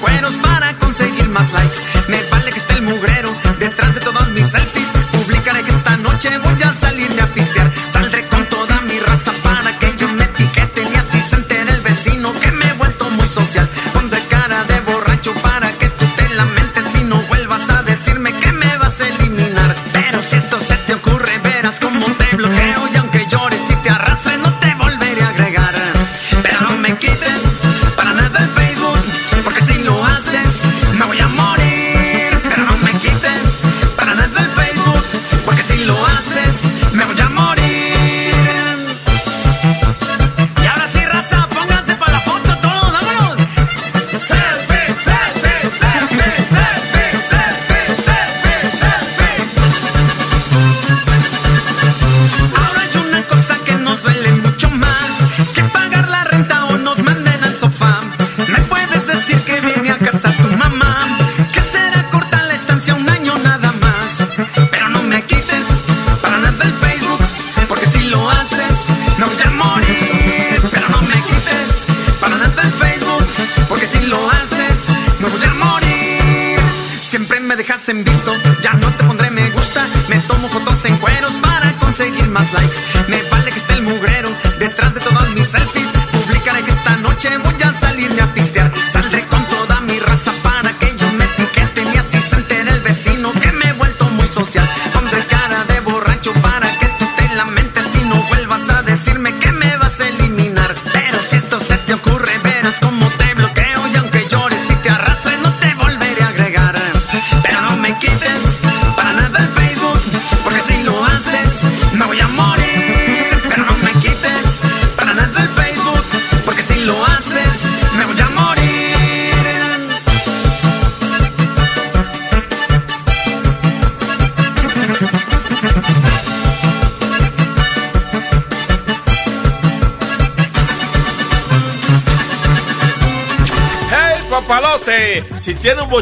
buenos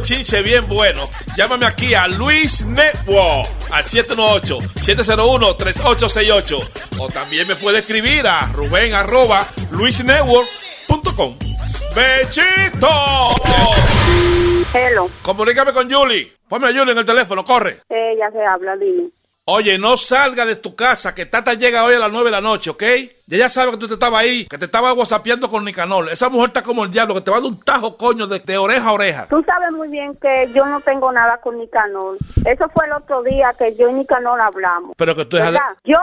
bochinche bien bueno, llámame aquí a Luis Network al 718-701-3868. O también me puede escribir a Rubén arroba luisnetwork.com. ¡Bechito! Hello. Comunícame con Julie. Ponme a Julie en el teléfono, corre. Ella se habla, dime. Oye, no salga de tu casa, que Tata llega hoy a las 9 de la noche, ¿ok? Y ella sabe que tú te estabas ahí, que te estaba whatsappeando con Nicanor. Esa mujer está como el diablo, que te va a dar un tajo, coño, de, de oreja a oreja. Tú sabes muy bien que yo no tengo nada con Nicanor. Eso fue el otro día que yo y Nicanor hablamos. Pero que tú de-. Yo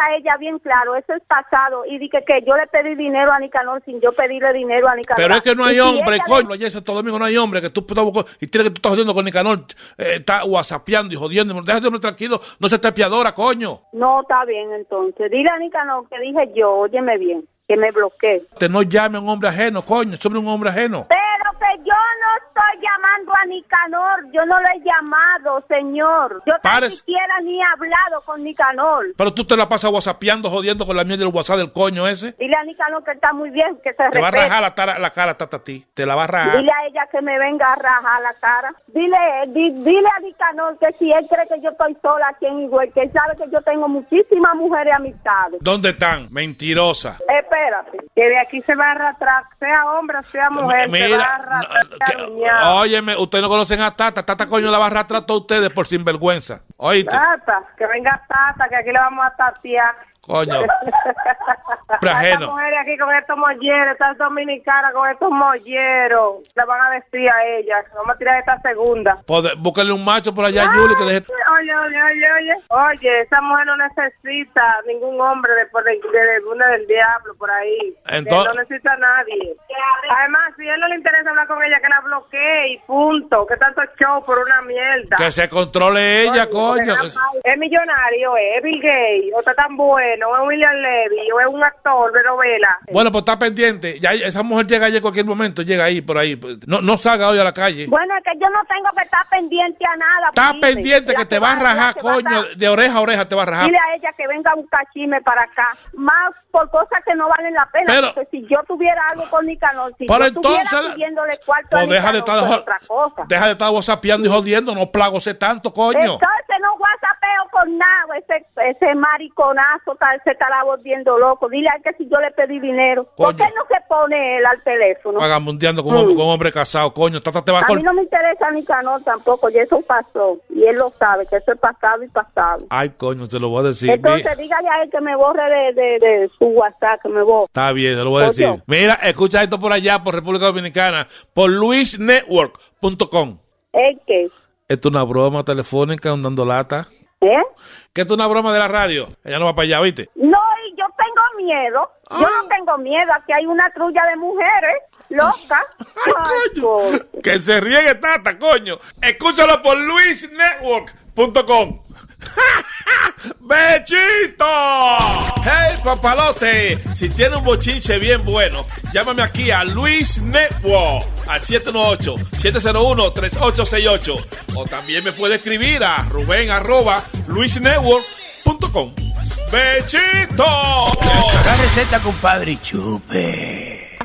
a ella bien claro, eso es pasado, y dije que yo le pedí dinero a Nicanor sin yo pedirle dinero a Nicanor. Pero es que no hay Y si hombre, coño. Ayer Santo Domingo no hay hombre, que tú estás y tienes que tú estás jodiendo con Nicanor, eh, está whatsappeando y jodiendo. Déjate de hombre tranquilo, no se te piadora, coño. No, está bien entonces. Dile a Nicanor que dije yo, óyeme bien, que me bloquee. Te no llame a un hombre ajeno, coño, sobre un hombre ajeno. Pero yo no estoy llamando a Nicanor, yo no lo he llamado, señor. Yo ni siquiera ni he hablado con Nicanor. Pero tú te la pasas whatsappeando, jodiendo con la mierda del WhatsApp del coño ese. Dile a Nicanor que está muy bien, que se Te va a rajar la, tara- la cara, tata, a ti. Te la va a rajar. Dile a ella que me venga a rajar la cara. Dile, di- dile a Nicanor que si él cree que yo estoy sola aquí en Higüey, que él sabe que yo tengo muchísimas mujeres amistades. ¿Dónde están? Mentirosa. Espérate, que de aquí se va a arrastrar, sea hombre sea mujer, se va a Mira, arrastrar. óyeme, ustedes no conocen a Tata. Tata coño la va a arrastrar a todos ustedes por sinvergüenza. Oíste, Tata, que venga Tata, que aquí le vamos a tatear. Coño. Estas mujeres aquí con estos molleros, estas dominicanas con estos molleros, le van a decir a ellas, vamos a tirar esta segunda. Pode- Búsquenle un macho por allá, Yuli, que deje... Oye, oye, oye, oye. Oye, esa mujer no necesita ningún hombre de, de, de una del diablo por ahí. Entonces- no necesita a nadie. Además, si a él no le interesa hablar con ella, que la bloquee y punto. Que tanto show por una mierda. Que se controle ella, coño. porque Es millonario, es Bill Gates, o está tan bueno, o es William Levy, o es un actor de novela. Bueno, pues está pendiente. Ya esa mujer llega ahí en cualquier momento, llega ahí, por ahí. No, no salga hoy a la calle. Bueno, es que yo no tengo que estar pendiente a nada. Está pendiente que te va a rajar, a coño. estar- De oreja a oreja te va a rajar. Dile a ella que venga un cachime para acá. Más por cosas que no valen la pena. Pero- porque si yo tuviera algo con Nicanor, si Pero yo estuviera entonces- pidiéndole cuarto a Pues deja de estar, pues otra cosa. deja de estar whatsappeando y jodiendo, no plagose tanto, coño no whatsappeo con nada. Ese, ese mariconazo tal, se estará volviendo loco. Dile a él que si yo le pedí dinero. ¿Por Coño. qué no se pone él al teléfono? Vagabundeando con, un- con un hombre casado, coño. Tata te va a mí no me interesa Nicanor tampoco, y eso pasó. Y él lo sabe, que eso es pasado y pasado. Ay, coño, te lo voy a decir. Entonces Mi- dígale a él que me borre de, de, de su WhatsApp, que me borre. Está bien, te lo voy a decir. Mira, escucha esto por allá, por República Dominicana, por luisnetwork.com. ¿El qué? Esto es una broma telefónica, un dando lata. ¿Eh? Que esto es una broma de la radio. Ella no va para allá, ¿viste? No, y yo tengo miedo. Yo Ah. no tengo miedo. Aquí hay una trulla de mujeres locas. Ay, coño. Que se riegue tata, coño. Escúchalo por luisnetwork.com. ¡Bechito! ¡Hey, papalote! Si tiene un bochinche bien bueno, llámame aquí a Luis Network al 718-701-3868. O también me puede escribir a Rubén arroba luisnetwork.com. ¡Bechito! La receta, compadre, chupe.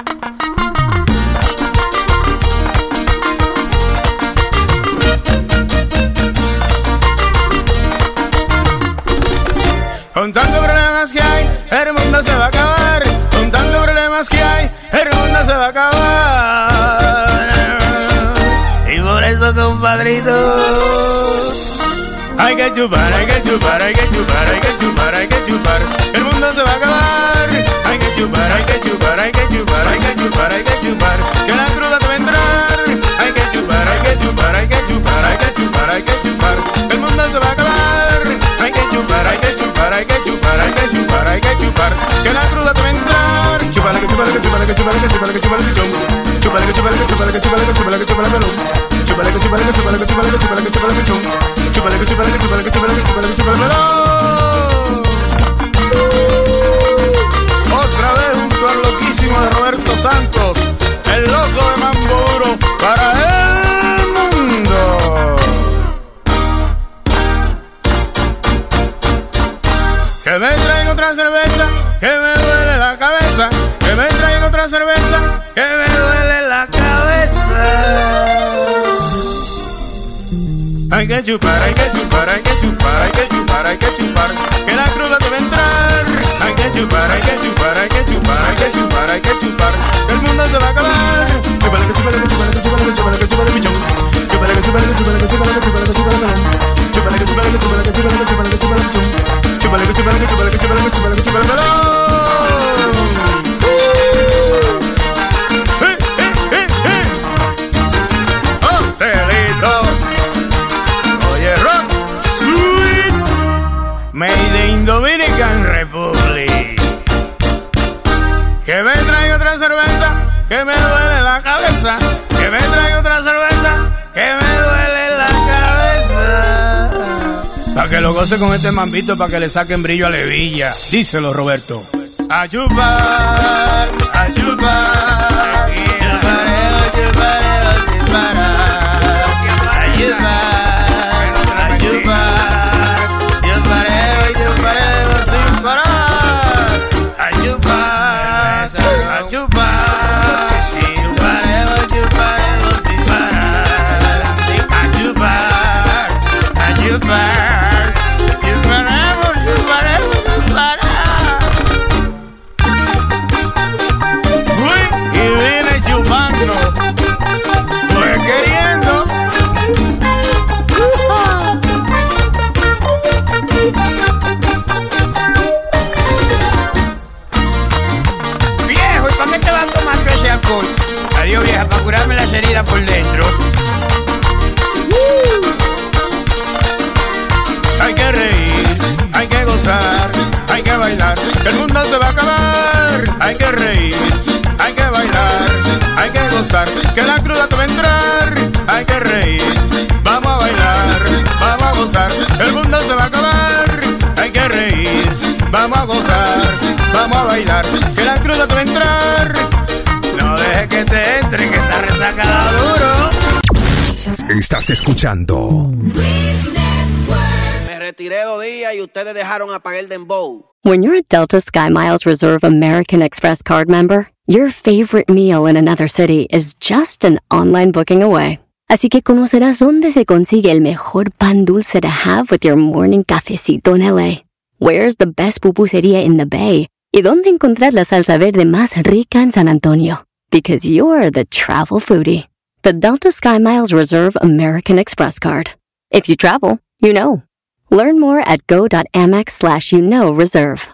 Con tantos problemas que hay, el mundo se va a acabar. Con tantos problemas que hay, el mundo se va a acabar. Y por eso, compadrito, hay que chupar, hay que chupar, hay que chupar, hay que chupar, hay que chupar. El mundo se va a acabar. Hay que chupar, hay que chupar, hay que chupar, hay que chupar, hay que chupar. Que la cruda que chupar, hay que chupar. Que la cruda te va a entrar. Chupala que chupala que chupala que chupala que chupala que chupala que chupala que chupala que chupala que chupala que chupala que chupala melón. Chupala que chupala que chupala que chupala que chupala que chupala que. Chupala que chupala que chupala que chupala que chupala que chupala. Otra vez junto al loquísimo de Roberto Santos, Que me traigan otra cerveza, que me duele la cabeza. Que me traigan otra cerveza, que me duele la cabeza. Hay que chupar, hay que chupar, hay que chupar, hay que chupar, hay que chupar. Que la cruda te va a entrar. Hay que chupar, hay que chupar, hay que chupar, hay que chupar, hay que chupar. El mundo se va a acabar. Chupala que chupala que chupala que chupala que. ¡Eh, eh, eh, eh! ¡Oh! Oye, Rock Made in Dominican Republic. Que me traiga otra cerveza, que me duele la cabeza. Que me traiga otra cerveza, que lo goce con este mambito, pa' que le saquen brillo a Levilla. Díselo, Roberto. A chupar, a chupar. Chupareo, chupareo, por dentro. Uh. Hay que reír, hay que gozar, hay que bailar. El mundo se va a acabar. Hay que reír, hay que bailar, hay que gozar. Que la cruda te va a entrar. Hay que reír, vamos a bailar, vamos a gozar. El mundo se va a acabar. Hay que reír, vamos a gozar, vamos a bailar. Estás escuchando Me retiré dos días y ustedes dejaron apagar el dembow. When you're a Delta Sky Miles Reserve American Express card member, your favorite meal in another city is just an online booking away. Así que conocerás dónde se consigue el mejor pan dulce to have with your morning cafecito en LA. Where's the best pupusería in the Bay? Y dónde encontrar la salsa verde más rica en San Antonio. Because you're the travel foodie. The Delta Sky Miles Reserve American Express card. If you travel, you know. Learn more at go.amex slash you know reserve.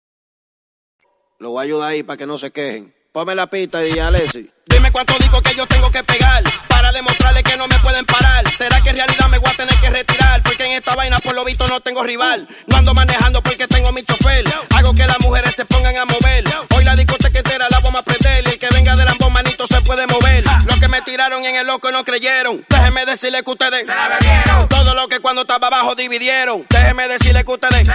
Lo voy a ayudar ahí para que no se quejen. Ponme la pista y Alessi. Dime cuánto digo que yo tengo que pegar para demostrarle que no me pueden parar. ¿Será que en realidad me voy a tener que retirar? Porque en esta vaina por lo visto no tengo rival. No ando manejando porque tengo mi chofer. Hago que las mujeres se pongan a mover. Hoy la discoteca entera la vamos a prender. Y el que venga de lambón manito se puede mover. Me tiraron en el loco no creyeron. Déjenme decirle que ustedes todo lo que cuando estaba abajo dividieron. Déjenme decirle que ustedes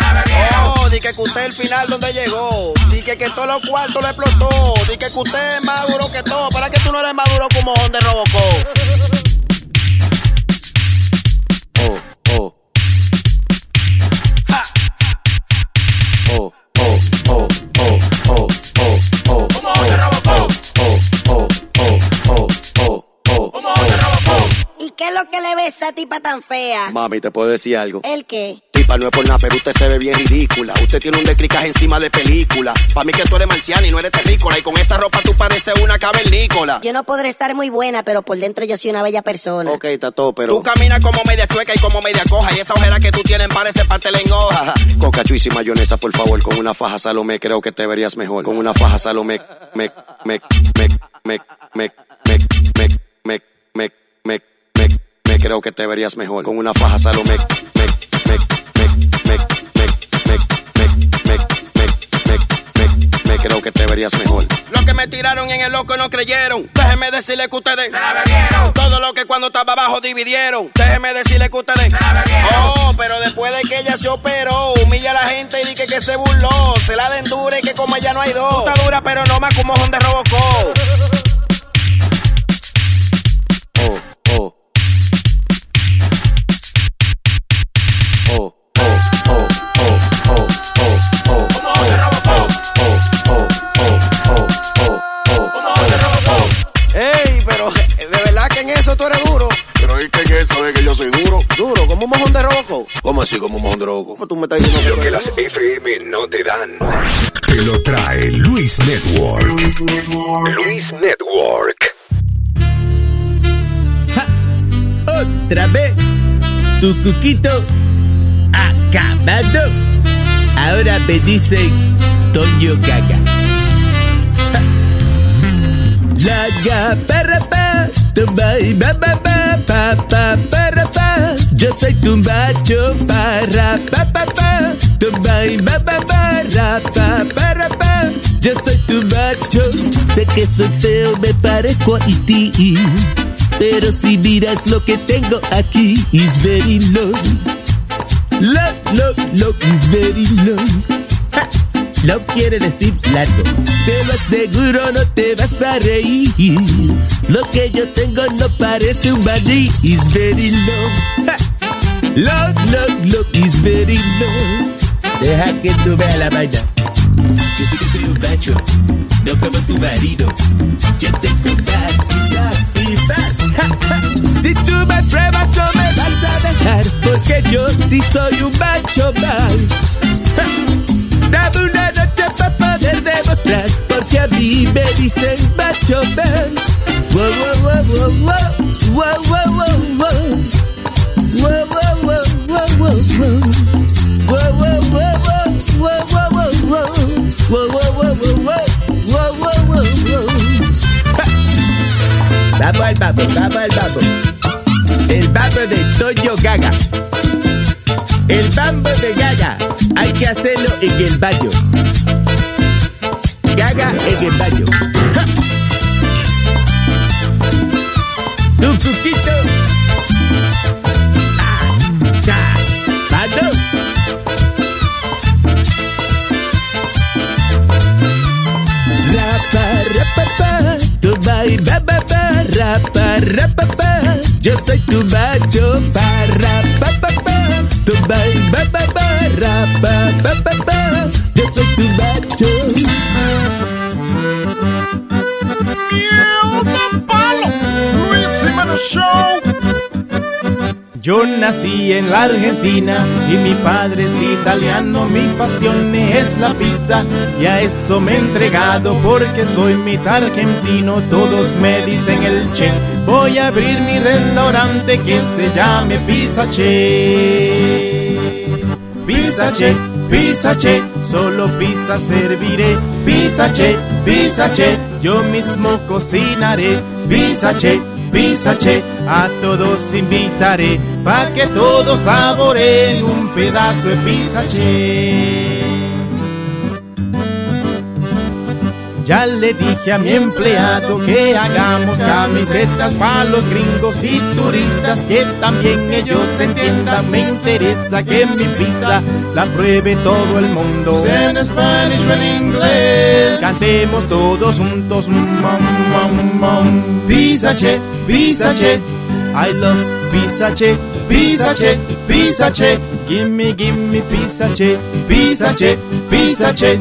Oh, di que usted el final donde llegó. Di que que todos los cuartos le explotó. Di que que usted es más duro que todo. ¿Para que tú no eres más duro como donde Robocop? Oh, oh, oh, oh, oh, lo que le ves a esa tipa tan fea? Mami, te puedo decir algo. ¿El qué? Tipa, no es por nada, pero usted se ve bien ridícula. Usted tiene un decricaje encima de película. Pa' mí que tú eres marciana y no eres terrícola. Y con esa ropa tú pareces una cavernícola. Yo no podré estar muy buena, pero por dentro yo soy una bella persona. Ok, tato, pero. Tú caminas como media chueca y como media coja. Y esa ojera que tú tienes parece pastel en hoja. con cachuiz y mayonesa, por favor. Con una faja Salomé, creo que te verías mejor. Con una faja Salomé, me, me, me, me, me, me, me. me creo que te verías mejor. Con una faja Salomé, me, me, me, me, me, me, me, me, me, me, me, me, creo que te verías mejor. Los que me tiraron en el loco no creyeron. Déjenme decirle que ustedes todo lo que cuando estaba abajo dividieron. Déjenme decirle que ustedes Oh, pero después de que ella se operó, humilla a la gente y dice que se burló. Se la den dura y que como ella no hay dos. Tú estás dura, pero no más como mojón de Robocop. Ey, pero de verdad que en eso tú eres duro. Pero es que en eso es que yo soy duro. Duro, como un mojón de roco. ¿Cómo así como un mojón de roco? ¿Cómo tú me estás diciendo Lo que las FM no te dan. Te lo trae Luis Network. Luis Network. Otra vez, tu cuquito acabado. Ahora me dicen Toño. Ja. Laga para pa, tumba y ba ba ba pa pa para pa. Yo soy tu macho para pa pa pa, tumba y ba ba ba ra, pa para pa. Yo soy tu macho, sé que soy feo, me parezco a ti. Pero si miras lo que tengo aquí, is very low. Low, low, low, is very low. Ja, Low quiere decir largo. Te lo aseguro, no te vas a reír. Lo que yo tengo no parece un maní, is very low. Ja, Low, low, low, is very low. Deja que tú veas la vaina. Yo sé que soy un macho, no como tu marido. Yo tengo más y más y más. si tú me pruebas, no me vas a dejar, porque yo sí soy un macho mal. Dame una noche para poder demostrar, porque a mí me dicen macho mal. Wow, wow, wow, wow, wow, wow, wow, wow. Vamos al babo, vamos al babo. El babo de Toyo Gaga. El bambo de Gaga. Hay que hacerlo en el baño. Gaga en el baño. para para pa pa. Yo soy tu macho para pa pa pa. Tu ba ba ba para pa pa pa pa. Yo soy tu macho. Miel palo, Luis Jiménez Show. Yo nací en la Argentina y mi padre es italiano, mi pasión es la pizza y a eso me he entregado porque soy mitad argentino, todos me dicen el che. Voy a abrir mi restaurante que se llame Pizza Che. Pizza Che, Pizza Che, solo pizza serviré. Pizza Che, Pizza Che, yo mismo cocinaré. Pizza Che, Pizza Che, a todos invitaré pa' que todos saboreen un pedazo de pizza Ya le dije a mi empleado que hagamos camisetas para los gringos y turistas, que también ellos entiendan. Me interesa que mi pizza la pruebe todo el mundo. En Spanish o en inglés. Cantemos todos juntos. Mom, mom, mom. Pizza Che, Pizza Che. I love Pizza Che, Pizza Che, Pizza Che. Gimme, gimme Pizza Che, Pizza Che, Pizza Che.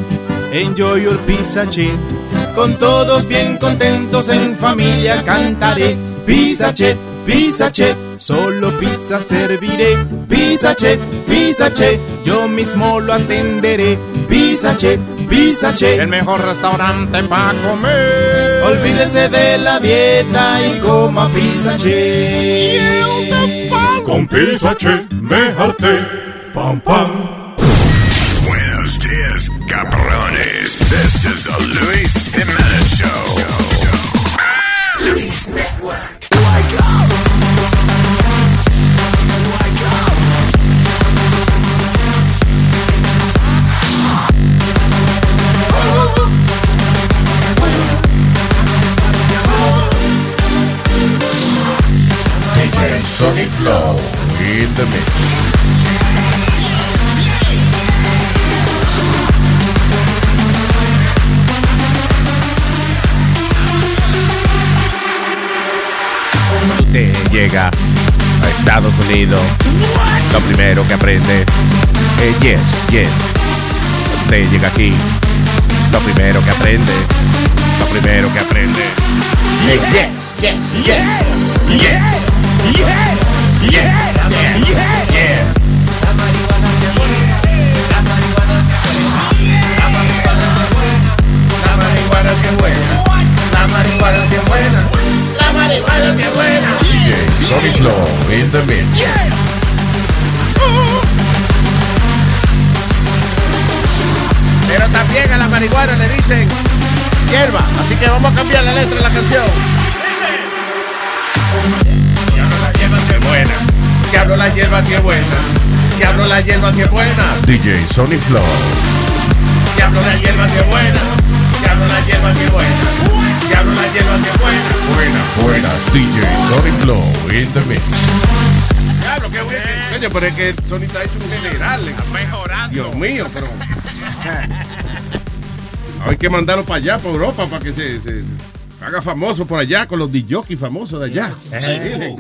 Enjoy your Pizza Che. Con todos bien contentos en familia cantaré. Pizza Che, Pizza Che. Solo pizza serviré. Pizza Che, Pizza Che. Yo mismo lo atenderé. Pizza Che, Pizza Che. El mejor restaurante para comer. Olvídese de la dieta y coma Pizza Che. Con Pizza Che, me harté. Pam, pam. Buenos días, cabrones. This is the Luis Jimenez Show. Luis Network. Wake up! Wake up! DJ Sonic Flow in the mix. Usted llega a Estados Unidos, lo primero que aprende es yes, yes. Usted llega aquí, lo primero que aprende, lo primero que aprende es yes, yes, yes, yes, yes, yes, yes, yes, yes. La marihuana es buena. La marihuana es buena. Buena. DJ Sonic Flow in the mix. Pero también a la marihuana le dicen hierba, así que vamos a cambiar la letra de la canción. Diablo la hierba si es buena. Diablo la hierba si es buena. Diablo la hierba si es buena. DJ Sonic Flow. Diablo la hierba si es buena. Diablo la hierba si es buena. Diablo la hierba si es buena. Buenas. DJ Sonic Flow in the mix. Diablo, qué bueno. Coño, pero es que Sony está hecho un general. mejorando. Dios mío, pero. Hay que mandarlo para allá, para Europa, para que se, se haga famoso por allá con los DJ famosos de allá. Eh.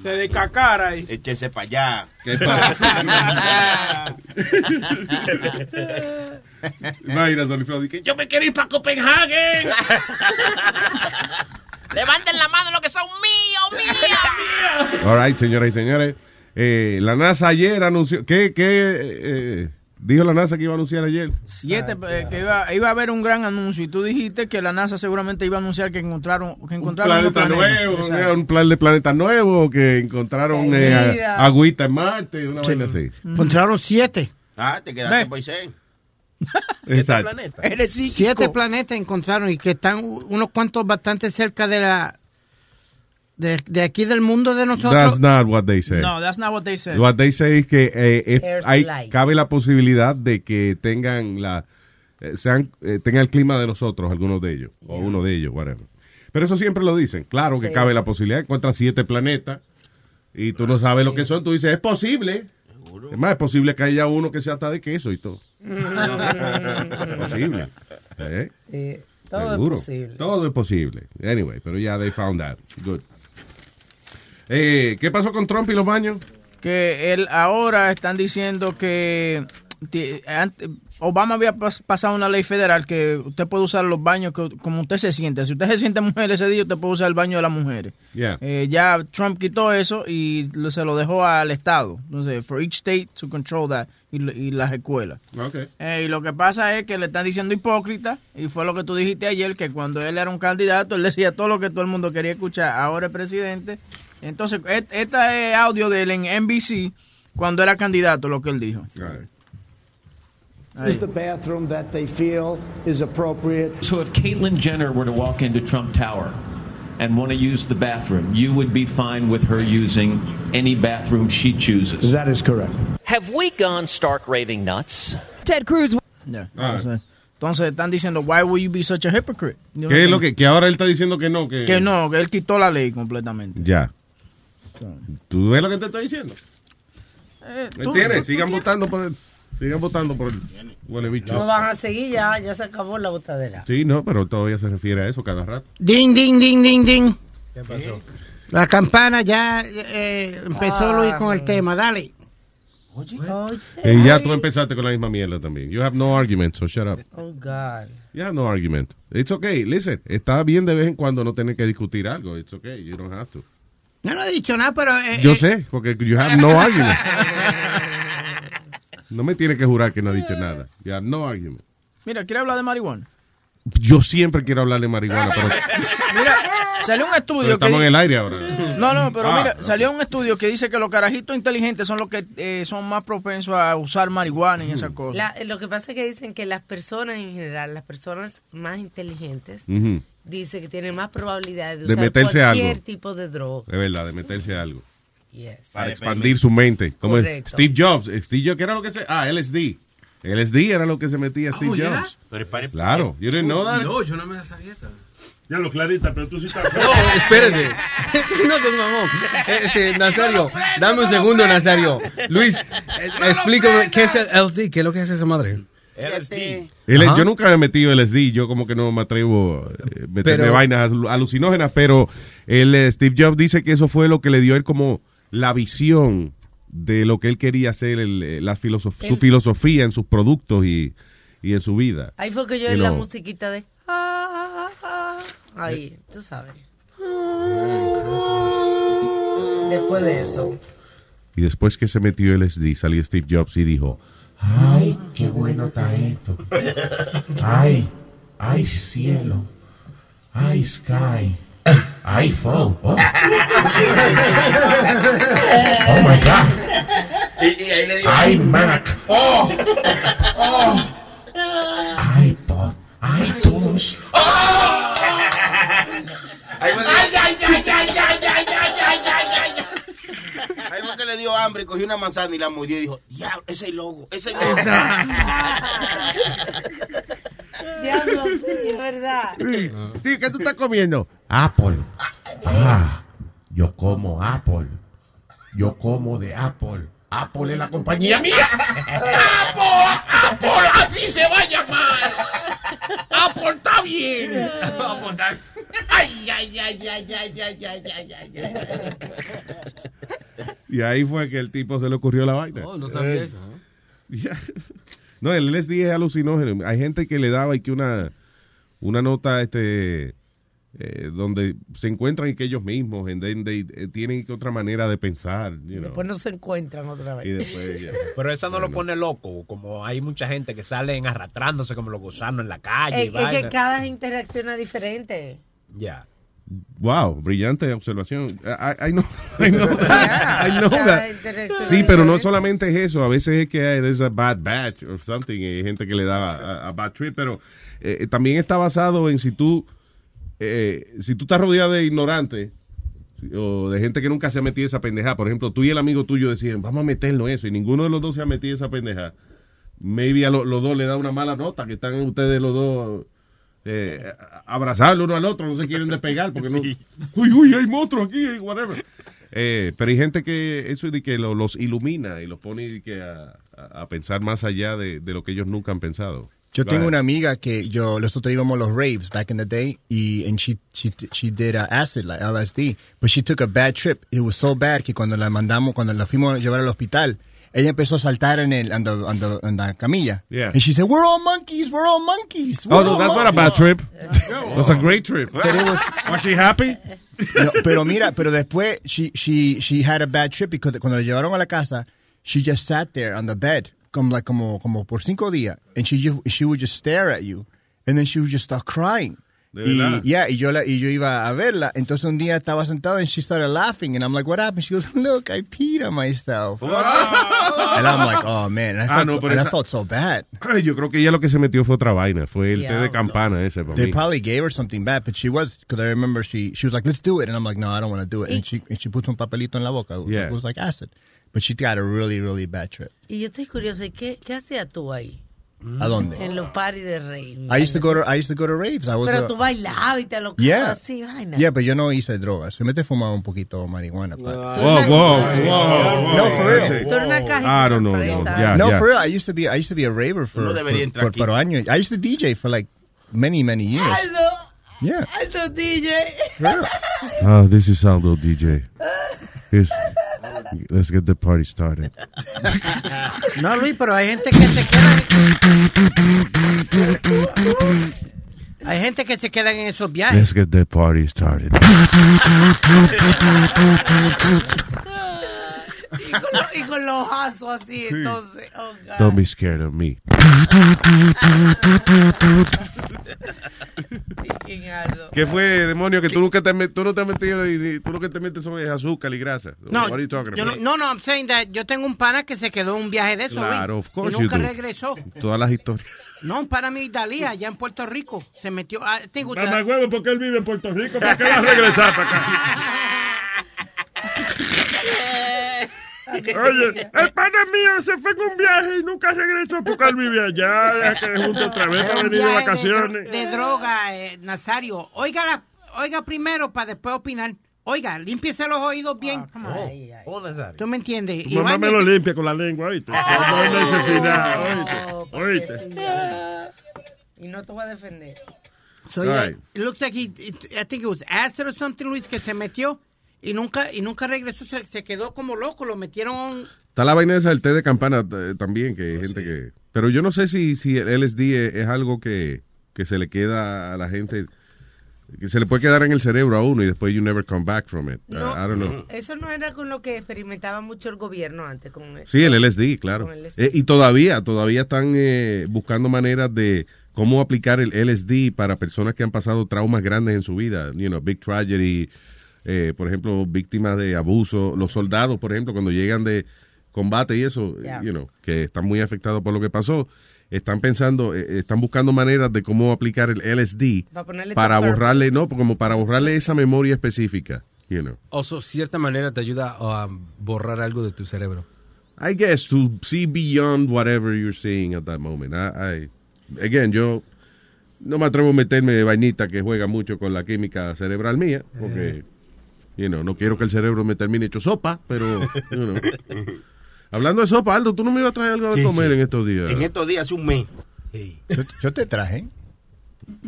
Se descacara ahí. Échense para allá. Flow, que yo me quiero ir para Copenhague. Levanten la mano los que son míos, míos. All right, señoras y señores. Eh, la NASA ayer anunció. ¿Qué, qué eh, dijo la NASA que iba a anunciar ayer? Siete, eh, que iba, iba a haber un gran anuncio y tú dijiste que la NASA seguramente iba a anunciar que encontraron que encontraron planeta otro planeta. nuevo, un plan de planeta nuevo, que encontraron eh, a- agüita en Marte, una vaina así. Encontraron siete. Ah, te quedaste Moisés. Exacto. Eres psíquico. Siete planetas encontraron y que están unos cuantos bastante cerca de la de, de aquí del mundo de nosotros. That's not what they say. No, that's not what they said. What they say es que eh, es- hay, like. cabe la posibilidad de que tengan la eh, sean eh, tengan el clima de nosotros, algunos de ellos, o uno de ellos, whatever. Pero eso siempre lo dicen. Claro que Sí. cabe la posibilidad. Encuentras siete planetas y tú no sabes lo que son. Tú dices, es posible. Es más, es posible que haya uno que sea hasta de queso y todo. Es posible. ¿Eh? Sí, todo Seguro. es posible. Todo es posible. Anyway, pero ya they found out. Good. Eh, ¿Qué pasó con Trump y los baños? que él ahora están diciendo que Obama había pas- pasado una ley federal que usted puede usar los baños que- como usted se siente. Si usted se siente mujer ese día, usted puede usar el baño de las mujeres. Yeah. Eh, ya Trump quitó eso y se lo dejó al Estado. Entonces, for each state to control that y, y las escuelas. Okay. Eh, y lo que pasa es que le están diciendo hipócrita, y fue lo que tú dijiste ayer, que cuando él era un candidato, él decía todo lo que todo el mundo quería escuchar, ahora es presidente. Entonces, et- este es audio de él en NBC, cuando era candidato, lo que él dijo. is the bathroom that they feel is appropriate. So if Caitlyn Jenner were to walk into Trump Tower and want to use the bathroom, you would be fine with her using any bathroom she chooses. That is correct. Have we gone stark raving nuts? Ted Cruz. Entonces, entonces están diciendo, why would you be such a hypocrite? You know ¿Qué es lo what I que, que ahora él está diciendo que no? Que. Que no, que él quitó la ley completamente. Ya. ¿Tú ves lo que te estoy diciendo? Eh, ¿Me tú- entiendes? tú- Sigan tú- votando por él. Sigan votando por el huele bicho. No van a seguir ya, ya se acabó la botadera. Sí, no, pero todavía se refiere a eso cada rato. Ding, ding, ding, ding, ding. ¿Qué pasó? La campana ya eh, empezó Ah, Luis con el tema. Dale. Oye. Y ya tú empezaste con la misma mierda también. You have no argument, so shut up. Oh, God. You have no argument. It's okay. Listen, está bien de vez en cuando no tener que discutir algo. It's okay. You don't have to. Yo no he dicho nada, pero... eh, Yo eh, sé, porque you have no argument. No me tiene que jurar que no ha dicho nada. Have no argument. Mira, ¿quiere hablar de marihuana? Yo siempre quiero hablar de marihuana, pero, Mira, salió un pero estudio que... estamos en el aire ahora. No, no, pero Ah, mira, no. salió un estudio que dice que los carajitos inteligentes son los que eh, son más propensos a usar marihuana y esas cosas. La- lo que pasa es que dicen que las personas en general, las personas más inteligentes, Ujú. dice que tienen más probabilidades de, De usar meterse cualquier algo. tipo de droga. Es verdad, de meterse a algo. Yes. Para expandir su mente. Como. Steve Jobs. Steve Jobs, ¿qué era lo que se...? Ah, LSD. LSD era lo que se metía Steve Oh, yeah? Jobs. Pero pare- Claro. You didn't know that? No, yo no me la sabía esa. Ya lo clarita, pero tú sí estás. No, espérate. no te mamón. Este, Nazario, dame un segundo, Nazario. Luis, eh, explícame qué es el LSD, qué es lo que es esa madre. LSD. Yo nunca me he metido LSD, yo como que no me atrevo a eh, meterme Pero- vainas alu- alucinógenas, pero el eh, Steve Jobs dice que eso fue lo que le dio a él como la visión de lo que él quería hacer, el, eh, la filosof- su El- filosofía en sus productos y, y en su vida. Ahí fue que yo oí la musiquita de... ah, ah, ah, ah. Ahí, tú sabes. Después de eso. Y después que se metió LSD, salió Steve Jobs y dijo, Ay, qué bueno está esto. Ay, ay, cielo. Ay, sky. Ay, fall. Oh, oh my God. Y, y ahí le dio. Ay, Mac. Oh, oh. iPod. iTunes. Ahí dio hambre, cogió una manzana y la mordió y dijo, diablo, ese es el logo, ese es el logo. Diablo, sí, es verdad. ¿qué tú estás comiendo? Apple. Ah, yo como Apple. Yo como de Apple. Apple es la compañía mía. ¡Apple! ¡Apple! ¡Así se va a llamar! ¡Apple está bien! ¡Ay, ay, ay, ay, ay, ay, ay, ay, ay, ay! Y ahí fue que el tipo se le ocurrió la vaina. Oh, no sabía Eh, eso. ¿eh? No, el LSD es alucinógeno. Hay gente que le daba y que una, una nota este eh, donde se encuentran y que ellos mismos, and then they, eh, tienen otra manera de pensar, you know. Después no se encuentran otra vez. Y después, ya. Pero eso no lo pone loco, como hay mucha gente que salen arrastrándose como los gusanos en la calle. y Es, que cada interacción es diferente. Ya. Wow, brillante observación. I, I know, I know, Yeah. I know Cada that. interacción Sí, pero no solamente es eso. A veces es que hay there's a bad batch or something. y Hay gente que le da a, a bad trip, pero eh, también está basado en si tú, eh, si tú estás rodeado de ignorantes o de gente que nunca se ha metido esa pendeja. Por ejemplo, tú y el amigo tuyo decían, vamos a meterlo eso, y ninguno de los dos se ha metido esa pendeja. Maybe a lo- los dos le da una mala nota, que están ustedes los dos eh, abrazarlo uno al otro, no se quieren despegar porque no. Uy, uy, hay monstruos aquí, whatever. Eh, pero hay gente que eso es de que lo- los ilumina y los pone de que a, a- a pensar más allá de, de lo que ellos nunca han pensado. Yo Go tengo ahead. una amiga que yo nosotros íbamos a los raves back in the day y and she she she did uh, acid like LSD, but she took a bad trip. It was so bad que cuando la mandamos cuando la fuimos a llevar al hospital, ella empezó a saltar en el en, the, on the- en la camilla. Yeah. And she said, "We're all monkeys. We're all monkeys." Oh, we're no, all that's not a bad monkeys." trip. It was a great trip. But it was- Was she happy? No, pero mira, pero después she she she had a bad trip because cuando la llevaron a la casa, she just sat there on the bed como like como como por cinco días and she just, she would just stare at you and then she would just start crying. ¿De Y, yeah, y yo la, y yo iba a verla, entonces un día estaba sentado and she started laughing and I'm like, what happened? She goes, look, I peed on myself. and I'm like, oh man, and I Ah, felt, no, so, and I felt so bad. Ay, Yo creo que ella lo que se metió fue otra vaina. Fue el té de campana ese para They mí. probably gave her something bad, but she was because I remember she she was like, "Let's do it," and I'm like, "No, I don't want to do it." And she and she put un papelito en la boca. Yeah. It was like acid, but she got a really really bad trip. Y yo estoy curiosa, ¿y ¿qué, qué hacías tú ahí? ¿A dónde? En los parties de rey. I used to go to I used to go to raves. I was Pero a- tú bailabas y te lo yeah así, vaina. yeah, but yo no hice drogas. Se mete fumaba un poquito marihuana. but- Whoa, whoa, whoa, No, for real. Tú eres una cajita I don't know. No, no, for real. I used to be I used to be a raver for debería for, por, años. I used to DJ for like many many years. Aldo, Yeah. Aldo DJ. Oh, this is Aldo DJ. Here's, let's get the party started. No, Luis, pero hay gente que se queda. Hay gente que se queda en esos viajes. Let's get the party started. Y con, lo- y con los ojazos así, entonces. Oh, God. Don't be scared of me. ¿Qué fue, demonio? Que tú nunca te, met- tú no te has metido y tú lo que te metes es azúcar y grasa. No, What are you talking yo no, about? no, no, I'm saying that yo tengo un pana que se quedó en un viaje de eso, Claro, Luis, of course y nunca you do. regresó. Todas las historias. No, un pana mío Italia, allá en Puerto Rico, se metió. ah, think usted- Mamá huevo, porque él vive en Puerto Rico. ¿Para qué va a regresar para acá? Oye, el pana mío se fue con un viaje y nunca regresó porque él vive allá. Ya que junto otra vez para un venir de vacaciones. De, de droga, eh, Nazario. Oiga, la, oiga primero para después opinar. Oiga, límpiese los oídos bien. Oh, Nazario. ¿Tú me entiendes? Tu mamá me lo limpia con la lengua, ¿oíste? No hay necesidad, ¿oíste? ¿Oíste? Y no te voy a defender. So, Right. yeah, it looks like he, it- I think it was acid or something, Luis, que se metió y nunca y nunca regresó, se, se quedó como loco, lo metieron. Está la vaina esa del té de campana eh, también, que hay gente que... Pero yo no sé si, si el LSD es, es algo que, que se le queda a la gente, que se le puede quedar en el cerebro a uno y después you never come back from it. Uh, I don't know. Eso no era con lo que experimentaba mucho el gobierno antes. Con el- Sí, el LSD, claro. Con el LSD. Eh, y todavía, todavía están eh, buscando maneras de cómo aplicar el LSD para personas que han pasado traumas grandes en su vida, you know, big tragedy, eh, por ejemplo, víctimas de abuso, los soldados, por ejemplo, cuando llegan de combate y eso, eh, Yeah. you know, que están muy afectados por lo que pasó, están pensando, eh, están buscando maneras de cómo aplicar el LSD Para borrarle, no, como para borrarle esa memoria específica, you know. O so, cierta manera te ayuda a borrar algo de tu cerebro. I guess to see beyond whatever you're seeing at that moment. I, I- again, yo no me atrevo a meterme de vainita que juega mucho con la química cerebral mía, porque, you know, no quiero que el cerebro me termine hecho sopa, pero, you know. Hablando de sopa, Aldo, tú no me ibas a traer algo de Sí, comer sí. en estos días. En estos días, hace un mes. Yo, yo te traje.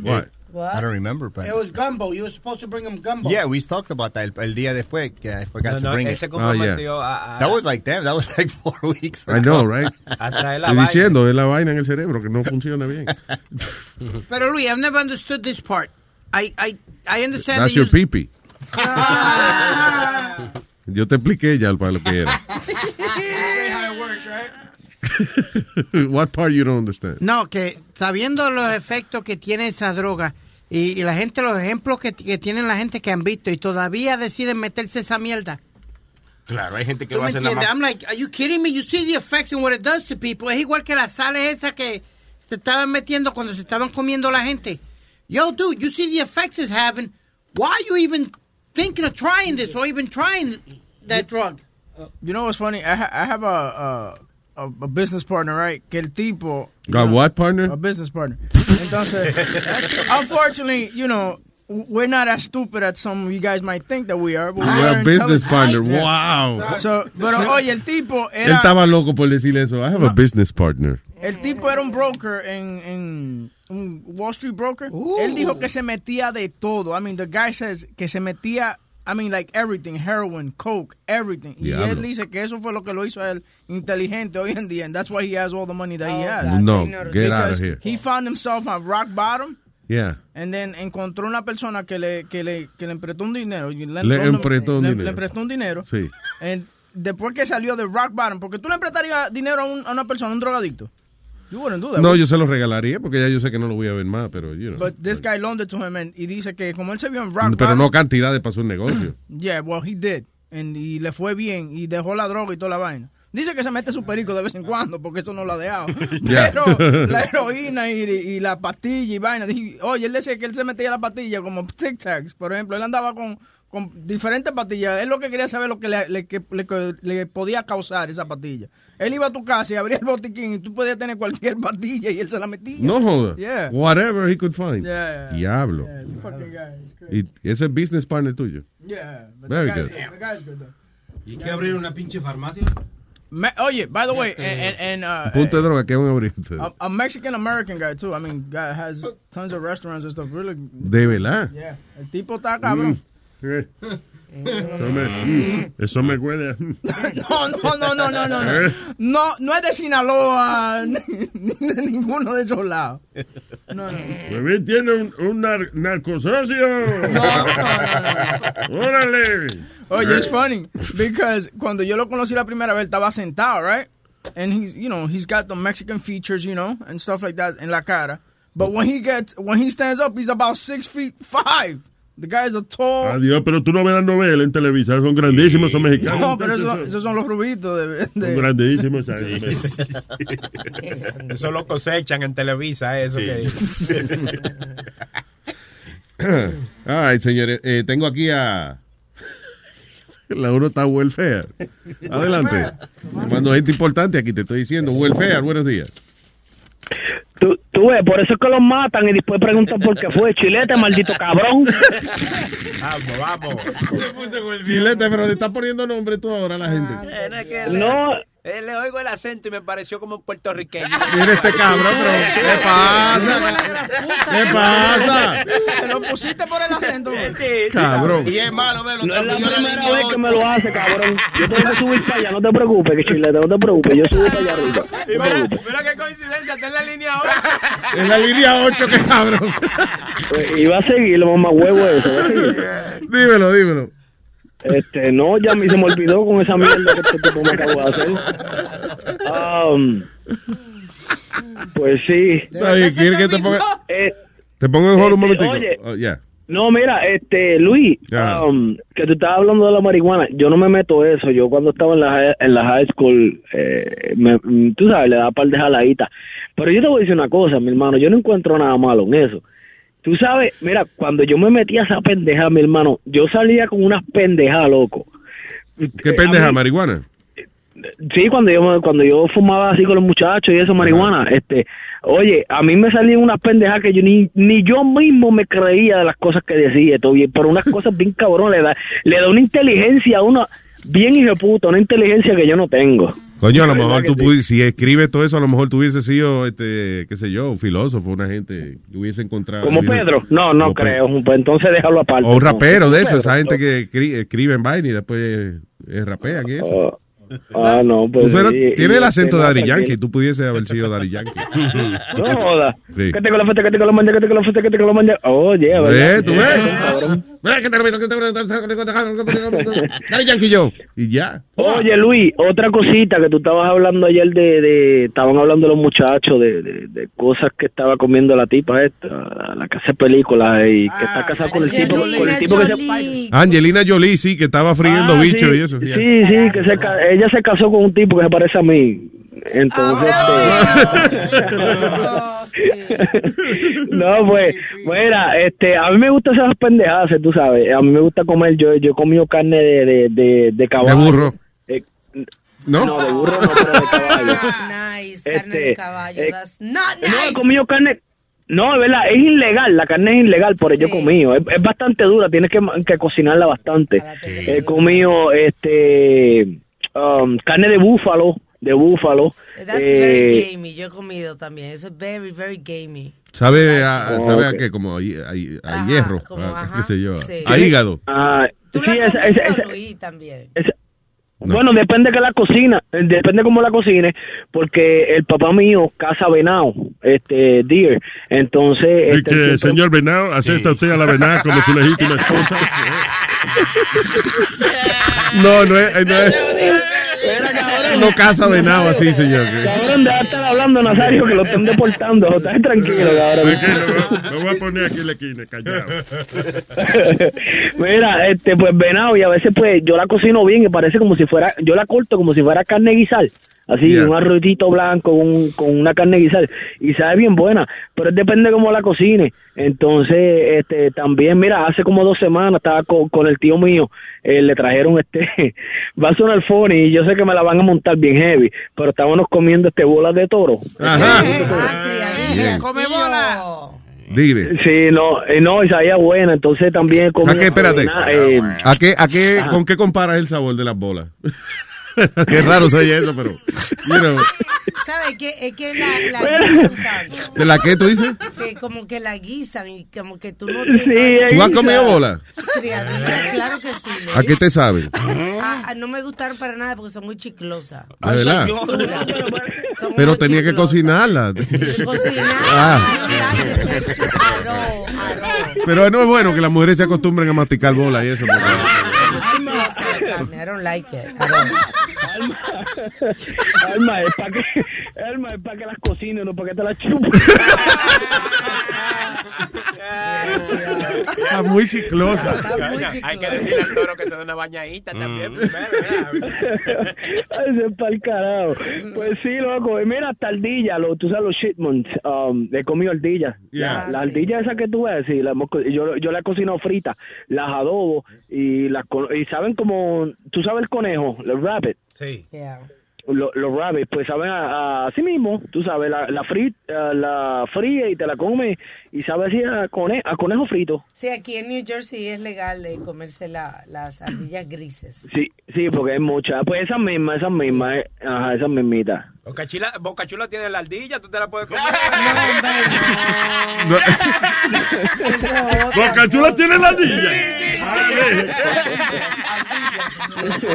What? I don't remember, but It was gumbo. You were supposed to bring him gumbo. yeah, we talked about that el, el día después que I forgot No, to no, bring it. a- a- That was like damn, that was like four weeks. I know, right? Estoy diciendo, es la vaina en el cerebro que no funciona bien. Pero Luis, I've never understood this part. I, I, I understand That's that your you- pipi. Yo te expliqué ya para lo que era. What part you don't understand? No, que sabiendo los efectos que tiene esa droga y, y la gente, los ejemplos que, que tienen la gente que han visto y todavía deciden meterse esa mierda. Claro, hay gente que ¿Tú va a hacer nada entiendes? I'm like, are you kidding me? You see the effects and what it does to people. Es igual que las sales esas que se estaban metiendo cuando se estaban comiendo la gente. Yo, dude, you see the effects it's having. Why are you even thinking of trying this or even trying that drug? Uh, you know what's funny? I, ha I have a, a, a, a business partner, right? Que el tipo. A what partner? A business partner. Entonces, unfortunately, you know, we're not as stupid as some of you guys might think that we are. but You're we're a business partner. Yeah. Wow. So, pero uh, oye, el tipo Él estaba loco por decirle eso. I have a business partner. El tipo era un broker en, en un Wall Street broker. Ooh. Él dijo que se metía de todo. I mean, the guy says que se metía, I mean, like everything, heroin, coke, everything. Y Diablo. él dice que eso fue lo que lo hizo a él inteligente hoy en día. And that's why he has all the money that he has. No, get out of here. He found himself at rock bottom. Yeah. And then encontró una persona que le, que le, que le emprestó un dinero. Le emprestó un le- dinero. Le emprestó un dinero. Sí. And después que salió de rock bottom, porque tú le emprestarías dinero a, un- a una persona, un drogadicto. You wouldn't do that. No, would yo se lo regalaría porque ya yo sé que no lo voy a ver más, pero you know. But this guy loaned it to him and, y dice que como él se vio en rock Pero bottom, no cantidades para su negocio. Yeah, well, he did. And, y le fue bien y dejó la droga y toda la vaina. Dice que se mete su perico de vez en cuando porque eso no lo ha dejado. Ya. Pero la heroína y, y la pastilla y vaina. dije, Oye, él decía que él se metía la pastilla como Tic Tacs. Por ejemplo, él andaba con, con diferentes pastillas. Él lo que quería saber lo que le, le- que- le- que le podía causar esa pastilla. Él iba a tu casa y abría el botiquín y tú podías tener cualquier pastilla y él se la metía. No joda. Yeah. Whatever he could find. Yeah. Diablo. Yeah. Y ese es business partner tuyo. Yeah. Very the guy- good. the good. ¿Y que abrir una pinche farmacia? Me- yeah! by the way, and, and, and, uh, Punto de droga que van a abrir a, a Mexican American guy too. I mean, guy has tons of restaurants and stuff. Really. De verdad. Yeah. El tipo está cabrón. Eh, Eso me, eso me huele. No, no, no, no, no, no, no. No, no es de Sinaloa ni, ni de ninguno de esos lados. No, no. Bebé tiene un, un nar- narcosocio. Órale. Oye, it's funny because cuando yo lo conocí la primera vez estaba sentado, right? And he's, you know, he's got the Mexican features, you know, and stuff like that en la cara. But when he gets, when he stands up, he's about six feet five. The guy is a tall. Adiós, pero tú no ves las novelas en televisión, son grandísimos, son mexicanos. No, pero eso- esos son los rubitos de, Son de- grandísimos. Eso lo cosechan en Televisa, eso que All right, señores. Eh, tengo aquí a. La uno está welfare. Adelante. Cuando gente importante aquí te estoy diciendo. Welfare, buenos días. Tú, tú ves, por eso es que los matan y después preguntan por qué fue. Chilete, maldito cabrón. Vamos, vamos. Chilete, pero le estás poniendo nombre tú ahora a la gente. Eh, no, eh, le oigo el acento y me pareció como puertorriqueño. Mira este cabrón, pero ¿qué pasa? ¿Qué pasa? Se lo pusiste por el acento. Cabrón. Y es malo verlo. No es la primera vez que me lo hace, cabrón. Yo tengo que subir para allá, no te preocupes, que chilete, no te preocupes. Yo subo para allá arriba. No Mira, qué coincidencia, está en la línea ahora. En la línea 8, qué cabrón. Pues, iba a seguir, mamá huevo eso. Dímelo, dímelo. Este, no, ya a mí se me olvidó con esa mierda que este tipo me acabó de hacer. Um, pues sí. Está bien, ¿quieres que te ponga, Eh, te pongo en hold un Este, momentico? oye. Oh. No, mira, este, Luis, um, que tú estabas hablando de la marihuana, yo no me meto eso, yo cuando estaba en la, high- en la high school, eh, me- mm, tú sabes, le daba par de jaladitas, pero yo te voy a decir una cosa, mi hermano, yo no encuentro nada malo en eso. Tú sabes, mira, cuando yo me metía a esa pendeja, mi hermano, yo salía con unas pendejas, loco. ¿Qué Eh, pendeja, mí- marihuana? Sí, cuando yo cuando yo fumaba así con los muchachos y eso, marihuana, este, oye, a mí me salían unas pendejas que yo ni, ni yo mismo me creía de las cosas que decía, todo bien, pero unas cosas bien cabrón, le da, le da una inteligencia a uno bien hijo puta, una inteligencia que yo no tengo. Coño, a lo ¿Verdad mejor tú sí? pudi- si escribes todo eso, a lo mejor tú hubieses sido, este, qué sé yo, un filósofo, una gente que hubiese encontrado. Como hubiese- Pedro, no, no creo, pues entonces déjalo aparte. O un rapero de eso, Pedro, esa gente que escri- escribe en vaina y después eh, rapean y eso. Oh, Ah, no, pues. Tú suenas- sí, tiene y el acento de no, Yankee. Tú pudiese haber sido Daddy Yankee. No joda. Sí. Que te con la fuente, que te con la manja, que te con la fuente, que te con la manja. Oye, ¿verdad? ¿Ves? ¿Tú ves? Ve, que te lo que te. Daddy Yankee yo. Y ya. Oye, Luis, otra cosita que tú estabas hablando ayer de, de estaban hablando los muchachos de, de, de cosas que estaba comiendo la tipa esta, la, la que hace películas y que está casada con el tipo, con el tipo que se Angelina Jolie, sí, que estaba friendo Ah, bichos sí, y eso. Sí, sí, que se, ca- ella se casó con un tipo que se parece a mí. Entonces, este, no, pues, mira, este, a mí me gusta esas pendejadas, tú sabes. A mí me gusta comer, yo, yo he comido carne de, de, de, de caballo. De burro. Eh, ¿No? No, de burro no, pero de caballo. Nice, carne de Este, caballo. eh, that's not No, he nice. comido carne. No, es verdad, es ilegal, la carne es ilegal, por ello he comido. Es, es bastante dura, tienes que, que cocinarla bastante. He comido este um, carne de búfalo, de búfalo. That's eh, very gamey. Yo he comido también. Eso es very, very gamey. Sabe a, Oh, sabe a ok. qué, como a, a- a hierro, a- qué sé yo, sí. a hígado. Ah, ¿Tú sí, has esa- esa- Luis, también? esa- Bueno, depende que la cocina, eh, depende cómo la cocine, porque el papá mío caza venado, este deer, entonces Y este, que, siempre- señor Venado, acepta usted a la venada como su legítima esposa. No, no es, no es, no caza venado así, señor. Cabrón, deja de estar hablando, Nazario, que lo están deportando. Estás tranquilo, cabrón. Voy a poner aquí en la esquina, callado. Mira, este, pues venado, y a veces pues yo la cocino bien y parece como si fuera, yo la corto como si fuera carne guisal. Así, Yeah. un arrocito blanco con, con una carne guisal. Y sabe bien buena, pero depende cómo la cocine. Entonces, este, también, mira, hace como dos semanas estaba con, con el tío mío, eh, le trajeron este, va a sonar funny y yo sé que me la van a montar bien heavy, pero estábamos comiendo este bolas de toro. Ajá. Bien. Come bola. Dime. Sí, no, eh, no, y sabía buena, entonces también. ¿A qué, espérate? eh, ¿A qué, a qué, Ajá. ¿Con qué comparas el sabor de las bolas? qué raro se oye eso, pero, you know, ¿Sabes qué? Es que la, la guisan tanto. ¿de la qué tú dices? Que como que la guisan y como que tú no Sí, te... ¿Tú has comido bola? Criadilla, claro que sí. Luis. ¿A qué te saben? Ah, ah, no me gustaron para nada porque son muy chiclosas. Dura. Son Pero tenía que cocinarla. Cocinar. Ah. Pero no es bueno que las mujeres se acostumbren a masticar bola y eso. porque- I don't like it. I don't. Alma, es para que, Alma, es para que las cocines, no para que te las chupes. Está muy chiclosa. Hay que decirle al toro que se dé una bañadita también. Mm. Ay, ese es pa'l carajo. Pues sí, loco. Y mira, hasta ardilla, lo, tú sabes, los shitmons. Um, he comido ardillas. Yeah. La, la ardilla esa que tú ves, sí, la hemos yo, yo la he cocinado frita, las adobo y las y saben como, tú sabes el conejo, el rabbit. Yeah. Lo- los rabbits, pues saben a, a así mismo, tú sabes, la, la, frit, eh, la fría y te la comes y sabe así a, cone, a conejo frito. Sí, aquí en New Jersey es legal eh, comerse la, las ardillas grises. Sí, sí, porque hay muchas. Pues esas mismas, esas mismas, eh, ajá, esas mismitas. Boca Chula, Boca Chula tiene la ardilla, tú te la puedes comer. Boca Chula tiene la ardilla.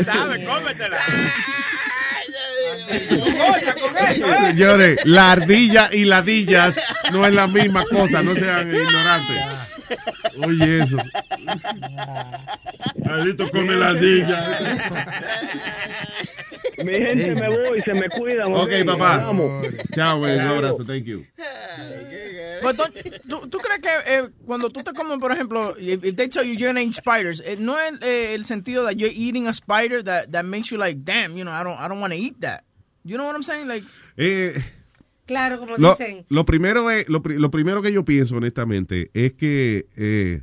¿Sabes? Cómetela. Señores, la ardilla y ladillas no es la misma cosa, no sean ignorantes. Oye, eso. Maldito come la ardilla. Mi gente, me voy, se me cuidan. Ok, papá. Hablamos. Chao, güey. Un abrazo. Thank you. Pues, ¿tú, tú crees que eh, cuando tú te comes, por ejemplo, if, if they tell you you're gonna eat spiders, eh, no es eh, el sentido that you're eating a spider that, that makes you like, damn, you know, I don't, I don't want to eat that. You know what I'm saying? Like, Eh, Claro, como lo, dicen. lo primero es, lo, lo primero que yo pienso, honestamente, es que eh,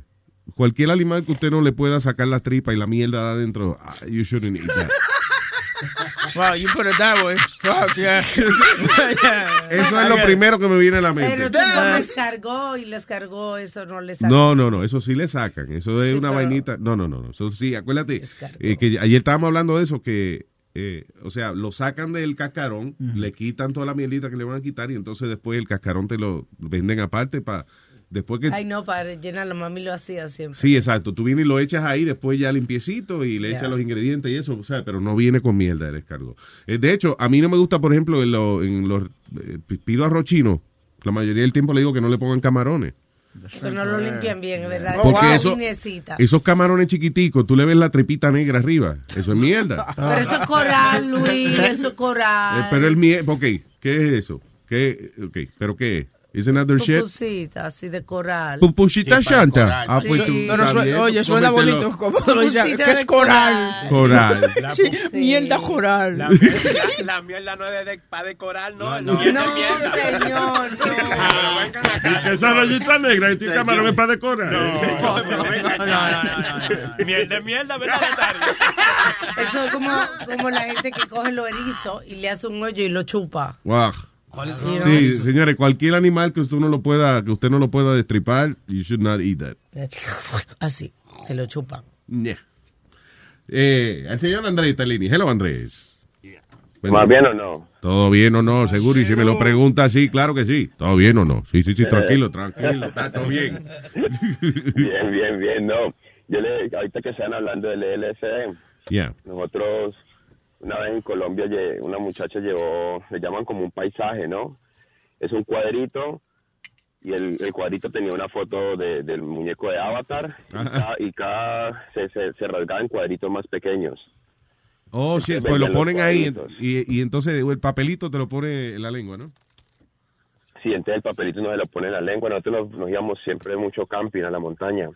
cualquier animal que usted no le pueda sacar la tripa y la mierda de adentro, ah, you shouldn't eat that. wow, you put it that way. Fuck, yeah. Yeah. Eso es lo primero que me viene a la Pero mente. tú comes cargó y les cargó, eso no les sacó. No, no, no, eso sí le sacan. Eso es Sí, una pero- vainita. No, no, no, no. Eso sí, acuérdate eh, que ayer estábamos hablando de eso, que, eh, o sea, lo sacan del cascarón, le quitan toda la mielita que le van a quitar y entonces después el cascarón te lo venden aparte para Después que... Ay, no, para llenarlo, mami lo hacía siempre. Sí, exacto. Tú vienes y lo echas ahí, después ya limpiecito y le echas los ingredientes y eso, o sea, pero no viene con mierda el escargot. Eh, de hecho, a mí no me gusta, por ejemplo, en, lo- en los... eh, pi- pido arroz chino, la mayoría del tiempo le digo que no le pongan camarones. Porque no lo limpian bien, es verdad. Porque Esa eso, esos camarones chiquiticos, tú le ves la tripita negra arriba. Eso es mierda. Pero eso es coral, Luis, eso es coral. Eh, pero el miel, ok, ¿qué es eso? ¿Qué, ok, pero qué es? ¿Is another shit? Pupusita, así de coral. Ah, Sí. pues tú, Pero está sue- bien, oye, suena bonito como lo dice, Pupusita de es coral. Coral. Sí, Mierda coral. La, la- la mierda no es de, para decorar, no. No, No, señor, Y que esa rayita negra y tu camarón es para decorar. Miel de mierda, ¿verdad? Nazario? Eso es como, como la gente que coge los erizos y le hace un hoyo y lo chupa. Guau. You Sí, señores, cualquier animal que usted no lo pueda, que usted no lo pueda destripar, you should not eat that. Así, se lo chupan. Yeah. Eh, el señor Andrés Talini. Hello, Andrés. ¿Más bien o no? Todo bien o no, seguro. Y si me lo pregunta, sí, claro que sí. Todo bien o no. Sí, sí, sí, tranquilo, tranquilo. Está todo bien. Bien, bien, bien, no. Yo le, ahorita que están hablando del LSD, Yeah. nosotros una vez en Colombia una muchacha llevó, le llaman como un paisaje, ¿no? Es un cuadrito y el, el cuadrito tenía una foto de- del muñeco de Avatar y cada, y cada se, se, se rasgaba en cuadritos más pequeños. Oh, sí, pues lo ponen ahí y, y entonces el papelito te lo pone en la lengua, ¿no? Sí, entonces el papelito nos se lo pone en la lengua. Nosotros nos, nos íbamos siempre mucho camping a la montaña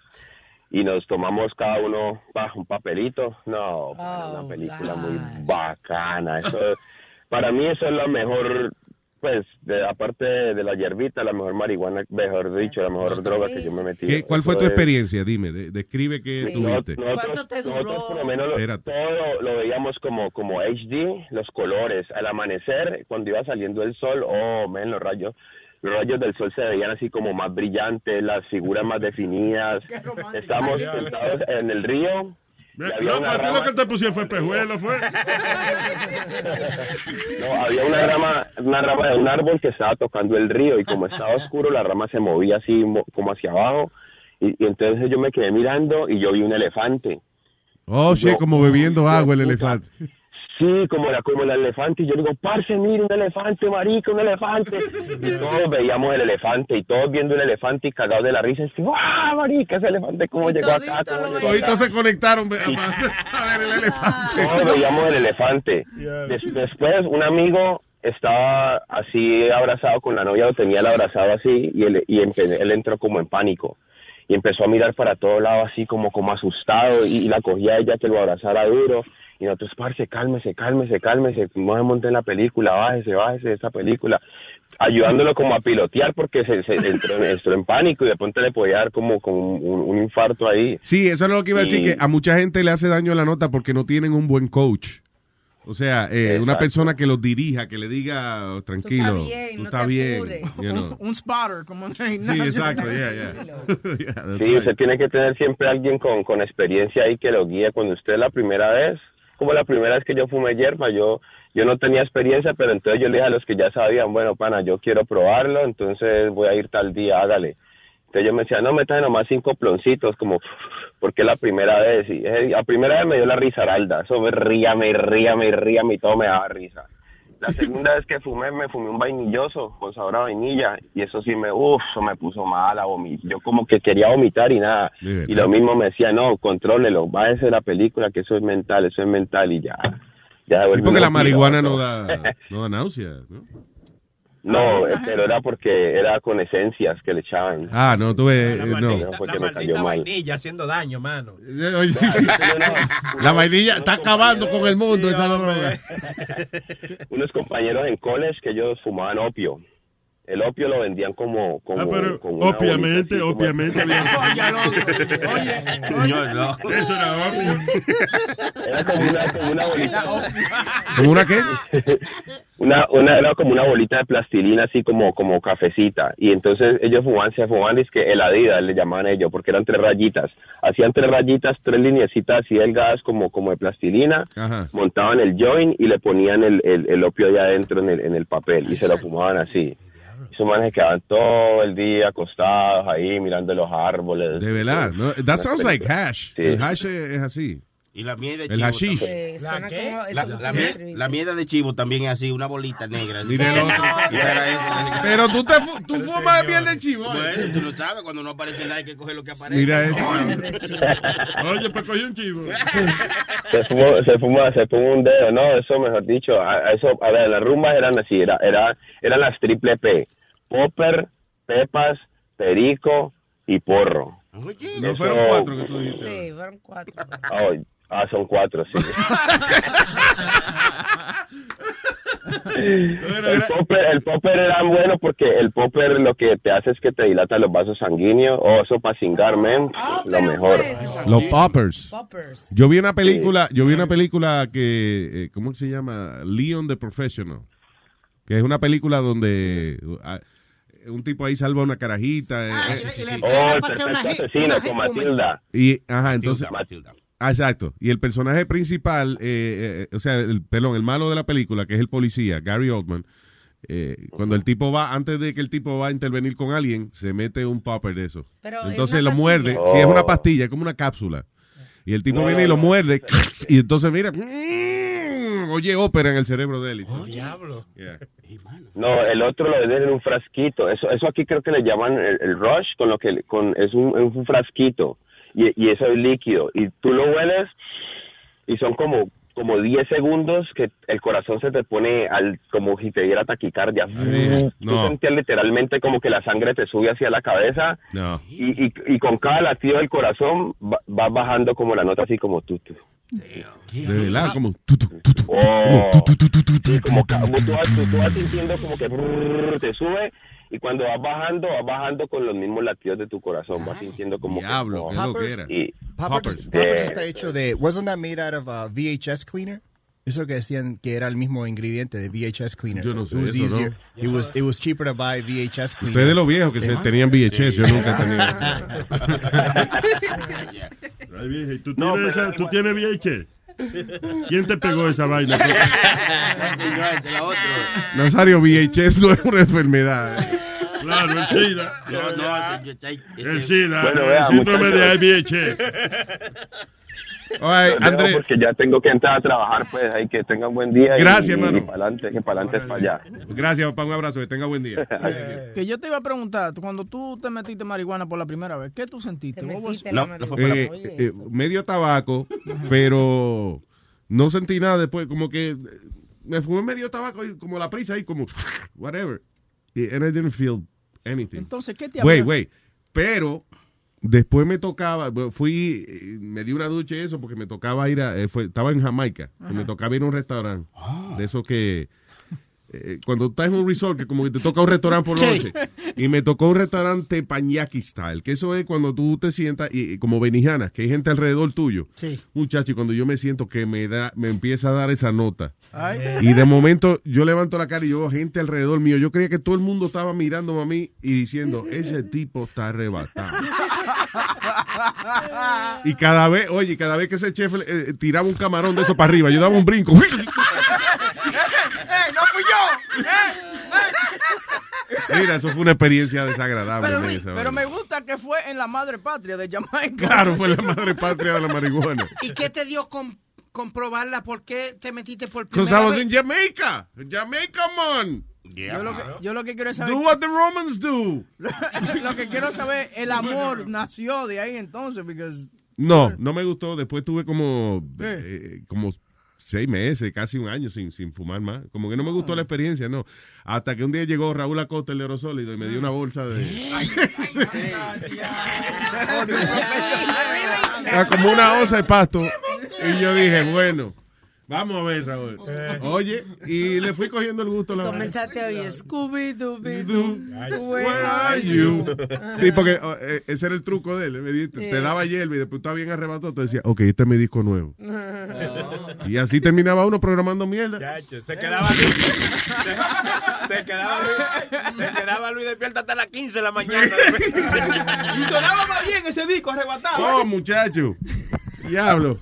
y nos tomamos cada uno bah, un papelito. No, para una película muy bacana. Eso, para mí eso es la mejor, pues, de, aparte de la hierbita, la mejor marihuana, mejor dicho, la mejor droga que yo me metí. ¿Qué- ¿Cuál fue Eso tu es- experiencia? Dime, de- describe qué Sí, tuviste. no- nosotros, nosotros por lo menos lo- todo lo veíamos como, como HD, los colores. Al amanecer, cuando iba saliendo el sol, oh, men, los rayos, los rayos del sol se veían así como más brillantes, las figuras más definidas. Estábamos sentados en el río. No, una a ti rama- lo que te pusieron fue pejuelo, fue. no, había una rama, una rama de un árbol que estaba tocando el río y como estaba oscuro, la rama se movía así mo- como hacia abajo. Y, y entonces yo me quedé mirando y yo vi un elefante. Oh, sí, como bebiendo agua el elefante. Sí, como la como el elefante. Y yo digo, parce, mire, un elefante, marica, un elefante. Y todos veíamos el elefante y todos viendo el elefante y cagados de la risa. Y digo, ¡ah, marica, ese elefante cómo llegó acá! ¿Cómo llegó acá?" Toditos se conectaron a ver el elefante. Todos veíamos el elefante. Des- después, un amigo estaba así abrazado con la novia, lo tenía él abrazado así, y él, y empe- él entró como en pánico. Y empezó a mirar para todos lados así como, como asustado, y, y la cogía a ella que lo abrazara duro. Y nosotros, parce, cálmese, cálmese, cálmese, no se monte en la película, bájese, bájese de esa película. Ayudándolo como a pilotear porque se, se entró, entró en pánico y de pronto le podía dar como, como un, un infarto ahí. Sí, eso es lo que iba a decir, Y- que a mucha gente le hace daño la nota porque no tienen un buen coach. O sea, eh, una persona que los dirija, que le diga, oh, tranquilo, tú estás bien. you know. Un spotter, como en el Sí, exacto, yeah, yeah. Sí, right. usted tiene que tener siempre alguien con, con experiencia ahí que lo guíe. Cuando usted la primera vez, como la primera vez que yo fumé hierba, yo yo no tenía experiencia, pero entonces yo le dije a los que ya sabían, bueno, pana, yo quiero probarlo, entonces voy a ir tal día, hágale. Entonces yo me decía, no, métame nomás cinco ploncitos, como, porque la primera vez. Y eh, la primera vez me dio la risaralda, eso me ríame y ríame y ríame y todo me daba risa. La segunda vez que fumé, me fumé un vainilloso con sabor a vainilla y eso sí me, uff, eso me puso mal a vomitar. Yo como que quería vomitar y nada. Y lo mismo me decía, no, contrólelo, bájese la película, que eso es mental, eso es mental y ya. ya Sí, porque la marihuana no da, no da náusea, ¿no? No, eh, pero era porque era con esencias que le echaban. Ah, no, tú ves, eh, no. Eso fue La me cayó maldita mal. vainilla haciendo daño, mano. Oye, sí. La vainilla está acabando con el mundo, esa droga. Unos compañeros en college que ellos fumaban opio. El opio lo vendían como... como Ah, pero como una obviamente, bolita así, como- obviamente. No. Eso era obvio. Era como una, como una bolita. ¿Como una qué? Una, una, era como una bolita de plastilina, así como, como cafecita. Y entonces ellos fumaban, se fumaban, es que el Adidas le llamaban ellos, porque eran tres rayitas. Hacían tres rayitas, tres lineecitas así delgadas como, como de plastilina. Ajá. Montaban el joint y le ponían el, el, el opio allá adentro en el, en el papel y se lo fumaban así. Esos manes quedaban todo el día acostados ahí mirando los árboles. De verdad. ¿no? That sounds like hash. Sí. El hash es, es así. Y la miel de El chivo. hashish. suena como- La, eso la, miel- la mierda de chivo también es así, una bolita negra. Mira el otro. Y era eso. Pero tú, te fu- tú fumas miel de chivo. ¿eh? Bueno, tú lo sabes, cuando no aparece nada hay que coger lo que aparece. Mira esto. Oye, pues cogí un chivo. Se fumó, se fuma, se fumó un dedo, no, eso mejor dicho, a, eso, a ver, las rumbas eran así, era, era, eran las triple P, popper, pepas, perico y porro. No Eso- fueron cuatro que tú dijiste. Sí, fueron cuatro. Ah, ah, son cuatro, sí. el, popper, el popper era bueno porque el popper lo que te hace es que te dilata los vasos sanguíneos, o eso para cingar, men, lo mejor. Los poppers. Poppers. Yo vi una película, yo vi una película que, eh, ¿cómo se llama? Leon the Professional. Que es una película donde uh, ah, un tipo ahí salva una carajita. eh, eh, Oh, el perfecto asesino con Matilda. y, ajá, entonces. Matilda. Ah, Exacto. Y el personaje principal, eh, eh, o sea, el, perdón, el malo de la película, que es el policía, Gary Oldman, eh, cuando el tipo va, antes de que el tipo va a intervenir con alguien, se mete un popper de eso. Pero entonces lo muerde. Si es una Oh. pastilla, es como una cápsula. Y el tipo No, viene y lo no. muerde. Y entonces, mira, mm, oye ópera en el cerebro de él. Diablo. Yeah. No, el otro lo venden en un frasquito. Eso, eso aquí creo que le llaman el, el rush, con lo que con es un, es un frasquito y, y eso es líquido y tú lo hueles y son como como 10 segundos que el corazón se te pone al como si te diera taquicardia. Tú no. sentías literalmente como que la sangre te sube hacia la cabeza No. y, y, y con cada latido del corazón va, va bajando como la nota así como tú. tú. De verdad, como. tú vas sintiendo que brrr, te sube y cuando vas bajando, vas bajando con los mismos latidos de tu corazón, vas sintiendo como Diablo, que... qué como- loquera. y, Poppers, Poppers. Poppers Eh. está hecho de. Wasn't that made out of uh, VHS cleaner? Eso que decían que era el mismo ingrediente de VHS cleaner. Yo no sé It was eso, ¿no? easier. It was it was cheaper to buy VHS cleaner. Ustedes los viejos que se tenían VHS, yo nunca he tenido. Ay, vieja, ¿y ¿Tú No, tienes, ¿tú tienes VIH? ¿Quién te pegó esa vaina? Nazario, VHS no es una enfermedad. Claro, el SIDA. No, no, El SIDA, Bueno, el síndrome de VIH. Right, Andrés. porque ya tengo que entrar a trabajar, pues, ahí que tengan buen día. y- Gracias, y, hermano. Y para adelante, que para adelante es para allá. Gracias, papá. Un abrazo. Que tenga buen día. Que yo te iba a preguntar, cuando tú te metiste marihuana por la primera vez, ¿qué tú sentiste? No, la no fue marihuana. Eh, eh, medio tabaco, pero no sentí nada después. Como que eh, me fumé medio tabaco y como la prisa y como whatever. Y- And I didn't feel anything. Entonces, ¿qué te Wait, wait. Pero después me tocaba, fui, eh, me di una ducha y eso porque me tocaba ir a, eh, fue- estaba en Jamaica, y me tocaba ir a un restaurante de eso que eh, cuando estás en un resort que como que te toca un restaurante por la noche y me tocó un restaurante pañaki style, que eso es cuando tú te sientas y, y como benijana, que hay gente alrededor tuyo. Sí. Muchacho, y cuando yo me siento que me da, me empieza a dar esa nota. Ay. Y de momento yo levanto la cara y yo veo gente alrededor mío. Yo creía que todo el mundo estaba mirándome a mí y diciendo, ese tipo está arrebatado. Y cada vez, oye, cada vez que ese chef eh, tiraba un camarón de eso para arriba, yo daba un brinco. ¡Eh, no fui yo! ¡Eh! Mira, eso fue una experiencia desagradable. Pero, me gusta que fue en la madre patria de Jamaica. Claro, fue la madre patria de la marihuana. ¿Y qué te dio con comprobarla? ¿Por qué te metiste por Because primera I was vez? in Jamaica. Jamaica, man. Yo lo, que, yo lo que quiero saber. Do what the Romans do. lo que quiero saber, el amor nació de ahí entonces, porque. No, no me gustó. Después tuve como, eh, como seis meses, casi un año sin, sin fumar más. Como que no me gustó la experiencia, no. Hasta que un día llegó Raúl Acosta, el de Aerosólido, y me dio una bolsa de... Como una onza de pasto. Y yo dije, bueno, vamos a ver, Raúl. Oye, y le fui cogiendo el gusto a la. Comenzaste a oír Scooby-Doo. Where are you? Sí, porque oh, eh, ese era el truco de él. me Te Yeah. daba hierba y después estaba bien arrebatado. Te decía, ok, este es mi disco nuevo. Y así terminaba uno programando mierda. Chacho, se quedaba Luis. Se, se quedaba Luis. Se quedaba Luis despierta hasta las 15 de la mañana. Y sonaba más bien ese disco arrebatado. Oh, muchacho. Diablo.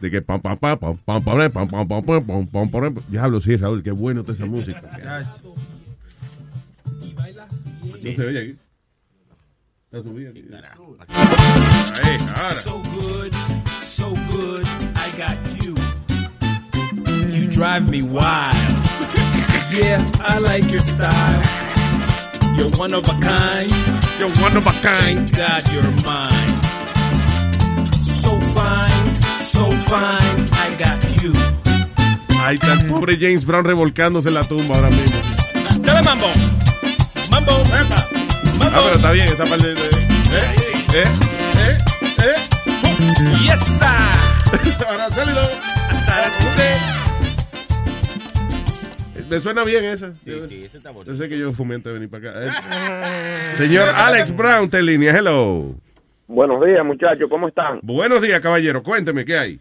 De que pam, pam, pam, pam, pam, pam, pam, pam, pam, pam, pam, pam, pam. Diablo, sí, Raúl, qué bueno está esa música. No se oye aquí. Está subida aquí. Ahí, ahora. So good, so good, I got you. You drive me wild. Yeah, I like your style. You're one of a kind. You're one of a kind. God, you're mine. So fine, so fine, I got you. Ahí está el pobre James Brown revolcándose en la tumba ahora mismo. Dale mambo. Mambo. Mambo. Ah, pero está bien esa parte de... ¿Eh? ¿Eh? ¿Eh? ¿Eh? Yes, sir. Ahora salido. Hasta las 15. ¿Me suena bien esa? sí, ese está bonito. Yo sé que yo de venir para acá. Eh. Señor Alex Brown, te línea. Hello. Buenos días, muchachos, ¿cómo están? Buenos días, caballero. Cuénteme, ¿qué hay?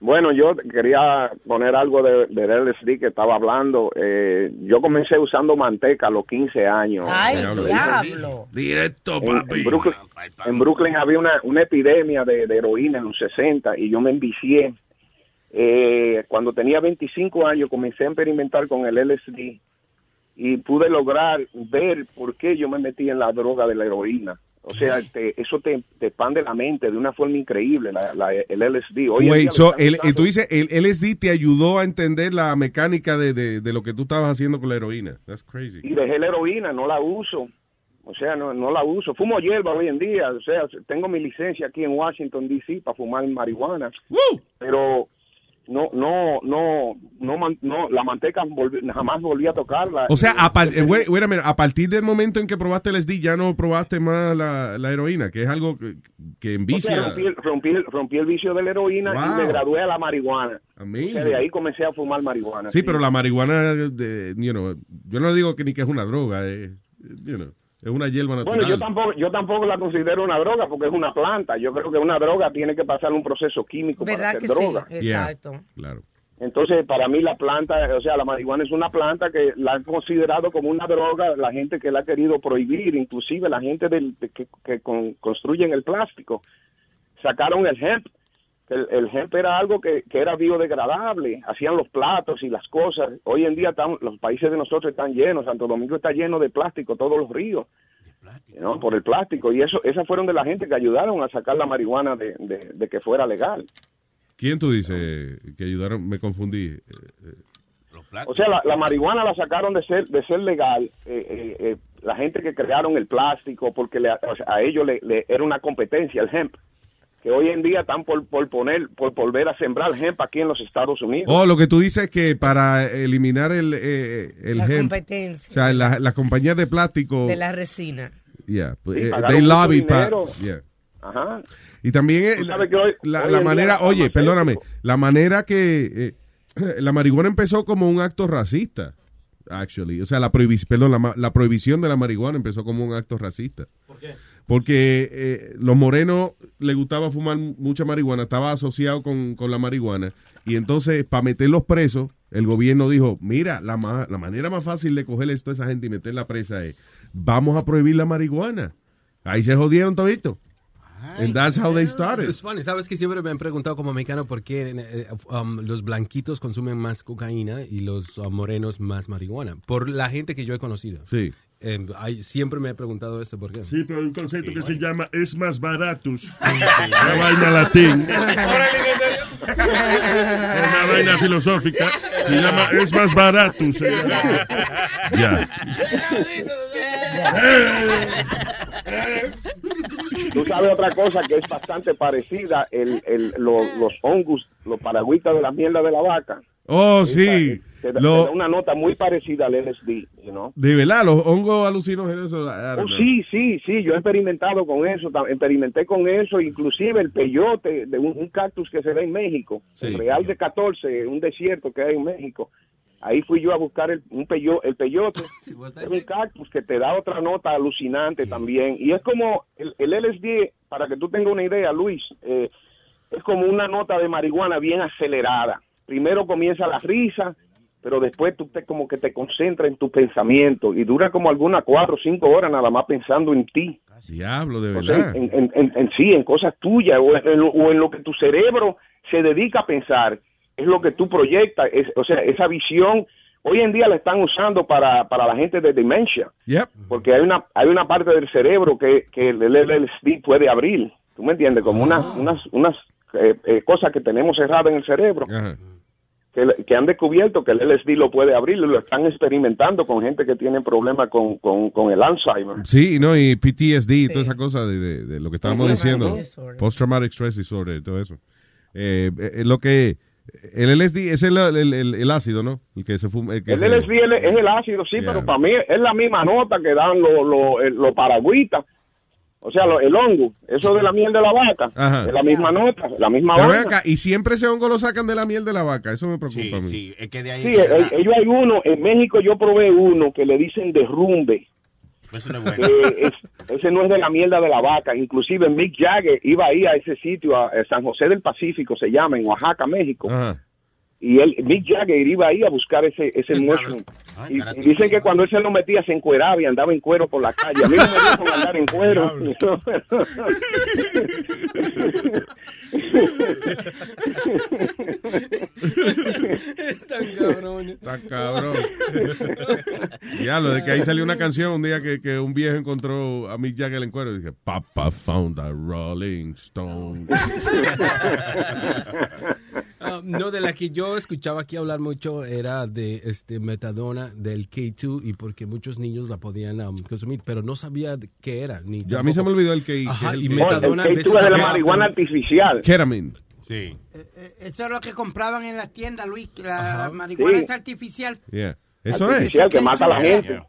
Bueno, yo quería poner algo de, del LSD que estaba hablando. Eh, yo comencé usando manteca a los 15 años. Ay, Diablo. Directo, En, en Brooklyn, en Brooklyn había una, una epidemia de, de heroína en los 60 y yo me envicié. Eh, cuando tenía 25 años comencé a experimentar con el LSD y pude lograr ver por qué yo me metí en la droga de la heroína. O sea, te- eso te, te expande la mente de una forma increíble, la, la- el LSD. Hoy Wait, so, el, usando- tú dices, el LSD te ayudó a entender la mecánica de, de, de lo que tú estabas haciendo con la heroína. That's crazy. y dejé la heroína, no la uso. O sea, no, no la uso. Fumo hierba hoy en día. O sea, tengo mi licencia aquí en Washington, D.C. para fumar marihuana. Pero no, no, no, no, no la manteca jamás volví a tocarla. O sea, a, par- eh, wait- tenía- wait a minute, a partir del momento en que probaste el LSD, ya no probaste más la, la heroína, que es algo que, que o sea, envicia. rompí, el- rompí el- rompí el vicio de la heroína y me gradué a la marihuana. O sea, de ahí comencé a fumar marihuana. Sí, pero la marihuana, de, you know, yo no digo que ni que es una droga, es, you know, es una hierba natural. Bueno, yo tampoco, yo tampoco la considero una droga porque es una planta. Yo creo que una droga tiene que pasar un proceso químico para ¿Verdad ser que droga. sí? Exacto. Claro. Entonces, para mí la planta, o sea, la marihuana es una planta que la han considerado como una droga la gente que la ha querido prohibir, inclusive la gente del, de que, que con- construyen el plástico. Sacaron el hemp. El, el hemp era algo que, que era biodegradable, hacían los platos y las cosas. Hoy en día están, los países de nosotros están llenos, Santo Domingo está lleno de plástico, todos los ríos. ¿no? por el plástico y eso esas fueron de la gente que ayudaron a sacar la marihuana de, de- de que fuera legal ¿Quién tú dices que ayudaron? Me confundí. Eh, eh, O sea, la, la marihuana la sacaron de ser de ser legal eh, eh, eh, la gente que crearon el plástico porque le- o sea, a ellos le, le- era una competencia el hemp que hoy en día están por, por poner por volver a sembrar hemp aquí en los Estados Unidos. Oh, lo que tú dices es que para eliminar el, eh, el La hemp, competencia o sea, la, la compañía de plástico, de la resina. yeah, Sí, eh, pagaron they dinero. yeah. Ajá. Y también eh, la, hoy- hoy manera, oye, perdóname, la manera que eh, la marihuana empezó como un acto racista, actually. O sea, la prohibición, perdón, la, ma- la prohibición de la marihuana empezó como un acto racista. ¿Por qué? Porque eh, los morenos les gustaba fumar mucha marihuana, estaba asociado con, con la marihuana. Y entonces, para meterlos presos, el gobierno dijo, mira, la, ma- la manera más fácil de coger esto a esa gente y meterla presa es, vamos a prohibir la marihuana. Ahí se jodieron todito. And that's how they started. Es funny, sabes que siempre me han preguntado como mexicano por qué eh, um, los blanquitos consumen más cocaína y los um, morenos más marihuana. Por la gente que yo he conocido. Sí. Eh, hay- siempre me he preguntado eso, ¿por qué? Sí, pero hay un concepto que se llama es más baratus. Una vaina latín. Una vaina filosófica. Se llama es más baratus. Ya. Tú sabes otra cosa que es bastante parecida, el, el, lo- los hongos, los paragüitas de la mierda de la vaca. Oh, sí. Te, da- Lo- te da una nota muy parecida al LSD, you know? de verdad, los hongos alucinógenos. don't Oh, sí, sí, sí, yo he experimentado con eso, experimenté con eso, inclusive el peyote de un, un cactus que se da en México, Sí. el Real de 14, un desierto que hay en México. Ahí fui yo a buscar el, un peyo, el peyote, es un cactus que te da otra nota alucinante también. Y es como el, el LSD, para que tú tengas una idea, Luis, eh, es como una nota de marihuana bien acelerada. Primero comienza la risa, pero después tú te como que te concentras en tu pensamiento y dura como algunas cuatro o cinco horas nada más pensando en ti. Diablo, de verdad. en, en- en- en sí, en cosas tuyas o en, lo, o en lo que tu cerebro se dedica a pensar, es lo que tú proyectas, es, o sea, esa visión, hoy en día la están usando para, para la gente de demencia, Yep. porque hay una, hay una parte del cerebro que, que el LSD puede abrir, ¿tú me entiendes? Como unas, unas, unas eh, eh, cosas que tenemos cerradas en el cerebro. Le- que han descubierto que el LSD lo puede abrir y lo están experimentando con gente que tiene problemas con, con, con el Alzheimer. Sí, no, y PTSD y toda esa cosa de, de- de lo que estábamos diciendo. Post-traumatic stress disorder y todo eso. Eh, eh, lo que... El LSD es el, el, el- el ácido, ¿no? El que se fuma. el que El se- LSD es es el ácido, sí, pero para mí es la misma nota que dan los lo, eh, los paragüitas. O sea, lo- el hongo, eso de la miel de la vaca, Ajá. es la misma nota, la misma Pero acá, y siempre ese hongo lo sacan de la miel de la vaca. Eso me preocupa a mí. Sí, es que de ahí Sí, que eh, ellos hay uno, en México yo probé uno que le dicen derrumbe. Eso no es bueno. Eh, es- ese no es de la mierda de la vaca. Inclusive Mick Jagger iba ahí a ese sitio, a, a San José del Pacífico, se llama, en Oaxaca, México. Y él, Mick Jagger iba ahí a buscar ese, ese mushroom. Y, y dicen que cuando él se lo metía se encueraba y andaba en cuero por la calle. A mí no me andar en cuero. Están cabrones. Está cabrón. ya, lo de que ahí salió una canción un día que, que un viejo encontró a Mick Jagger en cuero y dije, Papa found a Rolling Stone. Ah, no, de la que yo escuchaba aquí hablar mucho era de este metadona del K2 y porque muchos niños la podían um, consumir, pero no sabía de qué era. Ni Ya, a mí se me olvidó el que- Ajá, que es y el- metadona. El a K2 veces es de la marihuana artificial. Ketamine. Sí. Eso es lo que compraban en las tiendas, Luis. La marihuana Sí. es artificial. Yeah. Eso es. Artificial que mata a la gente.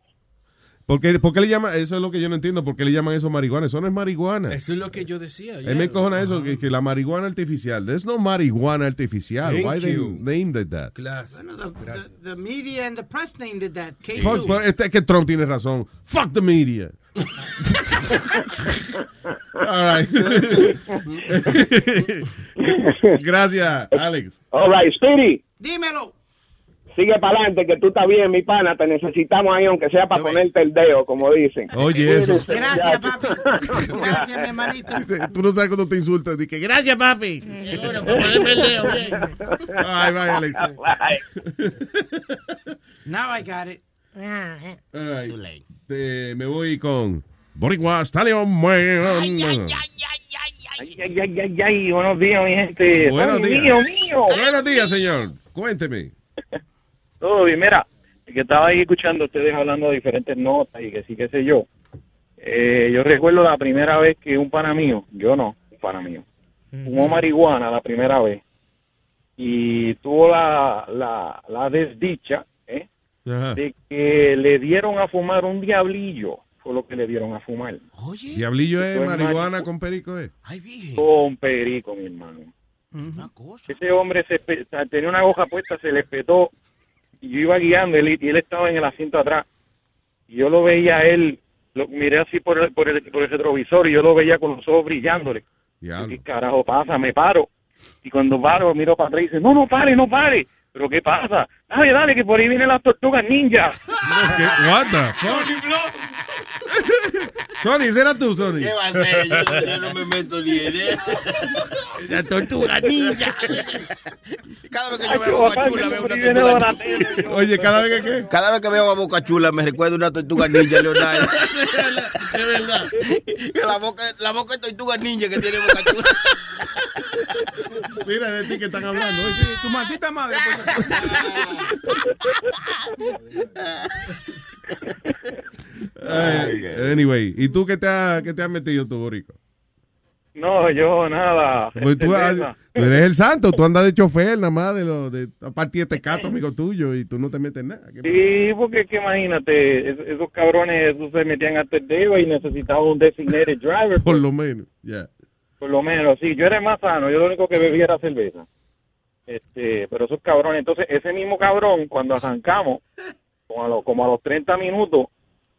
¿Por qué, por qué le llaman? Eso es lo que yo no entiendo. ¿Por qué le llaman eso marihuana? Eso no es marihuana. Eso es lo que yo decía. Mí me encojona eso, que, que la marihuana artificial. There's no marihuana artificial. Thank Why they you. named it that? Bueno, the, the, the media and the press named it that. K2. Fuck, pero este es que Trump tiene razón. Fuck the media. All right. Gracias, Alex. All right, Speedy. Dímelo. Sigue para adelante, que tú estás bien, mi pana. Te necesitamos ahí, aunque sea para ponerte el dedo, como dicen. Oye, eso. Gracias, papi. Gracias, mi hermanito. Tú no sabes cuando te insultas. Di que gracias, papi. Ay, vaya, Alex. Now I got it. All right. Te- me voy con Boricua Stallion Man. Ay, ay, ay, ay, ay, buenos días, mi gente. Buenos Ay, días. Mío, mío. Buenos días, señor. Cuénteme. Todo bien, mira, que estaba ahí escuchando a ustedes hablando de diferentes notas y que sí, qué sé yo. Eh, yo recuerdo la primera vez que un pana mío, yo no, un pana mío, fumó marihuana la primera vez y tuvo la, la, la desdicha ¿eh? de que le dieron a fumar un diablillo, fue lo que le dieron a fumar. Diablillo es marihuana con perico, ¿eh? Con perico, mi hermano. Ese hombre se tenía una hoja puesta, se le espetó y yo iba guiando él, y él estaba en el asiento atrás y yo lo veía a él, lo miré así por el, por el, por el retrovisor y yo lo veía con los ojos brillándole. ¿Qué carajo pasa? Me paro. Y cuando paro, miro para atrás y dice, no, no pare, no pare. ¿Pero qué pasa? Dale, dale, que por ahí vienen las tortugas ninja. ¿Qué? What the fuck? Sony, ese era tú, Sony. ¿Qué va a ser? Yo, yo no me meto ni en eso. La tortuga ninja. Cada vez que yo veo a Boca Chula, veo una tortuga ninja. Oye, cada vez que qué? Cada vez que veo a Boca Chula me recuerda una tortuga ninja, Leonardo. Es verdad. Que La boca, la boca de tortuga ninja que tiene Boca Chula. Mira de ti que están hablando. Tu maldita madre. Ay, anyway, ¿y tú qué te, has qué te has metido tú, Borico? No, yo nada. Pues tú, tú eres el santo, tú andas de chofer nada más de lo de aparte de este cato amigo tuyo y tú no te metes nada. ¿Qué Sí, porque que imagínate, es- esos cabrones esos se metían hasta el dedo y necesitaban un designated driver. Por lo menos, ya. Por lo menos, sí, yo era más sano, yo lo único que bebía era cerveza. Este, pero esos cabrones, entonces ese mismo cabrón, cuando arrancamos, como a, lo- como a los 30 minutos,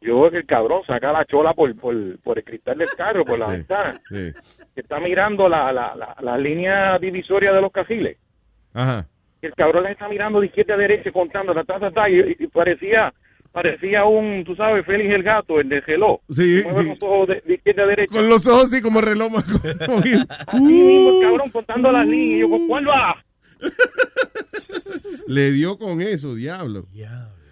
yo veo que el cabrón saca la chola por, por, por el cristal del carro, por la ventana, Sí. que está mirando la, la, la, la línea divisoria de los cajiles. Ajá. el cabrón está mirando de izquierda a derecha contando la ta, ta, ta, y, y parecía parecía un, tú sabes, Félix el gato, el de Geló. Sí, sí. los ojos de, de izquierda a derecha. Con los ojos así como reloj. más como- Así mismo, el cabrón contando las líneas. Y yo, ¿cuál va? Le dio con eso, diablo.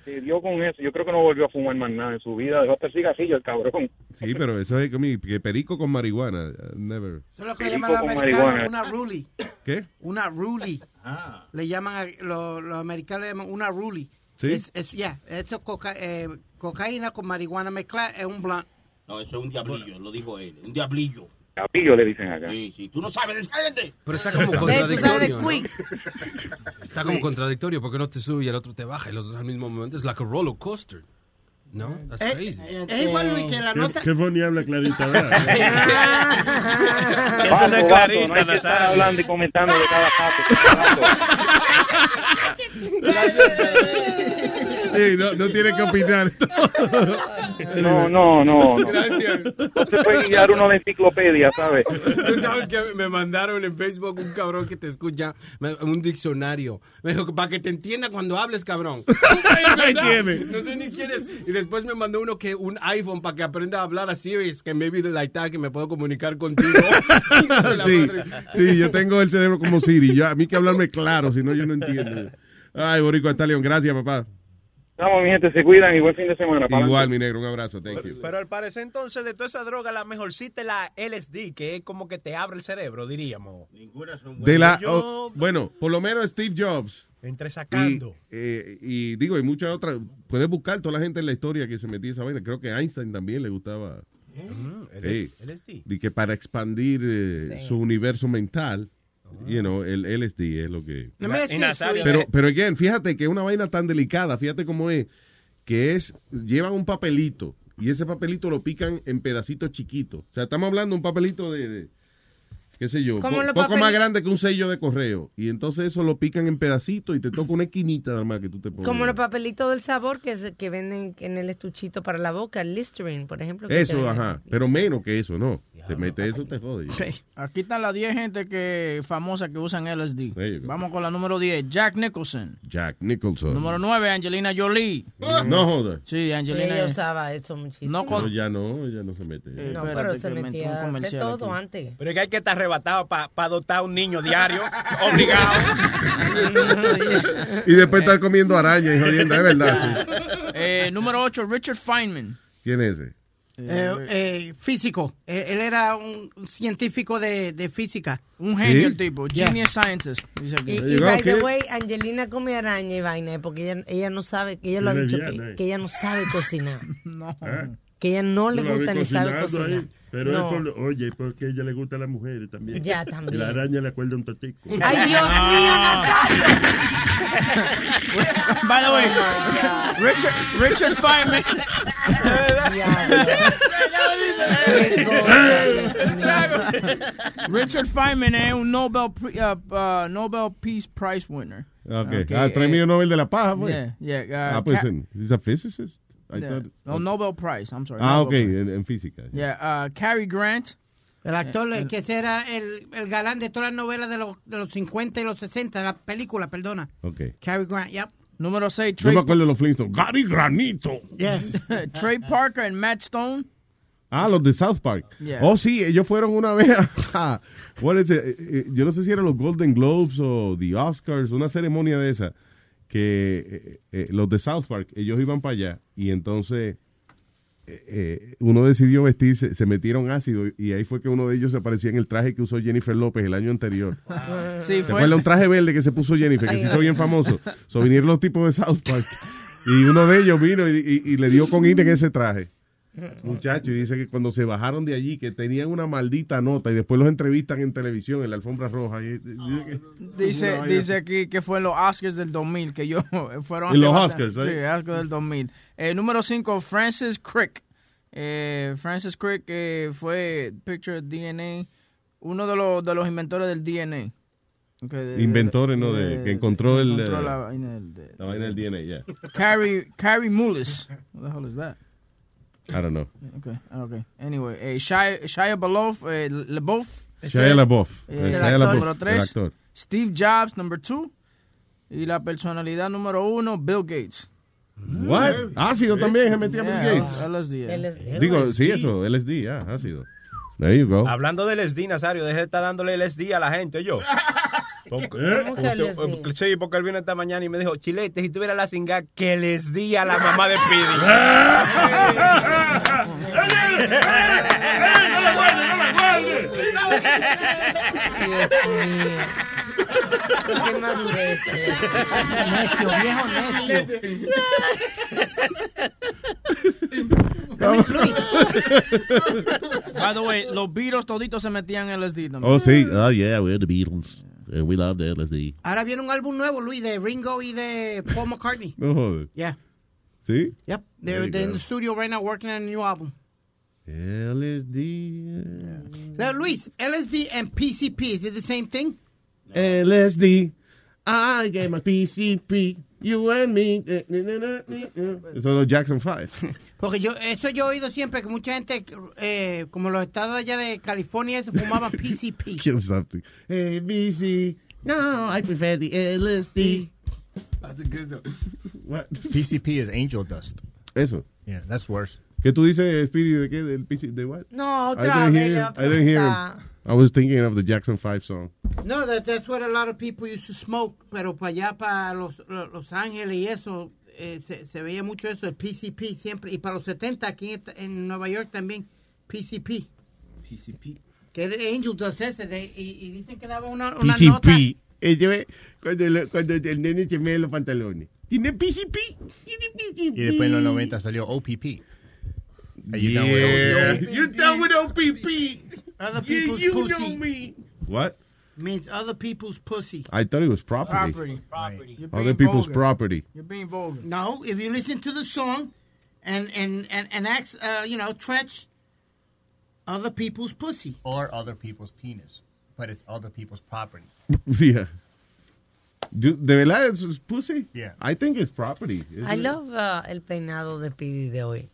Se dio con eso. Yo creo que no volvió a fumar más nada en su vida. Dejó hasta el cigarrillo el cabrón. Sí, pero eso es como que perico con marihuana. Never. Eso es lo que le Perico llaman los americanos una ruly. ¿Qué? Una ruly. Le llaman, a- lo- los americanos le llaman una ruly. ¿Sí? Es, es, yeah, esto es coca- eh, cocaína con marihuana mezclada, es un blunt. No, eso es un diablillo, lo dijo él. Un diablillo. Capillo le dicen acá. Sí, sí. Tú no sabes, cállate. Pero está como contradictorio. ¿no? Está como contradictorio porque no te sube y el otro te baja y los dos al mismo momento. Es like a roller coaster. No, that's Es, crazy. es igual, Luis, que la ¿Qué, nota... qué bonita habla Clarita, ¿verdad? Vato, es vato, clarita, no hay que estar Nazario. hablando y comentando de cada Sí, no, no tiene que opinar. No, no, no, no. Gracias. No se puede guiar uno de enciclopedia, ¿sabes? Tú sabes que me mandaron en Facebook un cabrón que te escucha, un diccionario. Me dijo, para que te entienda cuando hables, cabrón. Ahí tiene. No sé ni quién es. Y después me mandó uno que un iPhone para que aprenda a hablar así, que maybe like that, que me puedo comunicar contigo. Sí, sí, yo tengo el cerebro como Siri. Yo, a mí que hablarme claro, si no yo no entiendo. Ay, Boricua Stallion, gracias, papá. Vamos, mi gente, se cuidan y buen fin de semana. Igual, mi negro, un abrazo, thank you. Pero al parecer entonces de toda esa droga la mejorcita es la LSD, que es como que te abre el cerebro, diríamos. Ninguna son De la, oh, bueno, por lo menos Steve Jobs. Entre sacando. Y, eh, y digo, hay muchas otras. Puedes buscar toda la gente en la historia que se metía esa vaina. Creo que a Einstein también le gustaba. Sí. LSD. Y que para expandir eh, su universo mental, you know, el LSD es lo que. Pero, pero again, fíjate que es una vaina tan delicada, fíjate cómo es, que es, llevan un papelito y ese papelito lo pican en pedacitos chiquitos. O sea, estamos hablando de un papelito de, de, qué sé yo, po- poco papel- más grande que un sello de correo. Y entonces eso lo pican en pedacitos y te toca una esquinita nada más que tú te pones. Como los papelitos del sabor que, se- que venden en el estuchito para la boca, el Listerine, por ejemplo. Eso, ajá. Pero menos que eso, ¿no? Te metes eso, te jode. Aquí están las 10 gente que famosas que usan LSD. Vamos con la número 10, Jack Nicholson. Jack Nicholson. Número 9, Angelina Jolie. No joda. Sí, Angelina. Ella usaba eso muchísimo. No No, ya no, ya no se mete. Eh, No, pero se metía de todo aquí. antes. Pero es que hay que estar arrebatado para adoptar a un niño diario, obligado. Y después estar comiendo araña y jodiendo, es verdad. sí. Eh, número 8, Richard Feynman. ¿Quién es ese? Eh, eh, físico. Eh, él era un científico de, de física. Un genio ¿Sí? el tipo, Yeah. genius scientist. Aquí. Y, by the way, Angelina come araña y vaina porque ella, ella no sabe, ella lo ha dicho, que, que ella no sabe cocinar. No. ¿Eh? Que ella no le gusta ni sabe cocinar. ahí, Pero No. es por, oye, porque a ella le gusta a las mujeres también. Ya, también. Y la araña le acuerda un totico. ¡Ay, Dios mío, Nazario! By the way, Oh, Richard, Richard Feynman. Richard Feynman es un Nobel, uh, uh, Nobel Peace Prize winner. Okay. Okay, ah, el premio eh, Nobel de la Paja, fue. Yeah, yeah. uh, ah, pues, he's a physicist. I yeah. thought- No, Nobel Prize, I'm sorry. ah, Nobel ok, en, en física. Yeah, uh, Cary Grant. El actor Eh, el- que ese era el, el galán de todas las novelas de los, de los 50 y los 60, la película, perdona. Ok. Cary Grant, yep. Número 6, Yo Trey, me acuerdo de los Flintstones. Gary Granito. Yes. Trey Parker and Matt Stone. Ah, los de South Park. Yeah. Oh, sí, ellos fueron una vez a, what is it? Eh, eh, yo no sé si eran los Golden Globes o the Oscars, una ceremonia de esa, que eh, eh, los de South Park, ellos iban para allá y entonces eh, eh, uno decidió vestirse, se metieron ácido y ahí fue que uno de ellos se aparecía en el traje que usó Jennifer López el año anterior. Sí, ¿Te fue. acuerdas un traje verde que se puso Jennifer, que se hizo bien famoso? So, vinieron los tipos de South Park y uno de ellos vino y, y- y le dio con ir en ese traje. Muchacho, y dice que cuando se bajaron de allí, que tenían una maldita nota y después los entrevistan en televisión, en la alfombra roja. y- y- dice que- Dice, aquí que fue en los Oscars del 2000, que yo fueron... En los Oscars, Sí. Oscars del 2000. Eh, número 5, Francis Crick. Eh, Francis Crick eh, fue Picture DNA, uno de los, de los inventores del DNA. Ok, de- de- Inventores, ¿no? De- que encontró el, encontró eh, la vaina del- de- La vaina del DNA, ya. Carrie, Carrie Mullis. What the hell is that? I don't know. Okay, okay. Anyway, eh, Shia, Shia LaBeouf, eh, LaBeouf. Shia LaBeouf. Eh, Eh, el Shia actor LaBeouf, número el tres. actor. Steve Jobs, number two. Y la personalidad número uno, Bill Gates. What? Ácido también se metía Bill Yeah, Gates. LSD. Digo, sí, eso, LSD, ya, ácido. There you go. Hablando del LSD, Nazario, deje de estar dándole LSD a la gente, yo. Porque, ¿Cómo que usted- LSD? porque- sí, porque él vino esta mañana y me dijo, Chilete, si tuviera la singa, que les di a la mamá de Dios mío. Qué madurez. Necio, viejo necio. By the way, los Beatles toditos se metían en LSD también. Oh, sí. Oh, yeah, we're the Beatles. Uh, we love the LSD. Ahora viene un álbum nuevo, Luis, de Ringo y de Paul McCartney. No joder. Yeah. ¿Sí? Yep. They're, they're in the studio right now working on a new album. LSD. Now, Luis, LSD and PCP, is it the same thing? LSD. I gave my PCP. You and me. Eso es Jackson 5. Porque yo, eso yo he oído siempre, que mucha gente, eh, como los estados allá de California, se fumaban PCP. Kill something. No, I prefer the LSD. That's a good one. What? PCP is angel dust. Eso. Yeah, that's worse. ¿Qué tú dices, Speedy, de qué? ¿Del PC? ¿De what? No, I otra didn't vez. hear, I didn't hear him. I was thinking of the Jackson 5 song. No, that, that's what a lot of people used to smoke, pero para allá, para Los, Los, Los Ángeles y eso, eh, se, se veía mucho eso, el PCP siempre, y para los 70 aquí en, en Nueva York también, PCP. PCP. Que era Angel de- y, y dicen que daba una, una nota. PCP. Eh, cuando, lo- cuando el nene se mete los pantalones. ¿Tiene PCP? ¿Tiene PCP? Y después en los 90 salió OPP. Are you Yeah. done with OPP? You're done with OPP. Other Yeah, you pussy. know me. What? Means other people's pussy. I thought it was property. Property. Property. You're Other people's vulgar. property. You're being vulgar. No, if you listen to the song and and and, and ask, uh, you know, Tretch, other people's pussy. Or other people's penis. But it's other people's property. Yeah. You- ¿De verdad es es pussy? Yeah. I think it's property. I love uh, el peinado de Pidi de hoy.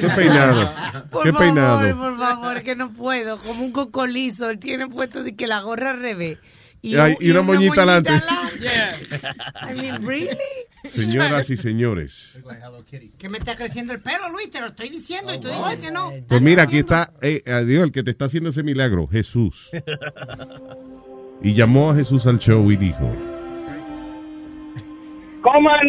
¿Qué peinado? Por ¿Qué favor, peinado? por favor, que no puedo. Como un cocolizo. Él tiene puesto de que la gorra al revés. Y, Ay, y una moñita adelante. I mean, really? Señoras y señores. Que me está creciendo el pelo, Luis, te lo estoy diciendo y tú dices que no. Pues mira, aquí está, eh, adiós, el que te está haciendo ese milagro, Jesús. Y llamó a Jesús al show y dijo, coman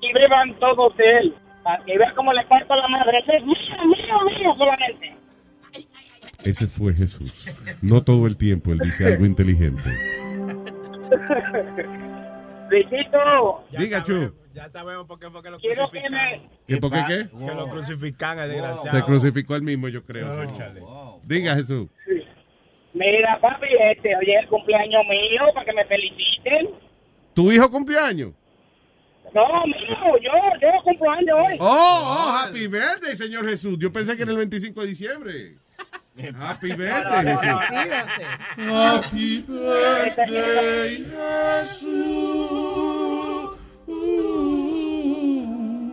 y beban todos de él. Para que vean cómo le parto la madre. Ese es mío, mío, mío solamente. ese fue Jesús. No todo el tiempo él dice algo inteligente. Luisito, Diga, Chu. Ya sabemos por qué fue que lo quiero que crucificaron. me... ¿Que por qué qué? Que lo crucifican, el desgraciado. Se crucificó él mismo, yo creo. Diga, Jesús. Mira, papi, este, hoy es el cumpleaños mío para que me feliciten. ¿Tu hijo cumpleaños? No, mío, yo, yo cumplo años hoy. Oh, oh, happy birthday, señor Jesús. Yo pensé que era el 25 de diciembre. Happy birthday, Jesús. Happy birthday, Jesús.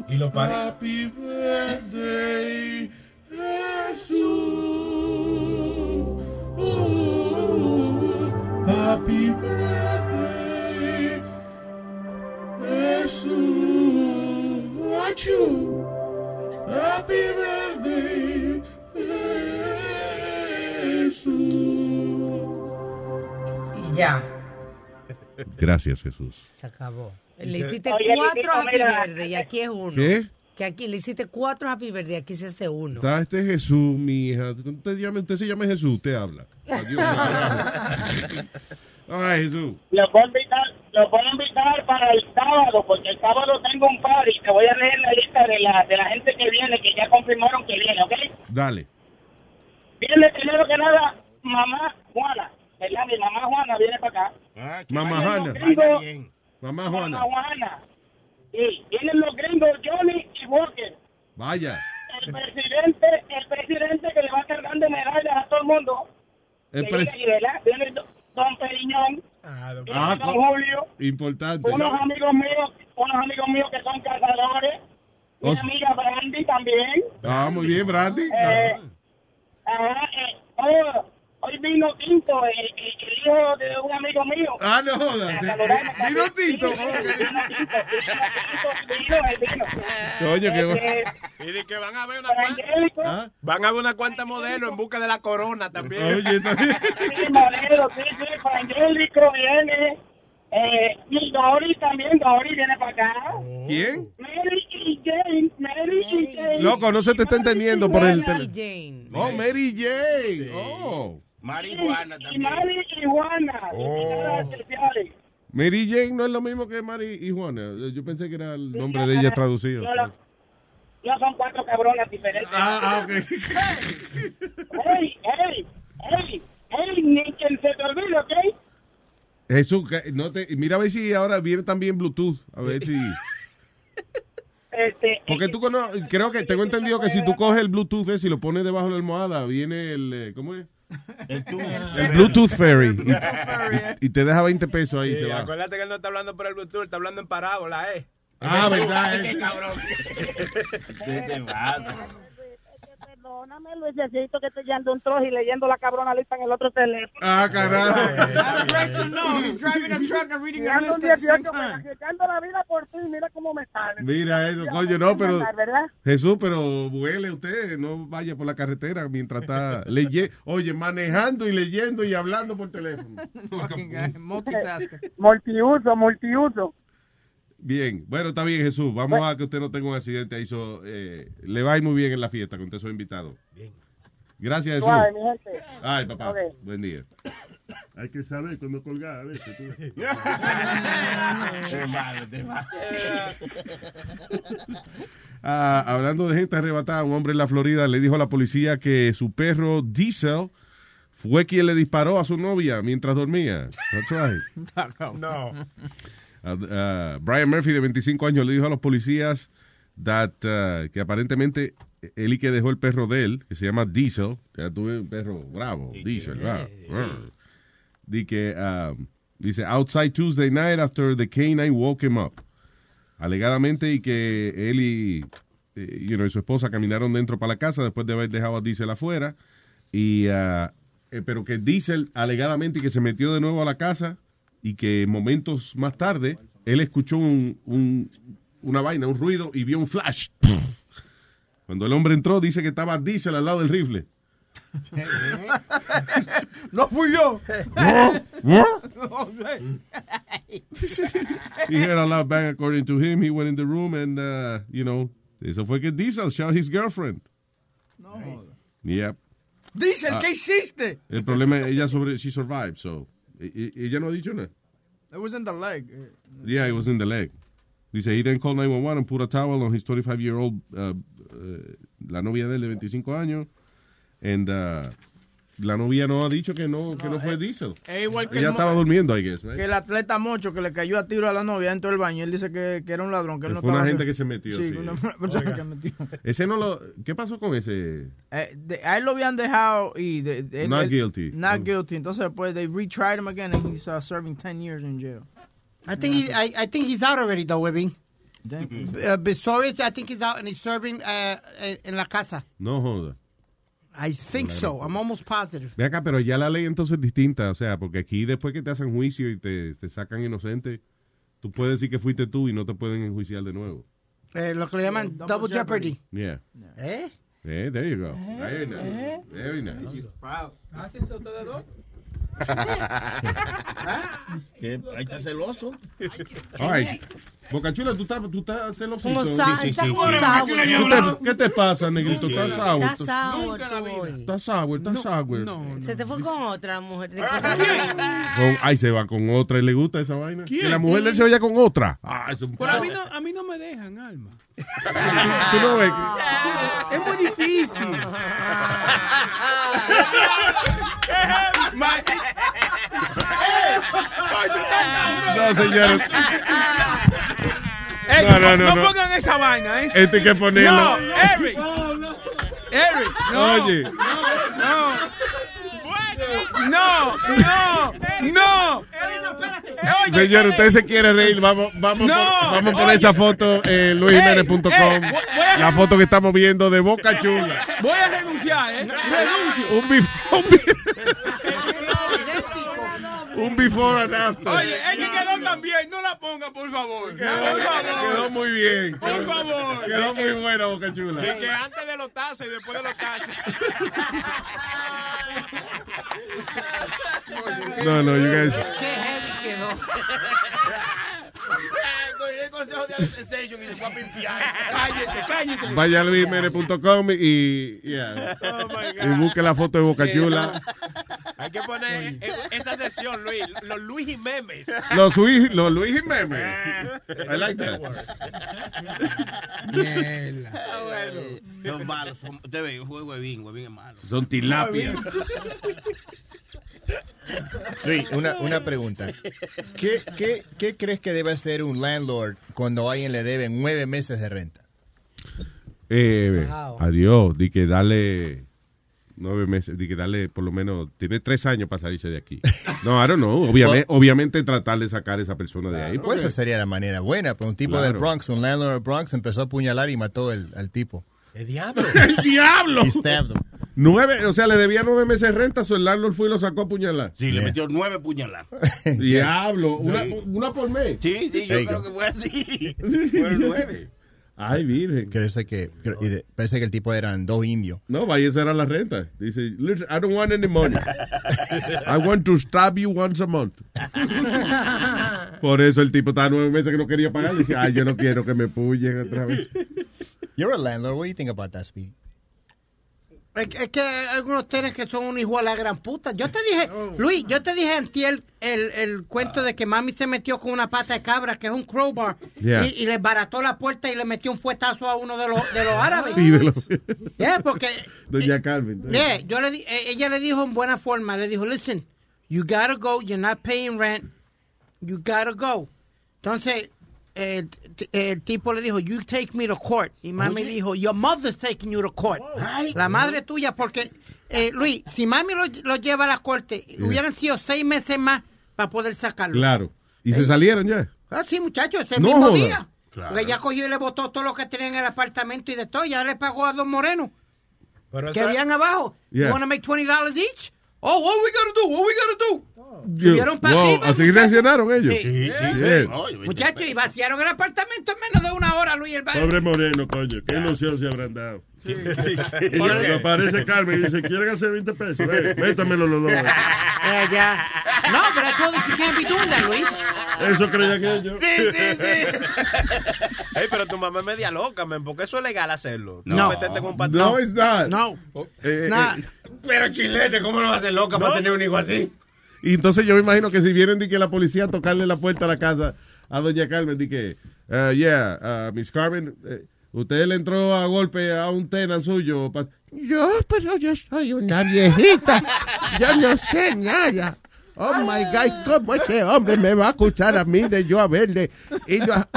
Y lo paré. Happy birthday, Jesús. Happy birthday, Jesús. Happy birthday, Jesús. Y ya, Gracias, Jesús. se acabó. Le hiciste Oye, cuatro happy verde y aquí es uno. ¿Qué? Que aquí le hiciste cuatro happy verde y aquí se hace uno. Está este Jesús, mi hija. Usted, llama, usted se llama Jesús, usted habla. Adiós. All right, Jesús. Los voy a invitar, los voy a invitar para el sábado, porque el sábado tengo un party. Te voy a leer la lista de la, de la gente que viene, que ya confirmaron que viene, ¿ok? Dale. Viene primero que nada mamá Juana, ¿verdad? Mi mamá Juana viene para acá. Mamá Vienen Juana. los gringos- Mamá Mamá Juana. Juana. Sí, vienen los gringos Johnny y Walker. Vaya. El presidente, el presidente que le va cargando medallas a todo el mundo. El Que pres- viene, y, Don Periñón, Ah, co- Julio, Importante. unos amigos míos, unos amigos míos que son cazadores. Mi amiga Brandy también. Ah, muy bien, Brandy. Eh, ajá, eh, oh, hoy vino Quinto, el, el- el hijo de un amigo mío. Ah, no jodas. Vino Tito. Coño, qué bueno. Y de que van a ver una cuanta, van a ver una cuanta modelos en busca de la corona también. Oye, también. Sí, modelo, sí, viene. Eh, y Dory también, Dory viene para acá. ¿Quién? Mary y Jane, Mary y Jane. Loco, no se te está entendiendo por el Mary teléfono. Jane. Oh, Mary Jane. Oh. Marihuana Y Mary y Juana. invitadas especiales. Mary Jane no es lo mismo que Mary y Juana. Yo pensé que era el nombre de ella traducido. No, no, no son cuatro cabronas diferentes. Ah, ah, ok. Hey, hey, hey, hey, ni quien se te olvide, ¿ok? Jesús, que no te, mira a ver si ahora viene también Bluetooth. A ver si. Este, Porque tú conoces, creo que tengo entendido que si tú coges el Bluetooth ese y lo pones debajo de la almohada, viene el. eh, ¿Cómo es? El tú. El Bluetooth Fairy. Y, y te deja 20 pesos ahí. Sí, se va. acuérdate que él no está hablando por el Bluetooth, está hablando en parábola, ¿eh? Ah, verdad. Qué eh. cabrón. ¿Qué te pasa? Perdóname, Luisecito, que estoy yendo un trozo y leyendo la cabrona lista en el otro teléfono. Ah, carajo. That's great to know. He's driving a truck and reading Y a ando list un at the same 18, time. arriesgando la vida por ti, mira cómo me sale. Mira eso, Ya coño, no, pero. Jesús, pero vuele usted, no vaya por la carretera mientras está leyendo. Oye, manejando y leyendo y hablando por teléfono. Multiuso, multiuso. Bien, bueno, está bien, Jesús. Vamos a que usted no tenga un accidente ahí. so, eh, le va a ir muy bien en la fiesta con usted soy invitado. Gracias, Jesús. Suave, mi gente. Ay, papá. Buen día. Hay que saber cuándo colgar a veces. Ah, hablando de gente arrebatada, un hombre en la Florida le dijo a la policía que su perro Diesel fue quien le disparó a su novia mientras dormía. That's right. No. Uh, uh, Brian Murphy, de 25 años, le dijo a los policías that, uh, que aparentemente él y que dejó el perro de él, que se llama Diesel, que tuve un perro bravo, Diesel, bravo. Brr. Di que, um, dice, outside Tuesday night after the canine woke him up. Alegadamente, y que él y, eh, you know, y su esposa caminaron dentro para la casa después de haber dejado a Diesel afuera. Y, uh, eh, pero que Diesel, alegadamente, y que se metió de nuevo a la casa y que momentos más tarde él escuchó un, un- una vaina, un ruido y vio un flash. Cuando el hombre entró, dice que estaba Diesel al lado del rifle. No fui yo. He heard a loud bang according to him. He went in the room and, uh, you know, eso fue que Diesel shot his girlfriend. Yep. Diesel, Ah. ¿qué hiciste? El problema es ella sobre, she survived, so. Ella no ha dicho nada. It was in the leg. Yeah, it was in the leg. Dice, he then called 911 and put a towel on his 25-year-old, uh, uh, la novia de él de 25 años. And uh, la novia no ha dicho que no, que no fue Diesel. Es igual que Ella el estaba durmiendo, I guess, right? Que el atleta Mocho que le cayó a tiro a la novia dentro del baño. Él dice que, que era un ladrón, que él no fue una estaba gente que se metió, sí. una persona que metió. Ese no lo... ¿Qué pasó con ese? Eh, de- a él lo habían dejado y... de- de- Not él- guilty. Not Oh. guilty. Entonces después they retried him again and he's uh, serving 10 years in jail. I think he, I, I think he's out already though, Webby. Uh, Pistorius, I think he's out and he's serving uh, en la casa. No joda. I think so. I'm almost positive. Ve acá, pero ya la ley entonces es distinta, o sea, porque aquí después que te hacen juicio y te, te sacan inocente, tú puedes decir que fuiste tú y no te pueden enjuiciar de nuevo. Eh, lo que le llaman Double double, jeopardy. Yeah. ¿Eh? Eh, there you go. Very nice. Very nice. ¿Hacen eso ustedes dos? ¿Qué? Ahí está celoso. Right. Bocachula, tú estás, tú estás celoso. Como está como. ¿Qué te pasa, negrito? ¿Estás sour? Está sour. ¿Estás sour? ¿Estás sour? Se te fue con otra mujer. Ay, se va con otra y le gusta esa vaina. ¿Quién? Que la mujer él se vaya con otra. Ah, es un Pero a mí, no, a mí no me dejan, Alma. Tú no ves Es muy difícil. No, señor. Ey, No, no, no, no. pongan esa vaina, ¿eh? Hay que ponerlo. No, Eric. Eric, no. Oye. No. No, no, no. Oye, Señor, usted se quiere reír. Vamos, vamos, No, por- vamos a poner esa foto en voy a- La foto que estamos viendo de Boca Chula. Voy a renunciar, ¿eh? Renuncio. Un bif- un bif- Un before and after. Oye, es que quedó tan bien. No la ponga, por favor. Quedó, por favor. quedó muy bien. Por Quedó- favor. Quedó muy buena, Boca Chula. Y que antes de los tazos y después de los tazos. No, no, you guys. Qué heavy quedó. El consejo de Alex Sensation y después a pimpear. Cállese, cállese. Vaya a luismere.com y, yeah. y busque la foto de Boca Chula. Hay que poner eh, esa sesión, Luis. Los Luis y memes. Los, Luis, los Luis Jiménez. I like that. Ah, bueno. Son malos. Son, usted ve, fue huevín. Huevín es malo. Son tilapia. Luis, una, una pregunta. ¿Qué, qué, ¿Qué crees que debe hacer un landlord cuando a alguien le debe nueve meses de renta? Eh, Adiós. Di que dale nueve meses. Di que dale por lo menos. Tiene tres años para salirse de aquí. No, I don't know. Obviamente, obviamente tratar de sacar a esa persona de ahí. Pues esa sería la manera buena. Pero un tipo Claro. del Bronx, un landlord del Bronx, empezó a apuñalar y mató el- al tipo. ¡El diablo! ¡El diablo! He stabbed him. Nueve, o sea, le debía nueve meses de renta, su el landlord fue y lo sacó a puñalar. Sí, le metió nueve puñaladas. Diablo, una, Sí. una por mes. Sí, sí, yo creo go. que fue así. Fueron nueve. Ay, virgen. Parece que, y de- parece que el tipo eran dos indios. No, vaya, esa era la renta. Dice, "Listen, I don't want any money. I want to stab you once a month. Por eso el tipo estaba nueve meses que no quería pagar. Dice, ay, yo no quiero que me puyen otra vez. You're a landlord. What do you think about that, Speedy? Es, es que hay algunos tenes que son un hijo a la gran puta. Yo te dije, Luis, yo te dije antier el, el cuento de que mami se metió con una pata de cabra, que es un crowbar, Yeah. y, y le barató la puerta y le metió un fuetazo a uno de los, de los árabes. Sí, de los- Yeah, porque Doña Carmen. yeah, yo le di- eh, ella le dijo en buena forma, le dijo, listen, you gotta go, you're not paying rent, you gotta go. Entonces, el, el tipo le dijo, you take me to court. Y mami Oye. dijo, your mother's taking you to court. la madre tuya, porque, eh, Luis, si mami lo, lo lleva a la corte, hubieran sido seis meses más para poder sacarlo. Claro. Y se salieron ya. Ah, sí, muchachos, ese No mismo joda. día. Claro. Porque ella cogió y le botó todo lo que tenía en el apartamento y de todo. Ya le pagó a Don Moreno. Pero que eso- habían abajo. Yeah. You wanna make $20 each? Oh, what we gotta do? What we gotta do? Yo- Subieron para wow, arriba, así reaccionaron ellos. Sí. Sí, Yeah. Muchachos, y vaciaron el apartamento en menos de una hora, Luis. El Pobre Moreno, coño. Qué ilusión se habrán dado. ¿Por Cuando qué? aparece Carmen y dice, ¿quieren hacer 20 pesos? Eh, métamelo los dos. Eh, ya. No, pero I told you she can't be doing that, Luis. Eso creían ellos. Ey, pero tu mamá es media loca, men, porque eso es legal hacerlo. No. Meterte con un patrón. No, it's not. No. Eh, eh, Pero Chilete, ¿cómo no va a ser loca para tener un hijo así? Y entonces yo me imagino que si vienen de que la policía a tocarle la puerta a la casa a doña Carmen, di que, uh, yeah, uh, Miss Carmen, eh, usted le entró a golpe a un tenant suyo. pa- Yo, pero yo soy una viejita. Yo no sé nada. Oh my God, ¿cómo ese hombre me va a acusar a mí de yo haberle ido a,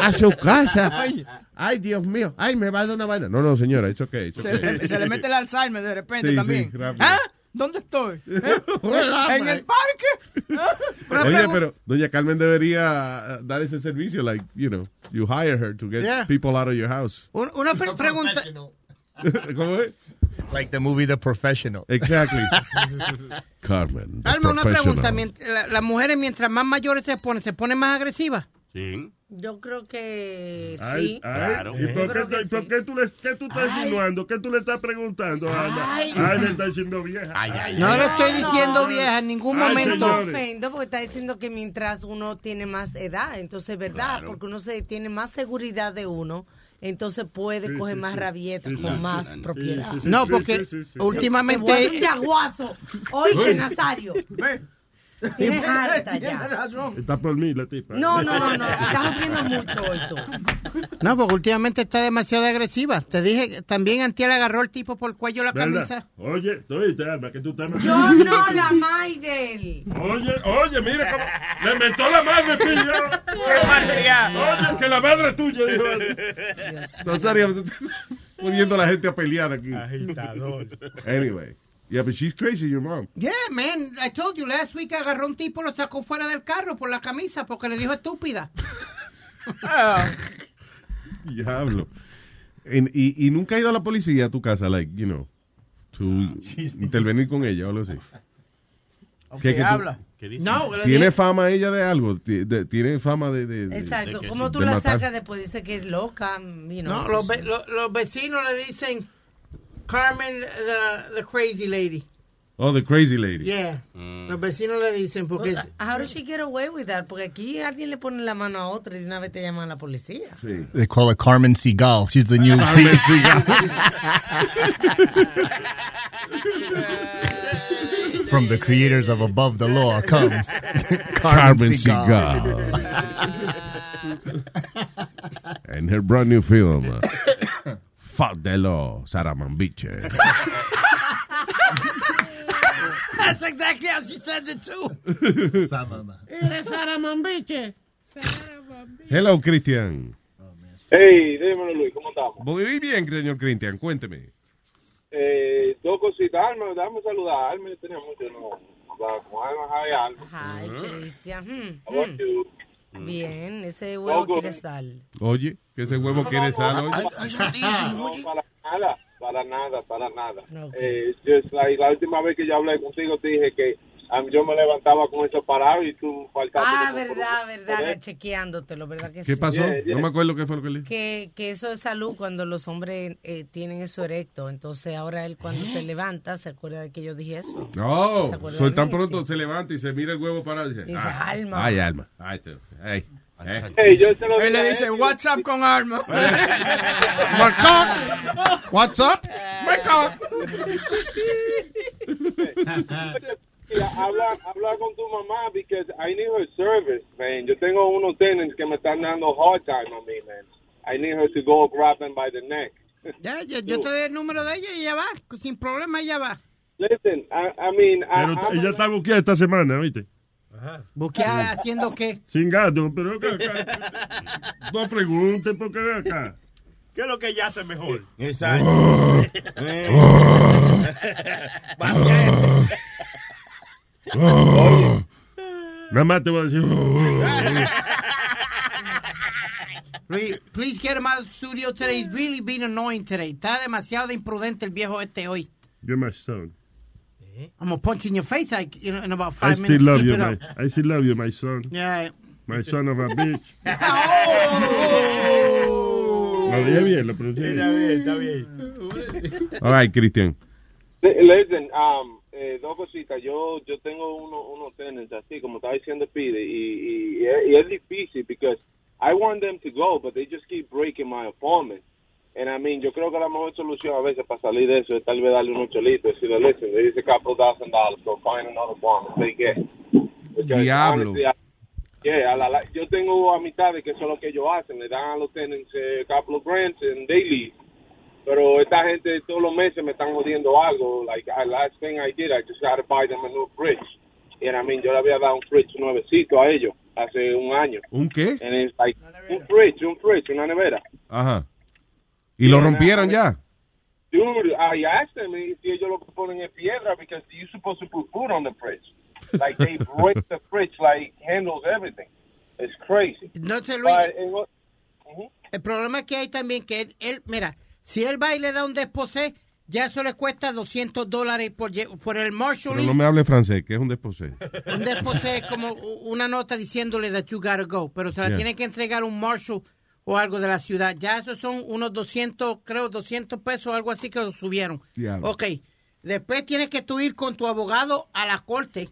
a su casa? Ay, Dios mío. Ay, me va a dar una vaina. No, no, señora, it's okay. it's Se, okay. le- se le mete el Alzheimer de repente Sí, también. sí. ¿Ah? ¿Dónde estoy? ¿Eh? ¿En el parque? Oye, pero doña Carmen debería uh, dar ese servicio, like, you know, you hire her to get Yeah. people out of your house. Un- Una pre- pregunta. ¿Cómo es? Like the movie The Professional. Exactly. Carmen. Alma, una pregunta. Las mujeres, mientras más mayores se ponen, ¿se ponen más agresivas? Sí. Yo creo que Ay, sí. ay, Claro. ¿Y por qué, creo que te- por sí. qué tú, le, qué tú estás insinuando? ¿Qué tú le estás preguntando, Ana? Ay. Ay, le estás diciendo vieja. Ay, ay, No ay. le estoy no. diciendo vieja en ningún Ay, momento. No señores. ofendo porque está diciendo que mientras uno tiene más edad, entonces es verdad, Claro. porque uno se tiene más seguridad de uno, entonces puede Sí, coger sí, más sí. rabieta Sí, con sí, más sí, propiedad. sí, sí, No, porque a últimamente un yaguazo. Oíste, Nazario. Tienes harta Tienes ya. razón. Está por mí la tipa. No, no, no, no. Estás viendo mucho hoy tú. No, porque últimamente está demasiado agresiva. Te dije, también Antiel agarró el tipo por el cuello la ¿Verdad? camisa. Oye, tú oíste, Alma, que tú estás... Yo no, la Maidel. Oye, oye, mira cómo... Le mentó la madre, pillo. Oye, que la madre tuya, dijo. Nazario, poniendo a la gente a pelear aquí. Agitador. Anyway. Yeah, but she's crazy, your mom. Yeah, man, I told you last week agarró un tipo, lo sacó fuera del carro por la camisa porque le dijo estúpida. Diablo. En- y, y nunca ha ido a la policía a tu casa, like, you know, to intervenir con ella o algo así. ¿Qué- qué tú- habla. No, le ¿Tiene dije- fama ella de algo? Ti- de- ¿Tiene fama de...? de- de- Exacto. de- ¿Cómo tú de la matar? sacas después? Dice que es loca. you know, No, los, ve- lo- los vecinos le dicen Carmen, the, the crazy lady. Oh, the crazy lady. Yeah. Los vecinos le dicen porque... Well, how does she get away with that? Porque aquí alguien le pone la mano a otro y de una vez te llaman a la policía. Sí. They call her Carmen Seagal. She's the new Carmen From the creators of Above the Law comes Carmen Seagal. And her brand new film, uh, Fuck the Law, Sarah Mambiche. That's exactly how she said it too. Eres Sara Mambiche. Hello, Cristian. Hey, dímelo Luis, ¿cómo estamos? Muy bien, señor Cristian, cuénteme. Eh, dos cositas, Alma, dame saludar. Alma, yo tenía mucho no con Alma, hi, Alma. Ay, Cristian. hmm, How are you? Hmm. Bien, ese huevo Poco. quiere sal. Oye, que ese huevo quiere sal hoy. No, para nada, para nada, para nada. Eh, just like, la última vez que yo hablé contigo te dije que yo me levantaba con eso parado y tú faltaste. Ah, verdad, verdad, ¿Eh? chequeándotelo, ¿verdad que ¿Qué sí? pasó? No me acuerdo qué fue lo que le dije. Que, que eso es salud cuando los hombres eh, tienen eso erecto. Entonces ahora él cuando se levanta se acuerda de que yo dije eso. Oh, ¿Se acuerda soy tan pronto se levanta y se mira el huevo parado y dice, Dice, "Ah, "Alma". Ay, alma. Ay, te- ay, eh. Hey, yo se lo Él le dice él. WhatsApp con arma. What's up? Wake up. Mira, habla, habla con tu mamá because I need her service, man. Yo tengo unos tenants que me están dando hard time a mí, man. I need her to go grab them by the neck. Ya, yo, yo te doy el número de ella y ella va. Sin problema ella va. Listen, I, I mean, I, Pero ella está buqueada esta semana, ¿viste? Buquear haciendo qué? Sin gato, pero que acá. No pregunten por qué ve acá. ¿Qué es lo que ella hace mejor? Exacto. Oye. Nada más te voy a decir. Luis, please get him out of the studio today. He's really being annoying today. Está demasiado imprudente el viejo este hoy. You're my son. I'm gonna punch in your face like, you know, in about I five still minutes. love Keep you, my. I still love you, my son. Yeah. My son of a bitch. Lo dije bien, lo pronuncié Está bien. bien, está bien. All right, Cristian. Li- Listen, um, eh, dos cositas. Yo yo tengo uno, unos tenants así, como estaba diciendo Pide, y, y, y es difícil because I want them to go, but they just keep breaking my apartment. And I mean, yo creo que la mejor solución a veces para salir de eso es tal vez darle unos chelitos y decirle, listen, there is a couple thousand dollars, go find another apartment, take it. Diablo. honestly, I- yeah, a la- la- yo tengo amistades que eso es lo que ellos hacen, le dan a los tenants a couple of grants and they leave. Pero esta gente todos los meses me están jodiendo algo. Like, I, last thing I did, I just had to buy them a new fridge. I mean, yo le había dado un fridge nuevecito a ellos hace un año. ¿Un qué? And it's like, un fridge, un fridge, una nevera. Ajá. ¿Y lo rompieron ya? Dude, I asked them if si ellos lo ponen es piedra because you're supposed to put food on the fridge. Like, they break the fridge like handles everything. It's crazy. No Luis. But, and what- El problema es que hay también que él, él- mira, si él va y le da un desposé, ya eso le cuesta 200 dólares por, por el Pero marshalling. no me hable francés, que es un desposé. Un desposé es como una nota diciéndole that you gotta go, pero se la Yeah. tiene que entregar un marshal o algo de la ciudad. Ya esos son unos 200, creo, 200 pesos, algo así que lo subieron. Diablo. Ok, después tienes que tú ir con tu abogado a la corte,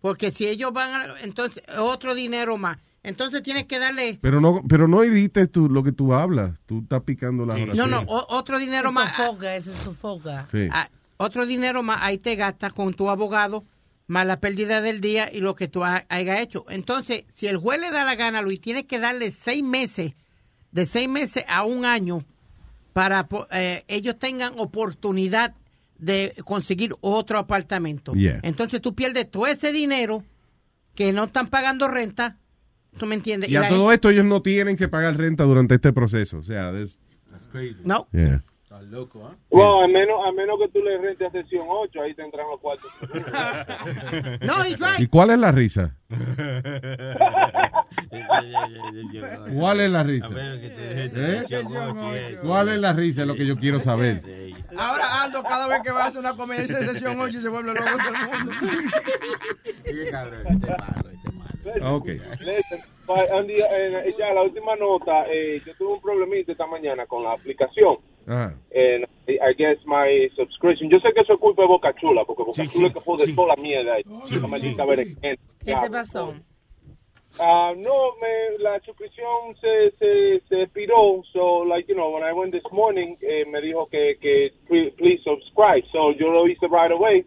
porque si ellos van a, entonces, otro dinero más. Entonces tienes que darle, Pero no, pero no edites tú lo que tú hablas. Tú estás picando la no, no, o- otro dinero más. sofoca, ese es sofoca. Sí. Ah, otro dinero más, ahí te gastas con tu abogado, más la pérdida del día y lo que tú ha- hayas hecho. Entonces, si el juez le da la gana, Luis, tienes que darle seis meses, de seis meses a un año, para eh, ellos tengan oportunidad de conseguir otro apartamento. Yeah. Entonces tú pierdes todo ese dinero que no están pagando renta, ¿tú me entiendes? Y a la todo esto ellos no tienen que pagar renta durante este proceso. O sea, es... No. Yeah. Estás loco, ¿ah? Well, a menos, a menos que tú le rentes a sesión 8, ahí tendrán los cuartos. No, he's right. ¿Y cuál es la risa? ¿Cuál es la risa? ¿Eh? ¿Cuál es la risa? Es lo que yo quiero saber. Ahora, Rolando cada vez que va a hacer una comedia dice sesión 8 y se vuelve loco todo el mundo. Ok. Listen, but on the- eh, ya la última nota, eh, yo tuve un problemita esta mañana con la aplicación. Ajá. And I guess my subscription. Yo sé que eso es culpa de Boca Chula, porque Boca Chula es que jode toda la mierda. ¿Qué te pasó? Ah, no, me, la suscripción se, se, se expiró. So, like, you know, when I went this morning, eh, me dijo que, que please subscribe. So, yo lo hice right away.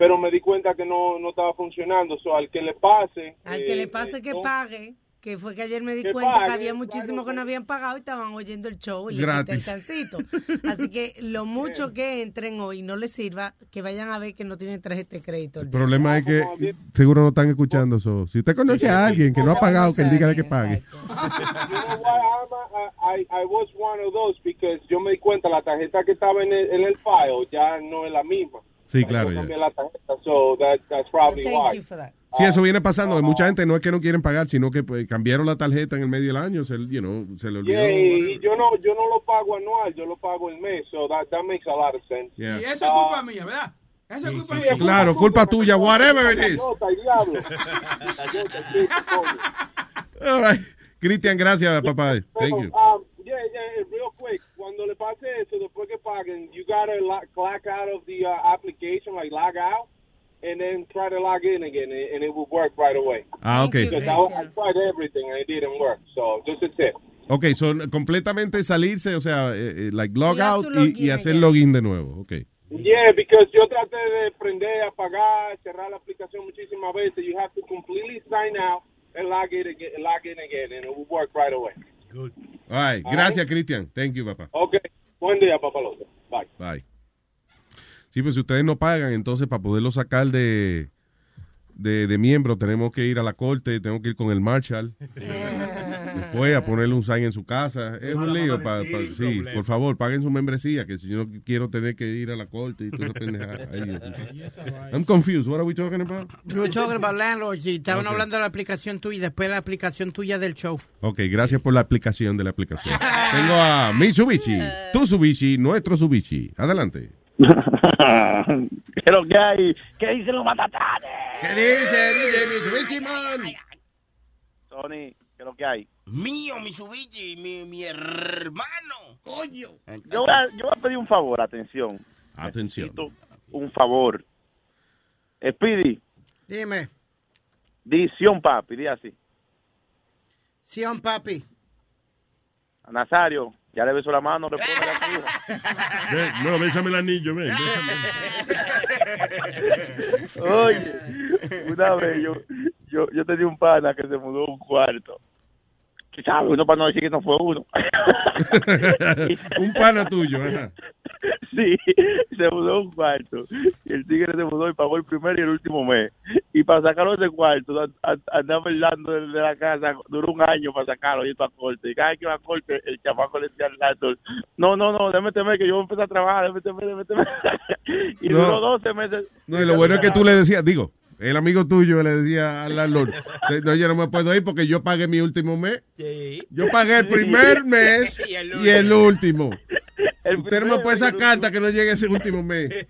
Pero me di cuenta que no, no estaba funcionando. So, al que le pase. Al que eh, le pase que no- pague, que fue que ayer me di Que cuenta pague, que había muchísimos que no habían pagado y estaban oyendo el show y le quité el Gratis. cancito. Así que lo mucho que entren hoy no les sirva, que vayan a ver que no tienen tarjeta de crédito. El problema es que seguro no están escuchando eso. Si usted conoce a alguien que no ha pagado, que él diga de que pague. You know why I'm a- I, I was one of those because yo me di cuenta la tarjeta que estaba en el, en el file ya no es la misma. Sí, claro. Cambié la tarjeta, so that, that's probably Thank why. you for that. Sí, eso viene pasando. que mucha gente no es que no quieren pagar, sino que pues, cambiaron la tarjeta en el medio del año. Se, you know, se le olvidó. Yeah, y yo no yo no lo pago anual, yo lo pago el mes, so that, that makes a lot of sense. Yeah. Y eso es culpa mía, ¿verdad? Eso es culpa mía. Claro, culpa tuya, whatever it is. Sí. All right. Cristian, gracias, papá. Thank you. Um, yeah, yeah, real quick. Cuando le pase eso, después que paguen, you gotta lo- clock out of the uh, application, like log out, and then try to log in again, and it will work right away. Ah, ok. Because I, I tried everything and it didn't work. So just a tip. Ok, son completamente salirse, o sea, eh, eh, like log out y, hacer again. login de nuevo. Ok. Yeah, because yo traté de prender, apagar, cerrar la aplicación muchísimas veces. You have to completely sign out and log in again, log in again, and it will work right away. All right. Gracias, Cristian. Thank you, papá. Okay. Buen día, papalote. Bye. Bye. Sí, pues si ustedes no pagan, entonces para poderlo sacar de, de, de miembro tenemos que ir a la corte, tenemos que ir con el Marshall. Después a ponerle un sign en su casa. Es un lío. pa- pa- sí, por favor, paguen su membresía, que si yo no quiero tener que ir a la corte y pendejada. Ay, I'm confused. What are we talking about? We were talking about landlords y estaban Ok. hablando de la aplicación tuya y después la aplicación tuya del show. Ok, gracias por la aplicación de la aplicación. Tengo a Mitsubishi, tu Subishi, nuestro Subishi. Adelante. ¿Qué es lo que hay? ¿Qué dicen los matatanes? ¿Qué dice DJ Mitsubishi, man? Tony, ¿qué es lo que hay? Mío, Mitsubishi, mi, mi hermano. Coño. Yo voy, a, yo voy a pedir un favor, atención. Atención. Necesito Un favor. Speedy, Dime, Dición, papi, di así. Sion papi. Nazario, ya le beso la mano, responde a su hija. Ven, no, bésame el anillo, ven. bésame. Oye, una vez yo, yo, yo tenía un pana que se mudó a un cuarto. ¿Qué sabes? Uno para no decir que no fue uno. un pana tuyo, ajá. Sí, se mudó a un cuarto. Y el tigre se mudó y pagó el primer y el último mes. Y para sacarlo de ese cuarto, an- an- andaba hablando de la casa, duró un año para sacarlo y esto a corte. Y cada vez que iba a corte, el chamaco le decía al landlord, no, no, no, déjame temer que yo voy a empezar a trabajar, déjame temer, déjame temer. y No. duró 12 meses. No, y lo bueno es que tú le decías, digo, el amigo tuyo le decía al landlord, no, yo no me puedo ir porque yo pagué mi último mes. Yo pagué el primer mes Y el y el último. El Usted no me primero puede sacar hasta que no llegue ese último mes.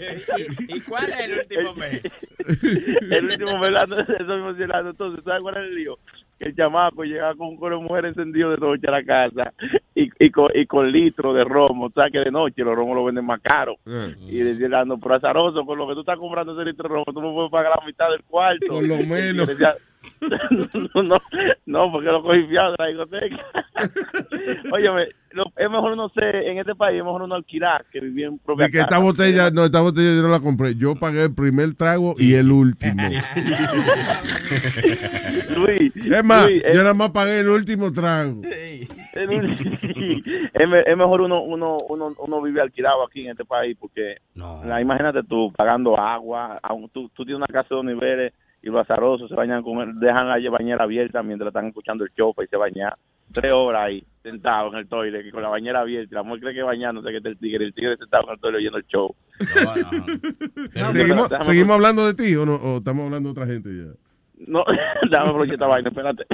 ¿Y cuál es el último mes? el último velando, eso mismo celando. Entonces, ¿sabes cuál es el lío? Que el chamaco llegaba con un coro de mujer encendido de noche a la casa y, y, con, y con litro de romo. O sea, que de noche los romos lo venden más caro. Y decía, Lando, pero azaroso, con lo que tú estás comprando ese litro de romo, tú me puedes pagar la mitad del cuarto. Por lo menos. Y decía, no, no, no, porque lo cogí fiado de la discoteca. Óyeme, lo- es mejor uno ser, en este país, es mejor uno alquilar que vivir en propia que esta botella, no, esta botella yo no la compré. Yo pagué el primer trago y el último. Luis, Es más, Luis, yo nada más pagué el último trago. Es, mejor uno, uno, uno, uno vive alquilado aquí en este país porque la- imagínate tú pagando agua, aun- tú, tú tienes una casa de dos niveles y los azarosos se bañan con el- dejan la bañera abierta mientras están escuchando el show para irse a bañar tres horas ahí sentado en el toile y con la bañera abierta y la mujer cree que bañándose que está el tigre y el tigre sentado en el toile oyendo el show ¿Seguimos, seguimos hablando de ti o, no, o estamos hablando de otra gente ya? No, dame broche esta vaina, espérate.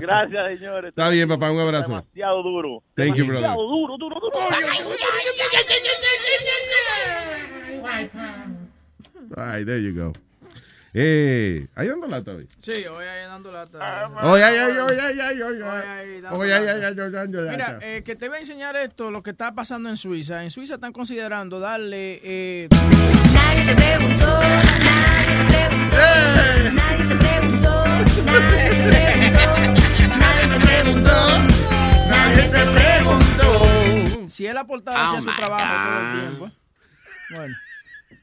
Gracias, señores. Está bien, papá, un abrazo. Demasiado duro. Thank you, Demasiado brother. duro, duro, duro. Ay, there you go. Eh, ¿Ahí dando lata hoy? Sí, hoy ahí dando lata. Oye, ay, ay, oye, ay, ay, oye. ahí dando Oye, ay, lata. ay, ay, ay, dando lata. Mira, eh, que te voy a enseñar esto, lo que está pasando en Suiza. En Suiza están considerando darle... Eh... Nadie te preguntó, nadie te preguntó, nadie te preguntó, nadie te preguntó, nadie te preguntó. Si él aportara hacia su trabajo todo el tiempo. Bueno,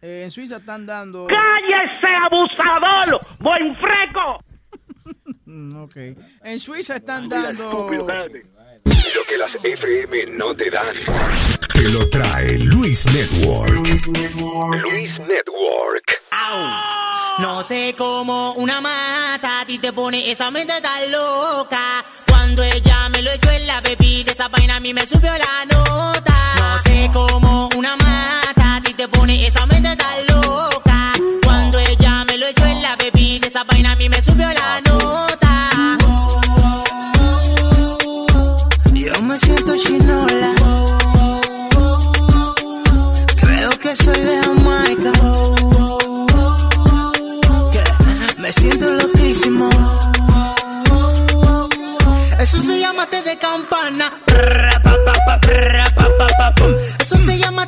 eh, en Suiza están dando... ¡Cállese, abusador! ¡Buen freco! Mm, Ok. En Suiza están dando... Lo que las FM no te dan. Te lo trae Luis Network. Luis Network. No sé cómo una mata a ti te pone esa mente tan loca. Cuando ella me lo echó en la bebida, esa vaina a mí me subió la nota. No sé cómo una mata pone esa mente tan loca. Cuando ella me lo echó en la bebida, esa vaina a mí me subió la nota. Yo me siento chinola. Creo que soy de Jamaica. Me siento loquísimo. Eso se llama té de campana. Eso se llama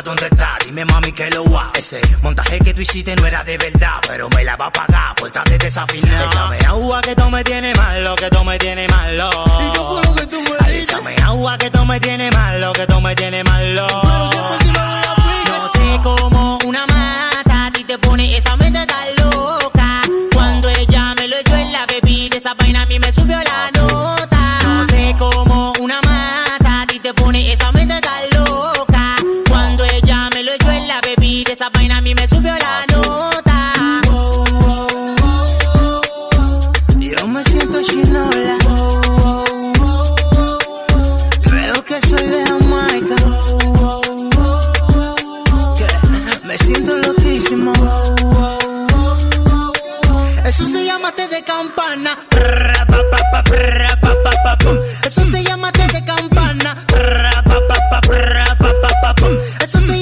Y ¿dónde está? Dime, mami, que lo va. Ese montaje que tú hiciste no era de verdad, pero me la va a pagar por estar desafinado. Échame agua que tú me tienes malo, que tú me tienes malo. Ay, échame agua que tú me tienes malo, que tú me tienes malo. No sé cómo una mata a ti te pone esa mente Eso se llama de campana. Eso se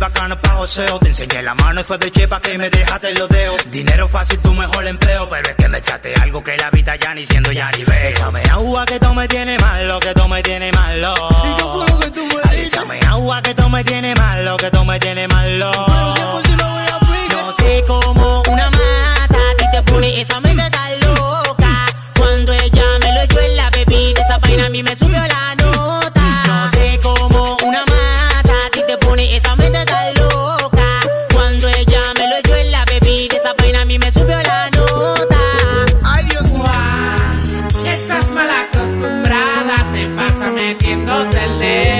bacano pa' joseo. Te enseñé la mano y fue de chepa que me dejaste los dedos. Dinero fácil, tu mejor empleo. Pero es que me echaste algo que la vida ya ni siendo ya ni veo. Échame agua que tú me tienes malo, que tú me tienes malo. Ay, échame agua que tú me tienes malo, que tú me tienes malo. No sé cómo una mata a ti te pone esa mente tan loca. Cuando ella me lo echó en la bebida, esa vaina a mí me subió la me subió la nota. Ay, Dios Estás mal acostumbrada, te pasa metiéndote el dedo.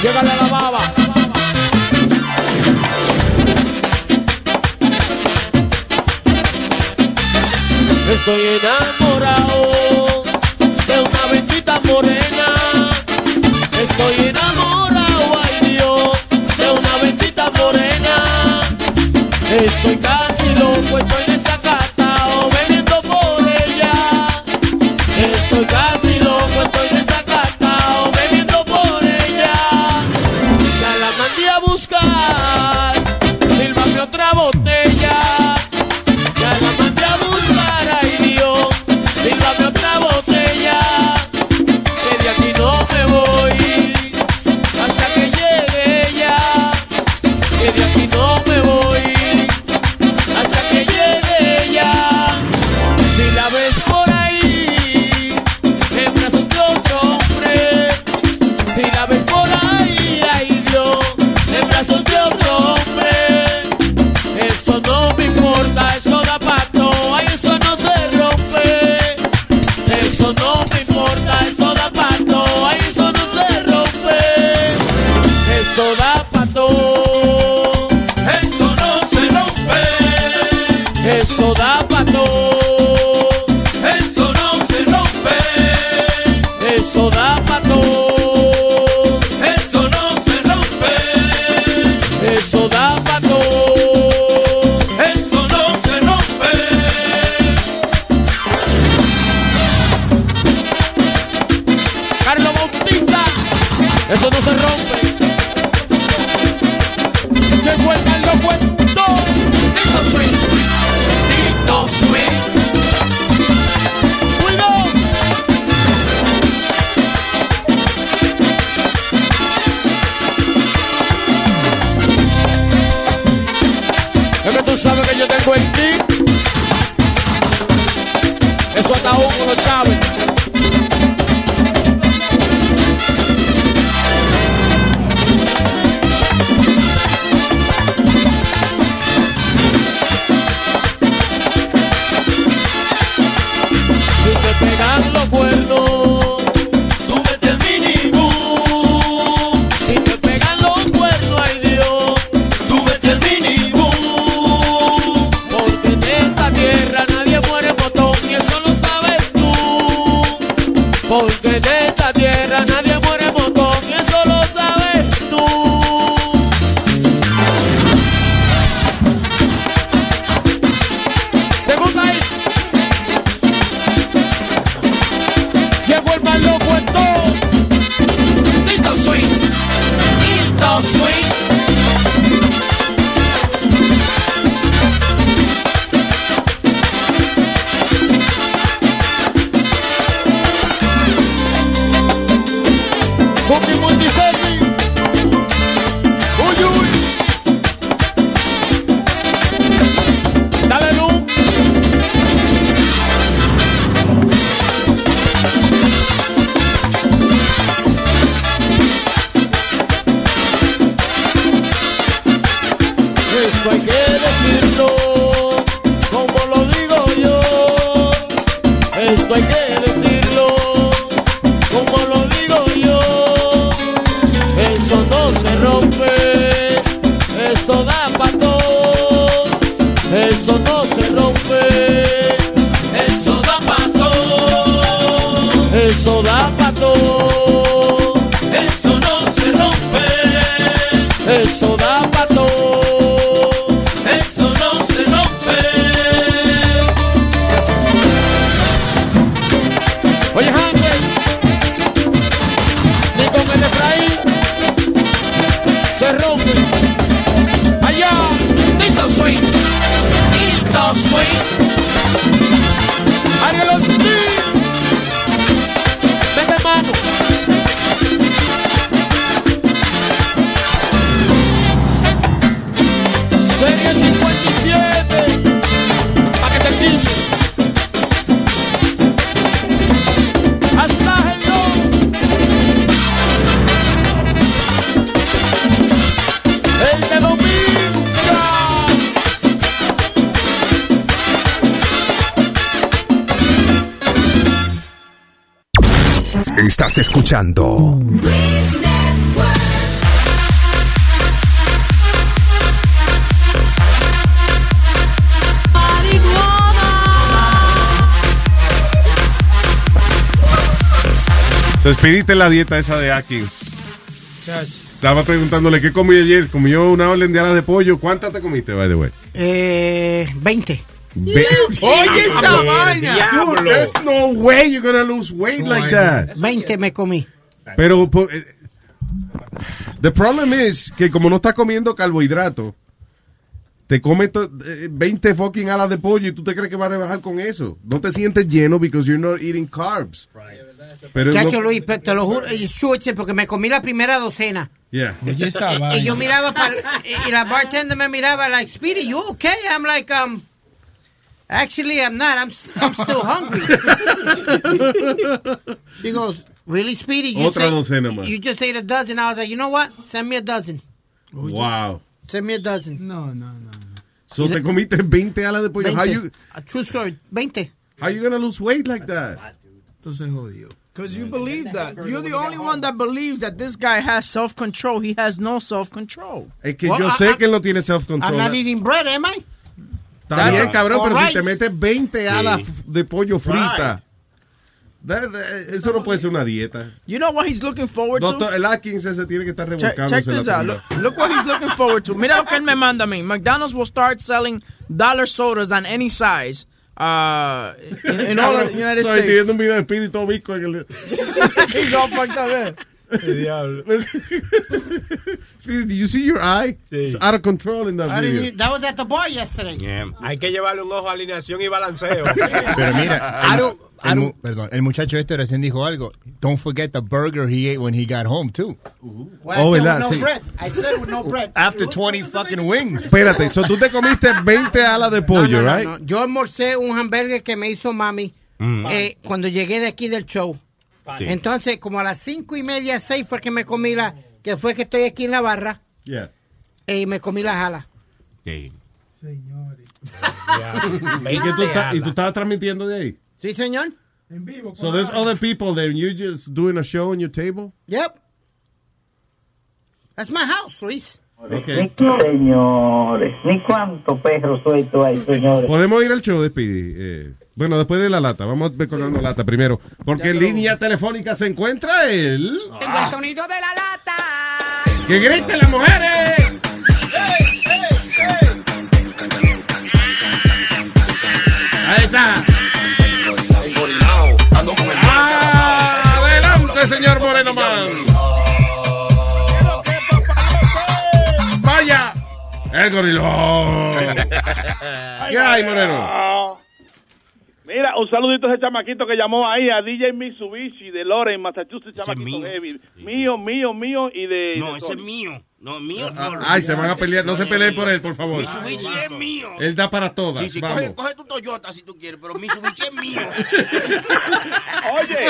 Llegale a la baba. Estoy enamorado de una bendita morena. Estoy enamorado, ay Dios, de una bendita morena. Estoy casi loco, estoy escuchando. Se despediste la dieta esa de Atkins. Estaba preguntándole qué comí ayer. Comió una orden de alas de pollo. ¿Cuántas te comiste, by the way? Eh, 20. Oye, esa vaina. Dude, there's no way you're gonna lose weight like that. 20 me comí. Pero eh, the problem is que como no estás comiendo carbohidratos, te comes to- eh, 20 fucking alas de pollo y tú te crees que vas a rebajar con eso. No te sientes lleno because you're not eating carbs. Pero Chacho no- Luis, te lo juro, porque me comí la primera docena. Yeah. Y, y yo miraba para, y la bartender me miraba like, Speedy, you okay? I'm like, um, actually I'm not. I'm, I'm still hungry. She goes, really, Speedy? You Otra just ate- docena más. You just ate a dozen. I was like, you know what? Send me a dozen. Wow. Send me a dozen. No, no, no. So te comiste 20 alas de pollo. How 20. you, A true story, 20. how you gonna lose weight like that? Entonces jodido. Because you believe that. You're the only one that believes that this guy has self control. He has no self control. Es que yo sé que él no tiene I'm not eating bread, am I? Está bien, cabrón, pero si te metes 20 alas Sí. de pollo frita, that- that- eso no puede ser una dieta. You know what he's looking forward Doctor, to? el Atkins ese tiene que estar Check, revolcándose check la this out. Look, look what he's looking forward to. Mira lo que él me manda a mí. McDonald's will start selling dollar sodas on any size. Uh, in, in all of the United Estoy States. viendo un video de Speedy todo visco en el... He's all fucked up, eh? Speedy, did you see your eye? It's out of control in that I video. didn't- that was at the bar yesterday. Hay que llevarle un ojo a alineación y balanceo. Pero mira, el, el mu- perdón, el muchacho este recién dijo algo. Don't forget the burger he ate when he got home, too. Well, Oh, I said ¿verdad? with no Sí. bread. I said with no bread. After 20 fucking wings. Espérate, so tú te comiste 20 alas de pollo, No, no, right? no. Yo almorcé un hamburger que me hizo mami Mm. eh, cuando llegué de aquí del show. Sí. Entonces, como a las cinco y media, seis fue que me comí la, que fue que estoy aquí en la barra Yeah. y me comí las alas. ¿Y, que tú estás- ¿Y tú estabas transmitiendo de ahí? Sí, señor. En vivo. So there's other people there and you're just doing a show on your table? Yep. That's my house, Luis. Okay. Señores, ni cuánto perro suelto hay, señores. Podemos ir al show de Speedy. Eh, bueno, después de la lata. Vamos a ver con la lata primero. Porque en línea telefónica se encuentra él. Tengo el sonido de la lata. ¡Que griten las mujeres! Ahí está. Adelante, señor Moreno Man. Vaya. El gorilón. ¿Qué hay, Moreno? Mira, un saludito a ese chamaquito que llamó ahí a DJ Mitsubishi de Loren, Massachusetts, chamaquito heavy. Mío, mío, mío y de... No, de ese es mío. No, mío Ah, solo. Ay, se van a pelear. No se peleen por él, por favor. Mitsubishi es mío. Él da para todas. Sí, sí, Vamos. coge, coge tu Toyota si tú quieres, pero Mitsubishi es mío. Oye,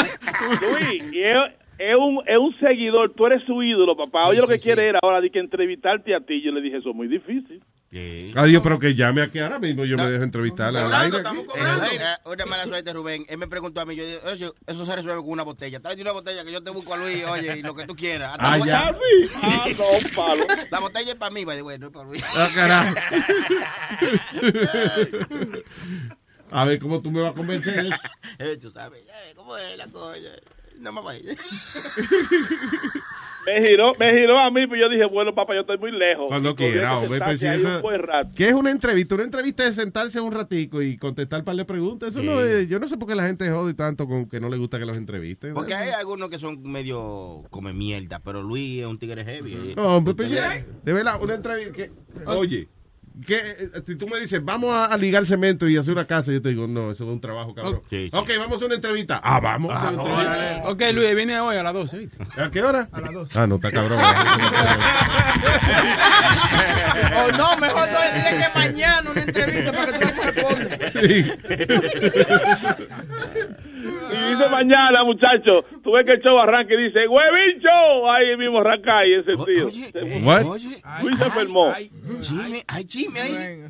Luis, y es, es un, es un seguidor, tú eres su ídolo, papá. Oye, lo que quiere era ahora de que entrevistarte a ti. Yo le dije, eso es muy difícil. Adiós, pero que llame aquí ahora mismo. Yo me dejo entrevistarle al aire. aquí. Eh, Una mala suerte, Rubén. Él me preguntó a mí, yo dije, oye, eso se resuelve con una botella. Tráete una botella que yo te busco a Luis, oye, y lo que tú quieras. Hasta Ah, la- ya. Ah, no, palo. La botella es para mí, by the way, no es para Luis. Ah, carajo. A ver cómo tú me vas a convencer eso. Eh, tú sabes, ¿cómo es la cosa? No me vayas. Me giró, me giró a mí, pero yo dije, bueno, papá, yo estoy muy lejos. Cuando quiera, hombre, sentarse pues si eso-. ¿Qué es una entrevista? Una entrevista es sentarse un ratico y contestar un par de preguntas. Eso no es, yo no sé por qué la gente jode tanto con que no le gusta que los entrevisten. Porque hay algunos que son medio come mierda, pero Luis es un tigre heavy. eh. No, hombre, pues, ya, de verdad, una entrevista que, oye, que eh, si tú me dices, vamos a, a ligar cemento y hacer una casa, yo te digo, no, eso es un trabajo, cabrón. Ok, vamos a hacer una entrevista. Ah, vamos. a hacer una entrevista. Ok, Luis, viene hoy a las 12. ¿viste? ¿A qué hora? A las 12. Ah, no, está cabrón. O no, mejor no dile que mañana una entrevista para que tú respondas. Sí. Y dice mañana, muchacho, tú ves que el show arranca y dice, huevín show. Ahí mismo arranca ahí ese tío. What? Luis se enfermó. Jimmy, ay, Jimmy, ahí.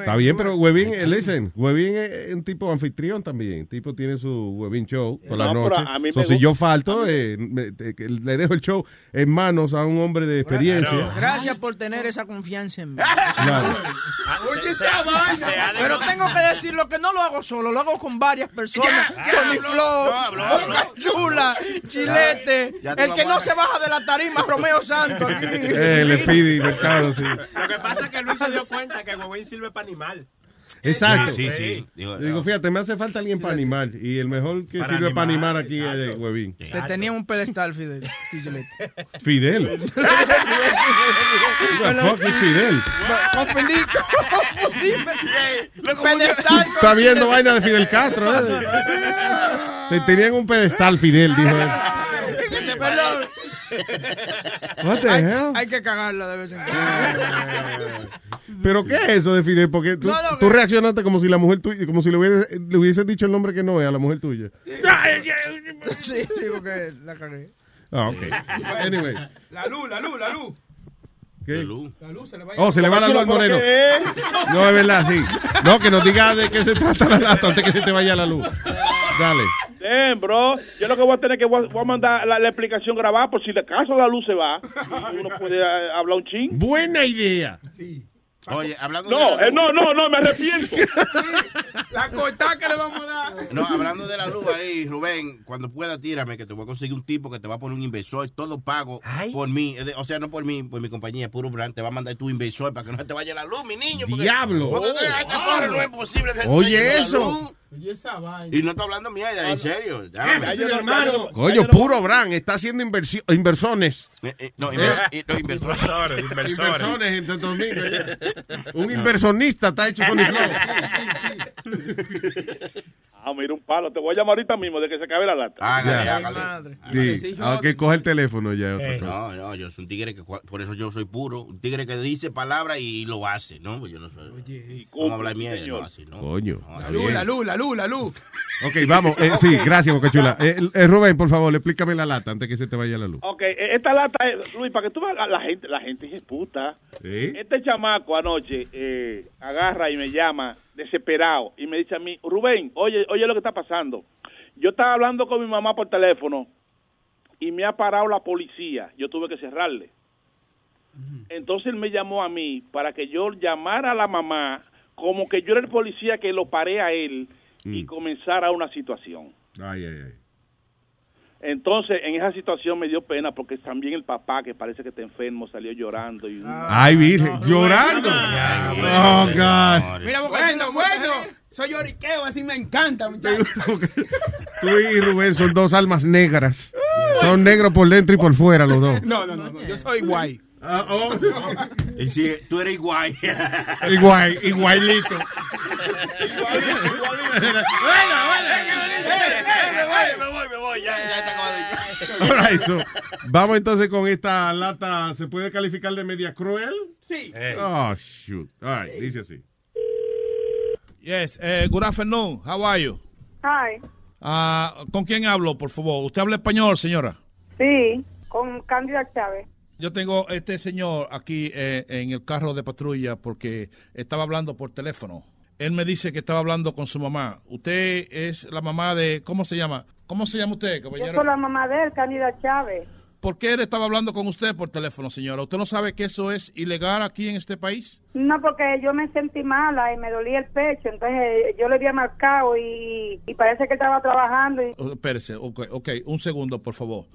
Está bien, pero Webin, eh, listen, Webin es un tipo anfitrión también. El tipo tiene su Webin show por la noche. So, si yo falto, eh, me- te- le dejo el show en manos a un hombre de experiencia. Gracias por tener esa confianza en mí. Claro. Oye, esa vaina. Pero tengo que decirlo que no lo hago solo, lo hago con varias personas. Chula, Chilete, Ya te el que no se baja de la tarima, Romeo Santos. aquí. Eh, le pide mercado, sí. Lo que pasa es que Luis se dio cuenta que Huawei sirve para animal. Exacto. Sí, sí, sí. Digo, Digo, fíjate, me hace falta alguien para animar. Y el mejor que Para sirve para animar, aquí es de Webin. Te tenía un pedestal, Fidel. Fidel. Fuck Fidel? Confundí, confundí. Pedestal. Está viendo vaina de Fidel Castro, ¿eh? Te tenían un pedestal, Fidel, dijo él. Perdón. What the hay, hell? hay que cagarla de vez en cuando. ¿Pero qué es eso de Fidel? Porque tú, No, no, tú reaccionaste como si la mujer tuya, como si le hubiese, le hubiese dicho el nombre que no es a la mujer tuya. Sí, sí, porque la cagué. Ah, ok. Anyway. La luz, la luz, la luz. ¿Qué? La luz se le va a Oh, se le va la luz al moreno. No, es verdad, sí. No, que nos diga de qué se trata la lata antes que se te vaya la luz. Dale. Bien, bro. Yo lo que voy a tener que voy a, voy a mandar la, la explicación grabada por si de caso la luz se va. y Uno puede eh, hablar un ching. Buena idea. Oye, hablando No, de eh, no, no, no, me arrepiento. La cortada que le vamos a dar. No, hablando de la luz ahí, Rubén, cuando pueda tírame que te voy a conseguir un tipo que te va a poner un inversor, todo pago por mí, o sea, no por mí, por mi compañía, puro brand, te va a mandar tu inversor para que no se te vaya la luz, mi niño. porque- Diablo. porque a estas horas no es posible que se te Oye, la eso. luz. Oye, esa vaina. Y no estoy hablando mierda, en serio. Ya, hermano. Coño, puro Bran, está haciendo inversio- inversiones. Eh, eh, no, inver- eh, no, inversores. Inversores en Santo Domingo. ya. Un inversionista está hecho con el Ah, mira un palo. Te voy a llamar ahorita mismo de que se acabe la lata. Hágale, Ya. hágale. Sí, aunque coge el teléfono ya. otra cosa. No, no, yo soy un tigre que, por eso yo soy puro, un tigre que dice palabras y lo hace, ¿no? Pues yo no soy. ¿Cómo hablar mierda? No, así, ¿no? Coño. La luz, la luz, la luz, la luz. Ok, vamos. eh, sí, gracias, Boca Chula. Eh, eh, Rubén, por favor, explícame la lata antes que se te vaya la luz. Ok, eh, esta lata, es, Luis, para que tú veas la, la gente, la gente es puta. ¿Sí? Este chamaco anoche eh, agarra y me llama desesperado y me dice a mí, Rubén, oye, oye lo que está pasando. Yo estaba hablando con mi mamá por teléfono y me ha parado la policía. Yo tuve que cerrarle. Entonces él me llamó a mí para que yo llamara a la mamá como que yo era el policía que lo paré a él y comenzara una situación. Ay, ay, ay. Entonces, en esa situación me dio pena porque también el papá, que parece que está enfermo, salió llorando. Y Ay, virgen, llorando. Oh, God. Mira, bueno, bueno. Soy lloriqueo, así me encanta, muchachos. Tú y Rubén son dos almas negras. Son negros por dentro y por fuera los dos. No, no, no, no, yo soy guay. Y si tú eres guay. Igual, igualito. me voy, me voy, ya, ya está acabado. All right, so, vamos entonces con esta lata. ¿Se puede calificar de media cruel? Sí. Oh, shoot. All right, dice así. Yes, eh, good afternoon. How are you? Hi. Ah, ¿Con quién hablo, por favor? ¿Usted habla español, señora? Sí, con Cándida Chávez. Yo tengo este señor aquí eh, en el carro de patrulla porque estaba hablando por teléfono. Él me dice que estaba hablando con su mamá. Usted es la mamá de... ¿Cómo se llama? ¿Cómo se llama usted, Yo caballero? soy la mamá de él, Chávez. ¿Por qué él estaba hablando con usted por teléfono, señora? ¿Usted no sabe que eso es ilegal aquí en este país? No, porque yo me sentí mala y me dolía el pecho, entonces yo le había marcado y, y parece que estaba trabajando y Oh, espérese, ok, ok, un segundo, por favor.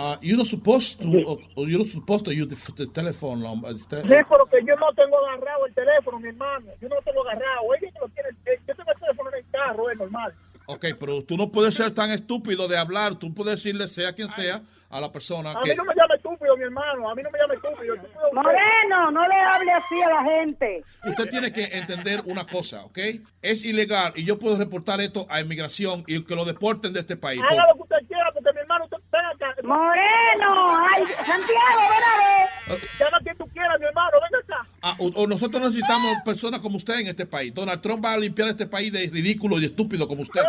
Uh, you're not supposed to, or, or you're not supposed to use the, the telephone number. Este- Sí, pero que yo no tengo agarrado el teléfono, mi hermano. Yo no lo tengo agarrado. Que lo tiene. eh, Yo tengo el teléfono en el carro, es normal. Ok, pero tú no puedes ser tan estúpido de hablar. Tú puedes decirle, sea quien sea, a la persona A que... mí no me llame estúpido, mi hermano. A mí no me llame estúpido. Estúpido. Moreno, no le hable así a la gente. Usted tiene que entender una cosa, ¿ok? Es ilegal y yo puedo reportar esto a inmigración y que lo deporten de este país. Haga lo que usted quiera, Moreno, ay, Santiago, ven a ver. Llama quien tú quieras, mi hermano, venga acá. Ah, o, o nosotros necesitamos personas como usted en este país. Donald Trump va a limpiar este país de ridículo y estúpido como usted.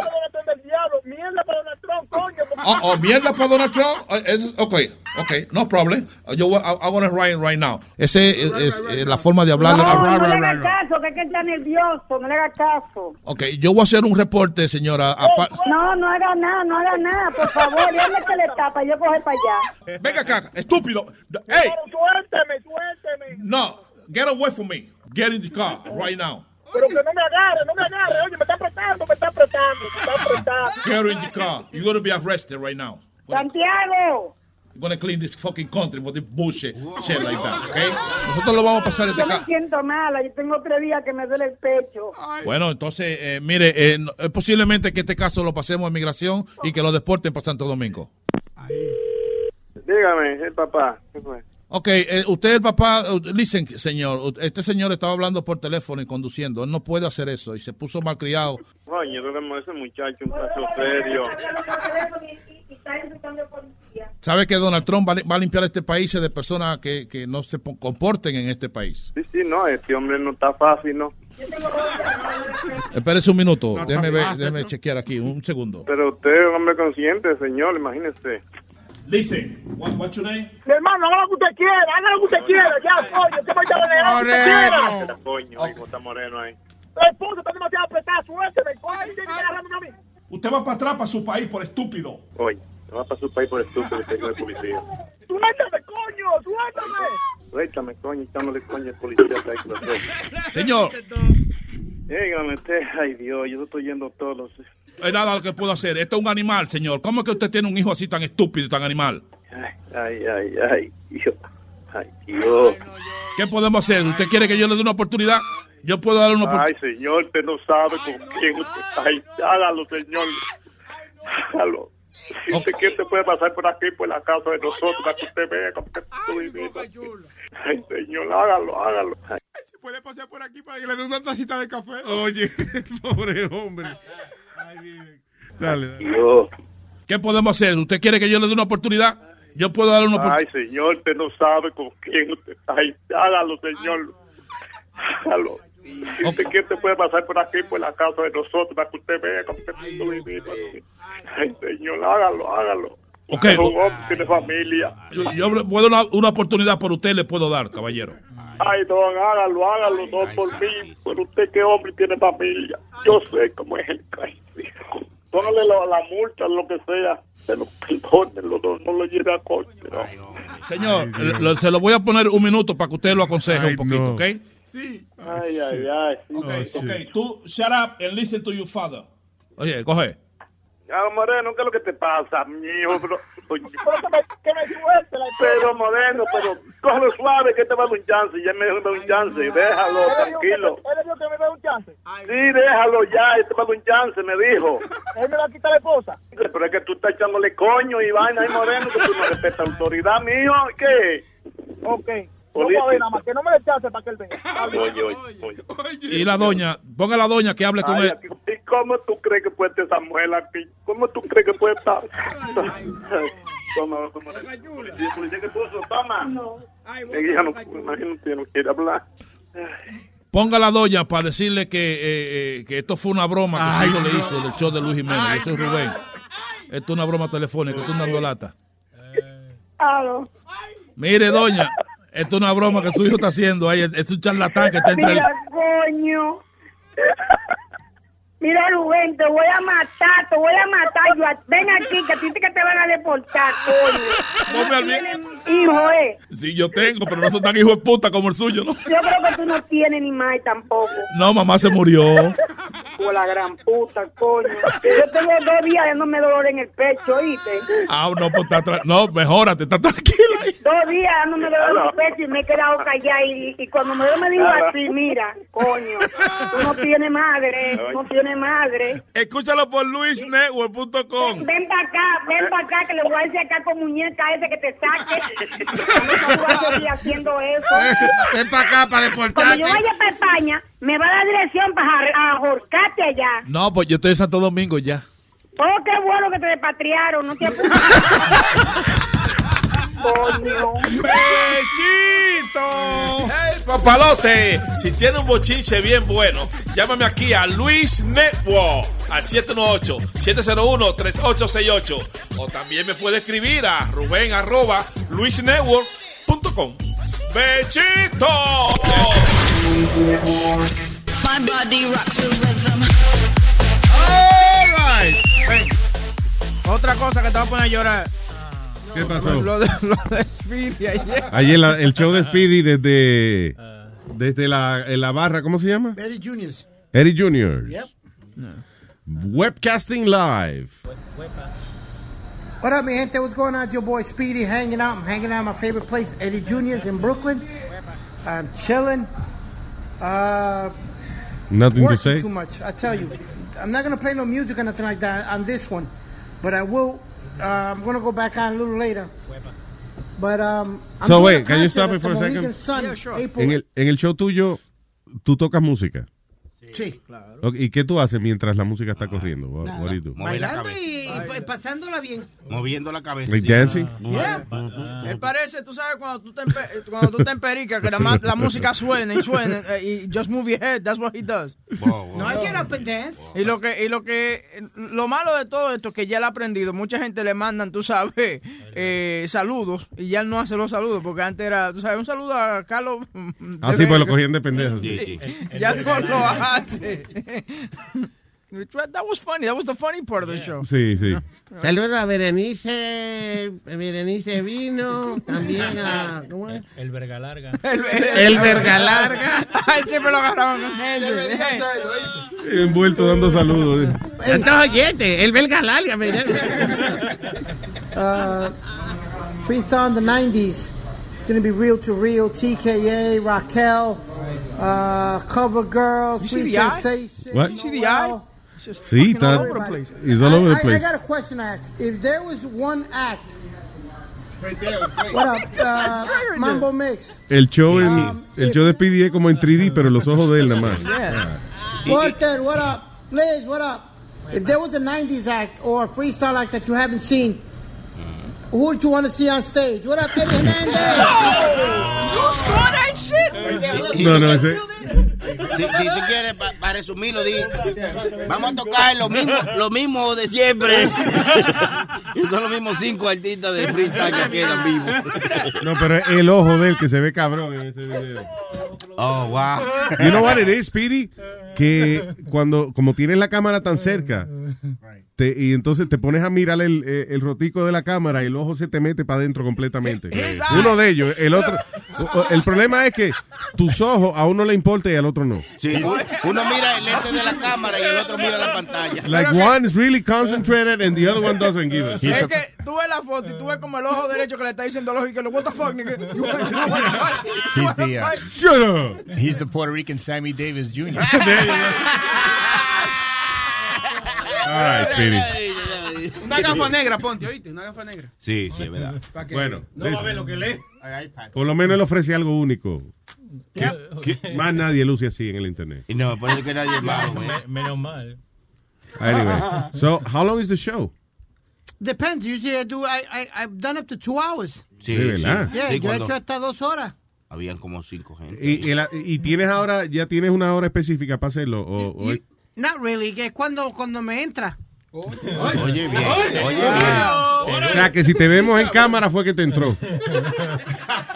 A coño. Oh, oh, mierda para Donald Trump. Eh, ok, ok, no problem. Yo voy, wanna write it right now. Ese es, es, eh, la forma de hablarle. No, a- no le haga caso, que es que está nervioso, no le haga caso. Ok, yo voy a hacer un reporte, señora. apa- No, no haga nada, no haga nada, por favor, déjame que le tapa, yo coge para allá. Venga acá, estúpido. Hey, Suélteme, suélteme. no, get away from me. Get in the car right now. Pero que no me agarre, no me agarre. Oye, me está apretando, me está apretando, me está apretando. Get in the car. You're gonna be arrested right now. Santiago, You're gonna clean this fucking country for this bullshit shit like that, okay? Nosotros lo vamos a pasar este yo me caso. siento mala, yo tengo tres días que me duele el pecho. Bueno, entonces, eh, mire, eh, es posiblemente que este caso lo pasemos a migración y que lo deporten para Santo Domingo. Dígame, el papá. ¿Qué fue? Ok, eh, usted el papá, eh, listen, señor, este señor estaba hablando por teléfono y conduciendo, él no puede hacer eso y se puso malcriado. Coño, creo que ese muchacho un caso serio. ¿Sabe que Donald Trump va, a li- va a limpiar este país de personas que, que no se po- comporten en este país? Sí, sí, no, este hombre no está fácil, ¿no? Espérese un minuto, No, déjeme, ver, déjeme ¿no? chequear aquí, un segundo. Pero usted es un hombre consciente, señor, imagínese. Listen, what, what's your name? Mi hermano, haga lo que usted quiera, haga lo que usted quiera. Ya, coño, usted vaya a haga lo que usted quiera. Coño, hijo, está moreno ahí. La esposa está demasiado apretada, suélteme. Coño, tiene que agarrarme a mí. Usted va para atrás para su país por estúpido. Oye, no va para su país por estúpido, señor de policía. Suéltame, coño, suéltame. Suéltame, coño, echándole coño al policía. ahí que. Señor, Dígame usted, ay Dios, yo estoy yendo todos los... es nada lo que puedo hacer. Esto es un animal, señor. ¿Cómo es que usted tiene un hijo así tan estúpido y tan animal? Ay, ay, ay, Dios. Ay, Dios. ¿Qué podemos hacer? ¿Usted quiere que yo le dé una oportunidad? Yo puedo darle una oportunidad. Ay, señor, usted no sabe con quién usted está ahí. Hágalo, señor. Hágalo. Si usted quiere, usted puede pasar por aquí, por la casa de nosotros, para que usted vea cómo viviendo. Ay, señor, hágalo, hágalo. Ay. Puede pasar por aquí para que le dé una tacita de café. Oye, pobre hombre. Dale, dale. ¿Qué podemos hacer? ¿Usted quiere que yo le dé una oportunidad? Yo puedo darle una oportunidad. Ay, señor, usted no sabe con quién usted está ahí. Hágalo, señor. Hágalo. Usted quiere, usted puede pasar por aquí, por la casa de nosotros, para que usted vea cómo estoy viviendo. Ay, señor, hágalo, hágalo. Ok. Es un hombre, tiene familia. Yo, yo puedo una, una oportunidad por usted le puedo dar, caballero. Ay, don, hágalo, hágalo, no por mí, por usted que hombre tiene familia. Yo sé cómo es el caso. Póngale la, la multa, lo que sea, se lo perdonen, lo- no, no lo lleve a corte. ¿no? Señor, lo- se lo voy a poner un minuto para que usted lo aconseje un poquito, ¿ok? Sí. Ay, ay, ay. Ok, ok. Tú, shut up and listen to your father. Oye, coge. Ah, Moreno, ¿qué es lo que te pasa, mijo? Pero, oye, Pero que me, que me suelte la pero Moreno, pero cógelo suave, que te va a dar un chance. Ya me dio un chance, déjalo, tranquilo. Él le dijo que me dé un chance. Sí, déjalo ya, este va a dar un chance, me dijo. Él me va a quitar la esposa. Pero es que tú estás echándole coño y vaina ahí, Moreno, que tú no respetas la autoridad, mijo. ¿Qué? Ok. No Político. puedo ver nada más, que no me chance para que él venga. Está bien. Oye, oye, oye. Y la doña, ponga a la doña que hable con Ay, él. ¿Y cómo tú crees que puede estar esa mujer aquí? ¿Cómo tú crees que puede estar? Toma, toma. Policía, policía, ¿qué puso? Toma. Ella no, imagínate, no quiere hablar. Ponga a la doña para decirle que, eh, eh, que esto fue una broma que hijo le hizo del show de Luis Jiménez. Eso es Rubén. Esto es una broma telefónica, esto es dando lata. Mire, doña, esto es una broma que su hijo está haciendo ahí. Es un charlatán que está entre el... Mira, coño. Mira, Rubén, te voy a matar, te voy a matar. Yo, ven aquí, que a ti que te van a deportar, coño. No me olvides. Hijo, eh. Sí, yo tengo, pero no son tan hijos de puta como el suyo, ¿no? Yo creo que tú no tienes ni más tampoco. No, mamá se murió. Por la gran puta, coño. Yo tengo dos días dándome dolor en el pecho, ¿oíste? Ah, no, pues está tra- No, mejórate, está tranquila. ahí. Dos días dándome dolor en el pecho y me he quedado callada. Y, y cuando me, me dijo así, mira, coño, tú no tienes madre, no tienes madre. Escúchalo por luisnetwork.com. Ven para acá, ven para acá, que le voy a decir acá con muñeca ese que te saque. Haciendo eso. Ven para acá para Cuando deportarte. yo vaya para España, me va a dar dirección para ahorcarte allá. No, pues yo estoy en Santo Domingo ya. Oh, qué bueno que te repatriaron, no te apures. Coño. ¡Bechito! ¡Hey, papalote! Si tiene un bochinche bien bueno, llámame aquí a Luis Network. al 718-701-3868. O también me puede escribir a ruben arroba luisnetwork.com. ¡Bechito! My body rocks the rhythm. All right. Ven. Otra cosa que te va a poner a llorar. ¿Qué pasó? Lo de, lo de Speedy ayer. Ayer la- el show de Speedy desde, desde la, en la barra, ¿cómo se llama? Eddie Juniors. Eddie Junior. Yep. Webcasting Live. What up, mi gente? What's going on? It's your boy Speedy hanging out. I'm hanging out at my favorite place, Eddie Juniors in Brooklyn. I'm chilling. Uh, Nothing to working say? too much. I tell you, I'm not gonna play no music or nothing like that on this one, but I will. Uh, I'm gonna go back on a little later. But um, I'm So wait, can you stop it for the a second? Sun, April En el, en el show tuyo, tú tocas música. Sí. Ok, ¿Y qué tú haces mientras la música está corriendo? What, what do you do? Bailando y, y pasándola bien. Moviendo la cabeza. Like dancing? Yeah. Él parece, tú sabes, cuando tú te, empe- cuando tú te emperica, que la, música suena y suena eh, y just move your head, that's what he does. No, I get up and dance. Y lo que, y lo que, lo malo de todo esto es que ya él ha aprendido, mucha gente le mandan, tú sabes, eh, saludos, y ya él no hace los saludos, porque antes era, tú sabes, un saludo a Carlos. Ah, sí, pues lo cogían de pendejo. Sí. Ya no lo hace. That was funny, that was the funny part of the show. Sí, sí. Saludos a Berenice, Berenice Vino, también a... ¿cómo es? El verga larga. El, El verga larga. Él siempre lo agarraban con ese. Envuelto dando saludos. Entonces, oyente, el belga larga. Uh, freestyle in the 90s. It's going to be Real to Real, TKA, Raquel, uh, Cover Girl, You see Free the eye? Sensation. What? You see the eye? It's just Sí, fucking all over the place. He's all over the I, I place. got a question to ask. If there was one act, what up, uh, Mambo Mix? El show, en, Um, el show de Speedy es como en 3D, pero los ojos de él nada más. Yeah. Walter, what up? Liz, what up? If there was a 90s act or a freestyle act that you haven't seen, who would you want to see on stage? What up, Eddie Hernandez? You saw that shit? No, no, ese. Si, si tú quieres, para resumirlo, di, vamos a tocar lo mismo, lo mismo de siempre. y son los mismos cinco artistas de freestyle que quedan vivos. No, pero es el ojo de él que se ve cabrón en ese video. Oh, wow. You know what it is, Speedy? Que cuando, como tienes la cámara tan cerca, te- y entonces te pones a mirar el, eh, el rotico de la cámara y el ojo se te mete para adentro completamente. Exacto. Uno de ellos, el otro. El problema es que tus ojos a uno le importa y al otro no. Sí, uno, mira el lente de la cámara y el otro mira la pantalla. Like one is really concentrated and the other one doesn't give a Es shit. que tú ves la foto y tú ves como el ojo derecho que le está diciendo al ojo y que lo, what the fuck, nigga. He's the uh? Shut up. He's the Puerto Rican Sammy Davis Jr. Speedy. Una gafa negra, ponte, oíste, una gafa negra. Sí, sí, es verdad. Que Bueno, no va a ver lo que lee. Por lo menos él ofrece algo único. Más nadie luce así en el internet. No, por eso que nadie es malo, güey. Menos mal. Anyway, so how long is the show? Depends. Usually I do. I, I I've done up to two hours. Sí, sí. Yeah, Sí, yo he hecho hasta dos horas. Habían como cinco gente. Y, y la- y tienes ahora, ya tienes una hora específica para hacerlo. O, o- Not really. Que es cuando cuando me entra. Oye bien, oye bien. o sea, que si te vemos en cámara fue que te entró.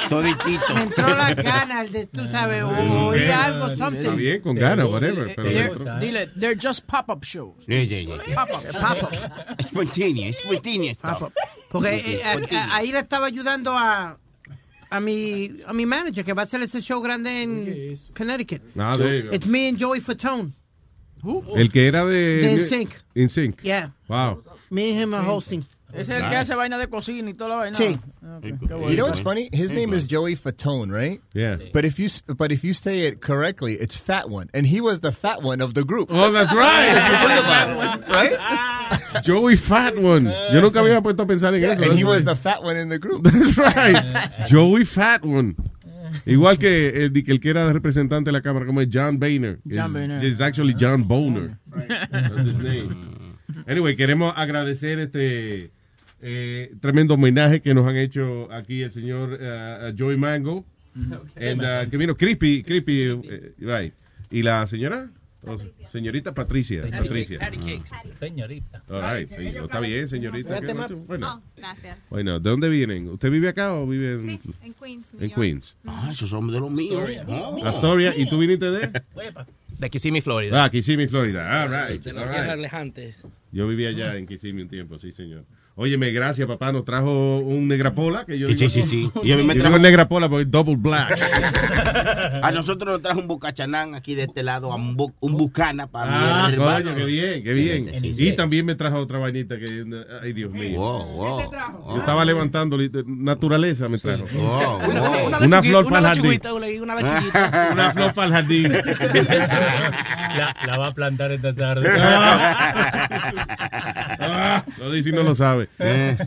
Toditito. Me entró las ganas de, tú sabes, o oí algo, Está something. bien, con ganas, whatever. Pero They're- entró. Dile, they're just pop-up shows. Yeah, yeah, yeah. Pop-up. Pop-up. Spontaneous, spontaneous stuff. Porque eh, a- Spontaneous. a- ahí le estaba ayudando a, a mi a mi manager que va a hacer ese show grande en Connecticut. Ah, you go. It's me and Joey Fatone. El que era de... De NSYNC. NSYNC. Yeah. Wow. Me and him are hosting. Es el que hace vaina de cocina y toda la vaina. Sí. Ok, qué bueno. You know what's funny? His name is Joey Fatone, right? Yeah. But if you s- but if you say it correctly, it's Fat One, and he was the fat one of the group. Oh, that's right. It, right? Joey Fat One. Yo nunca había puesto a pensar en eso. And he was the fat one in the group. That's right. Joey Fat One. Igual que el, el que era representante de la cámara, como es John Boehner. John Boehner. It's actually John. That's his name. Anyway, queremos agradecer este eh, tremendo homenaje que nos han hecho aquí el señor eh, Joey Mango. And, uh, que vino Creepy, Creepy, eh, right. Y la señora Oh, señorita Patricia. Patricia. Patty cakes. Señorita. All right, sí, está bien, señorita. Qué. Bueno, Gracias. bueno, ¿de dónde vienen? ¿Usted vive acá o vive en, En Queens. en Queens? Ah, esos son de los míos. Oh. Astoria, ¿y tú viniste de? De Kissimmee, Florida. Ah, Kissimmee, Florida. All right. De las tierras lejantes. Yo vivía allá en Kissimmee un tiempo, sí, señor. Óyeme, gracias, papá. Nos trajo un negrapola. Que yo Sí, digo, sí, sí, sí. Y a mí me trajo- digo negrapola porque es double black. A nosotros nos trajo un bucachanán aquí de este lado, un, bu- un bucana para Ah, mi hermano. coño, qué bien, qué bien. Sí. Y también me trajo otra vainita que, ay, Dios mío. Wow, wow. Yo estaba levantando, li- naturaleza me trajo. Wow, Una, wow. una, flor una para el jardín. una, una flor para el jardín. La, la va a plantar esta tarde. Ah, lo dice y no lo sabe.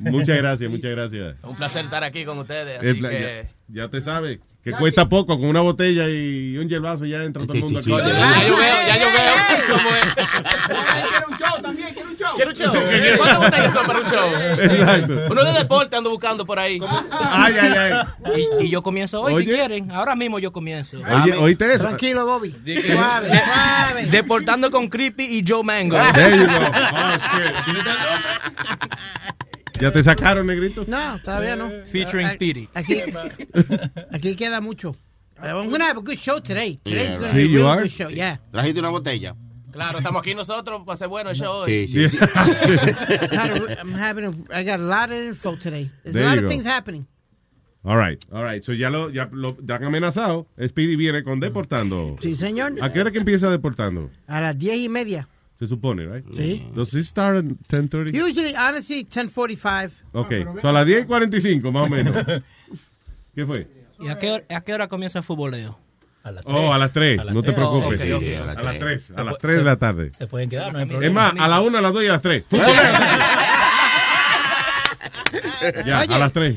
Muchas gracias, muchas gracias. Un placer estar aquí con ustedes. Así que... ya, ya te sabe que cuesta poco con una botella y un hierbazo ya entra todo el mundo aquí. Ya yo veo, ya yo veo cómo es. Quiero un show también, quiero un show. Quiero un show. ¿Cuántas botellas son para un show? Exacto. Uno de deporte ando buscando por ahí. Ay, ay, ay. Y, y yo comienzo hoy si Oye. quieren. Ahora mismo yo comienzo. Oye, ¿oíste eso? Tranquilo, Bobby. Suave, suave. Deportando con Creepy y Joe Mango. There you go. Oh, shit. ¿Ya te sacaron, negrito? No, todavía no. Featuring Speedy. Aquí, aquí queda mucho. I'm gonna have a good show today. Today's Yeah, gonna right. be a really are. good show. Yeah. Trajiste una botella. Claro, estamos aquí nosotros para hacer bueno el show hoy. Sí, sí, sí. I'm having a, I got a lot of info today. There's There a lot you of go. things happening. All right, all right. So ya lo, ya lo ya han amenazado. Speedy viene con deportando. Sí, señor. ¿A qué hora que empieza deportando? A las diez y media. Se supone, right? Sí. Does it start at 10.30? Usually, honestly, 10:45. Ok, so a las 10 y 45 más o menos. ¿Qué fue? ¿Y a qué, hora- a qué hora comienza el futboleo? A las Oh, a las 3, A las no te. Oh, preocupes. Sí, a a las las tres. 3, a las 3 de la tarde. Se pueden quedar, no hay Es problema. más, a la 1, a las 2 y a las 3. Ya, Oye. a las 3.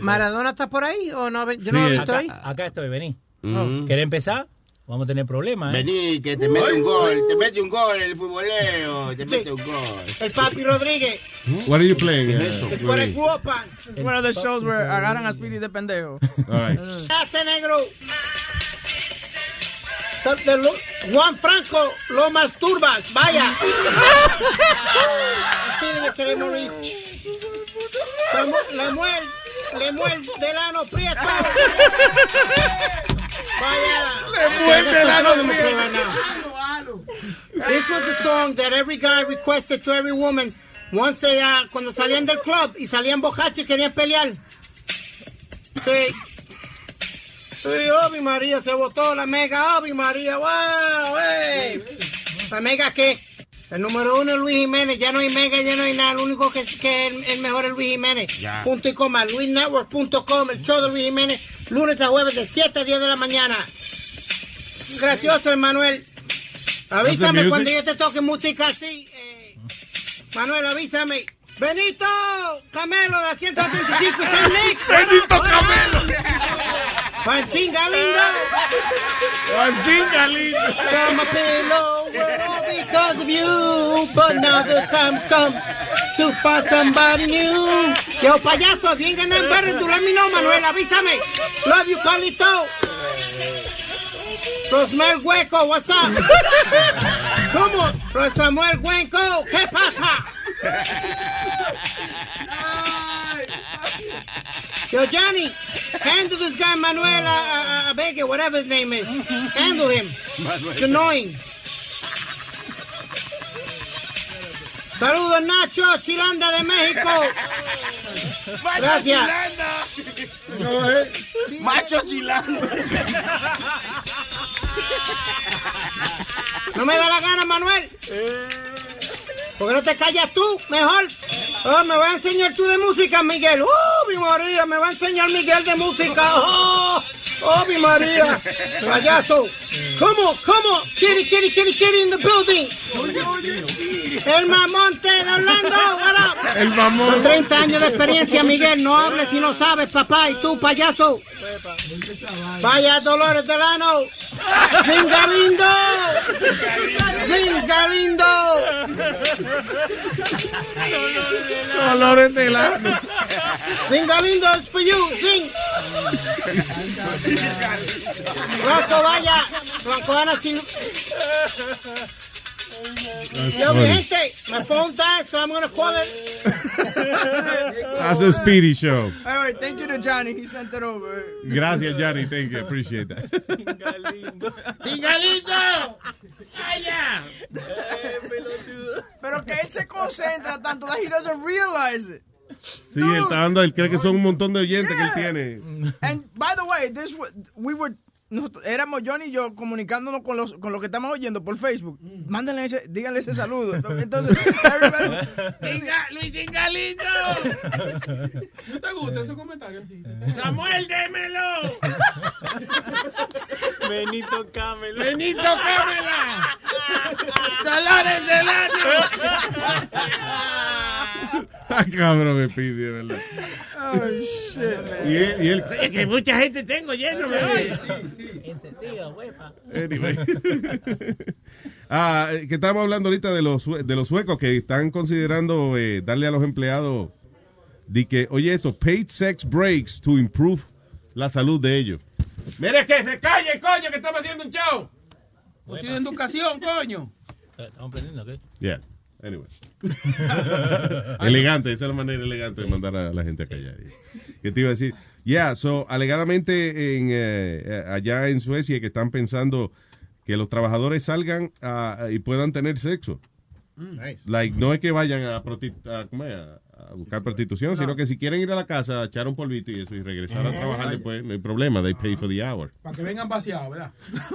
¿Maradona está por ahí o no? Yo Sí, no lo he eh. visto ahí. Acá, acá estoy, vení. Mm. ¿Querés empezar? Vamos a tener problemas, ¿eh? Vení, que te mete un gol, te mete un gol el futboleo, te mete un gol. El Papi Rodríguez. What are you playing? ¿Qué es eso? Es what I Willie? grew up on. It's one of the shows where agarran a Speedy de pendejo. All right. ¿Qué hace, negro? De lo- Juan Franco, lo masturbas, vaya. Así le queremos ir. Le mu- Le muerde, le muerde el ano prieto. Vaya. Le muerde el ano prieto. This was the song that every guy requested to every woman once they, uh, cuando salían del club y salían borrachos y querían pelear. Sí. Sí, Obi María se votó la mega Obi María, wow, hey. ¿La mega qué? El número uno es Luis Jiménez, ya no hay mega, ya no hay nada, lo único que, que es el mejor es Luis Jiménez. Ya. Punto y coma, luisnetwork.com, el show de Luis Jiménez, lunes a jueves de 7 a 10 de la mañana. Gracioso, Manuel. Avísame cuando yo te toque música así. eh. Manuel, avísame. Benito, Camelo de la 185 y San Nick. Benito Camelo. Juancín Galindo. Juancín Galindo. From a pillow, we're all because of you. But now the time's come to find somebody new. Yo, payaso, bien ganar better to let me know, Manuel, avísame. Love you, Carlito. Rosmel Hueco, what's up? ¿Cómo? Rosamuel Hueco, ¿qué pasa? Yo, Johnny, handle this guy Manuel uh, uh, Vega, whatever his name is. Handle him. It's annoying. Saludos, Nacho, Chilanda de México. Gracias. Macho chilando. No me da la gana, Manuel. ¿Por qué no te callas tú? Mejor. Oh, me va a enseñar tú de música, Miguel. ¡Oh, mi María! Me va a enseñar Miguel de música. ¡Oh! ¡Oh, mi María! Payaso. ¿Cómo? ¿Cómo? Kitty, kitty, kitty, kitty in the building. El mamonte de Orlando. What up? El mamón. Con 30 años de experiencia, Miguel. No hables si no sabes, papá. Y tú, payaso. Vaya Dolores Delano. ¡Zinga lindo! ¡Zinga lindo! Dolores de lano. ¡Zinga lindo! It's for you. Zing. Rocco, vaya. Rocco, Ana, si... Yo, mi Bueno. gente, my phone died, so I'm gonna call it. That's a speedy show. All right, thank you to Johnny. He sent it over. Gracias, Johnny. Thank you. Appreciate that. ¡Tingalito! ¡Vaya! Pero que él se concentra tanto that he doesn't realize it. Sí, él está dando, él cree que son un montón de oyentes que él tiene. And by the way, this wa- we were éramos Johnny y yo comunicándonos con los con lo que estamos oyendo por Facebook. Mándenle ese, díganle ese saludo. Entonces, everybody- Tinga- ¡Luis Tingalito! ¿Te gusta ese comentario? ¡Samuel, démelo! Benito Camelo. ¡Benito Cámela! ¡Dolores del año! Cabrón, me pide, ¿verdad? Oh shit. Y él, y él- Oye, que mucha gente tengo lleno, me oye. Anyway. ah, que estamos hablando ahorita de los, de los suecos que están considerando eh, darle a los empleados de que, oye, esto, paid sex breaks to improve la salud de ellos. Mire que se calle, coño, que estamos haciendo un show. No tienen educación, coño. Estamos aprendiendo, ¿qué? Yeah. Anyway. elegante, esa es la manera elegante de mandar a la gente a callar. ¿Qué te iba a decir? Yeah, so, alegadamente en, eh, allá en Suecia que están pensando que los trabajadores salgan ah, y puedan tener sexo. Like, no es que vayan a, proti- a- ¿cómo es? a- a buscar prostitución, sino que si quieren ir a la casa, echar un polvito y eso y regresar a trabajar después, no hay problema, they pay for the hour. Para que vengan vaciados, ¿verdad?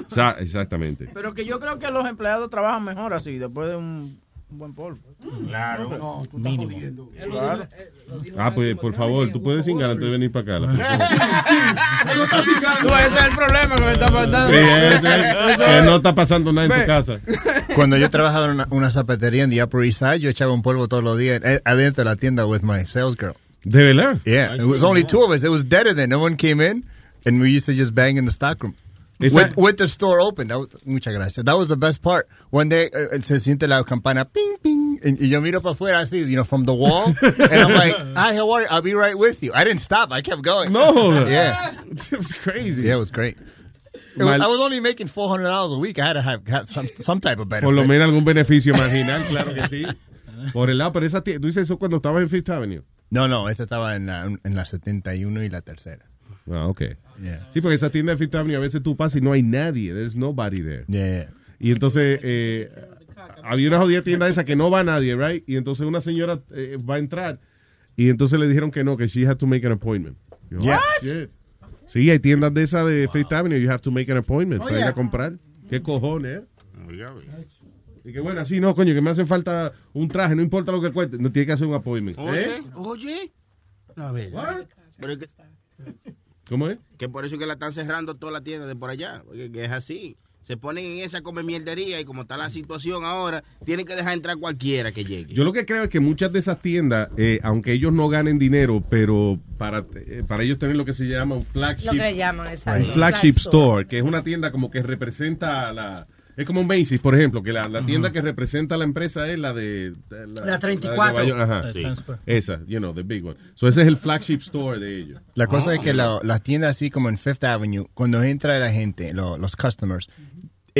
Sa- exactamente. Pero que yo creo que los empleados trabajan mejor así, después de un, un buen polvo. Claro. No, tú estás jodiendo. Claro. Ah, pues por favor, tú puedes cingar antes de venir para acá. Tú, ese es el problema que me está faltando. Sí, ese- Eso que es. no está pasando nada en tu casa. Cuando yo trabajaba en una, una zapatería en the Upper East Side, yo echaba un polvo todos los días eh, adentro de la tienda with my sales girl. ¿De verdad? Yeah, it was only two of us. It was deader than no one came in, and we used to just bang in the stockroom. With, that- with the store open. That was, muchas gracias. That was the best part. One day, uh, se siente la campana, ping, ping, and, y yo miro para afuera así, you know, from the wall, and I'm like, hi, how are you? I'll be right with you. I didn't stop. I kept going. No. Yeah. It's crazy. Yeah, it was great. It was- I was only making $400 a week. I had to have, have some, some type of benefit. Por lo menos algún beneficio marginal, claro que sí. Por el lado, pero esa tú dices eso cuando estabas en Fifth Avenue. No, no, esta estaba en la, en la 71 y la tercera. Ah, ok. Yeah. Sí, porque esa tienda de Fifth Avenue a veces tú pasas y no hay nadie. There's nobody there. Yeah. Y entonces eh, había una jodida tienda esa que no va nadie, right? Y entonces una señora eh, va a entrar y entonces le dijeron que no, que she had to make an appointment. Yo, Yeah. "Oh, shit". Sí, hay tiendas de esas de Fifth Avenue, you have to make an appointment Oh, para ir a comprar. ¿Qué cojones, eh? Y que bueno, así no, coño, que me hace falta un traje, no importa lo que cueste, no tiene que hacer un appointment. Oye, ¿Eh? oye. A ver. Pero ¿Cómo es? que por eso que la están cerrando toda la tienda de por allá. Porque que es así. Se ponen en esa come mierdería y como está la situación ahora, tienen que dejar entrar cualquiera que llegue. Yo lo que creo es que muchas de esas tiendas, eh, aunque ellos no ganen dinero, pero para, eh, para ellos tener lo que se llama un flagship, Lo que le llaman, un flagship Flag store, que es una tienda como que representa la... Es como un Macy's, por ejemplo, que la, la tienda que representa a la empresa es la de... de La, La 34. de Nueva York, Ajá, sí. Transfer. Esa, you know, the big one. So ese es el flagship store de ellos. La cosa Ah. es que la- las tiendas así como en Fifth Avenue, cuando entra la gente, lo- los customers,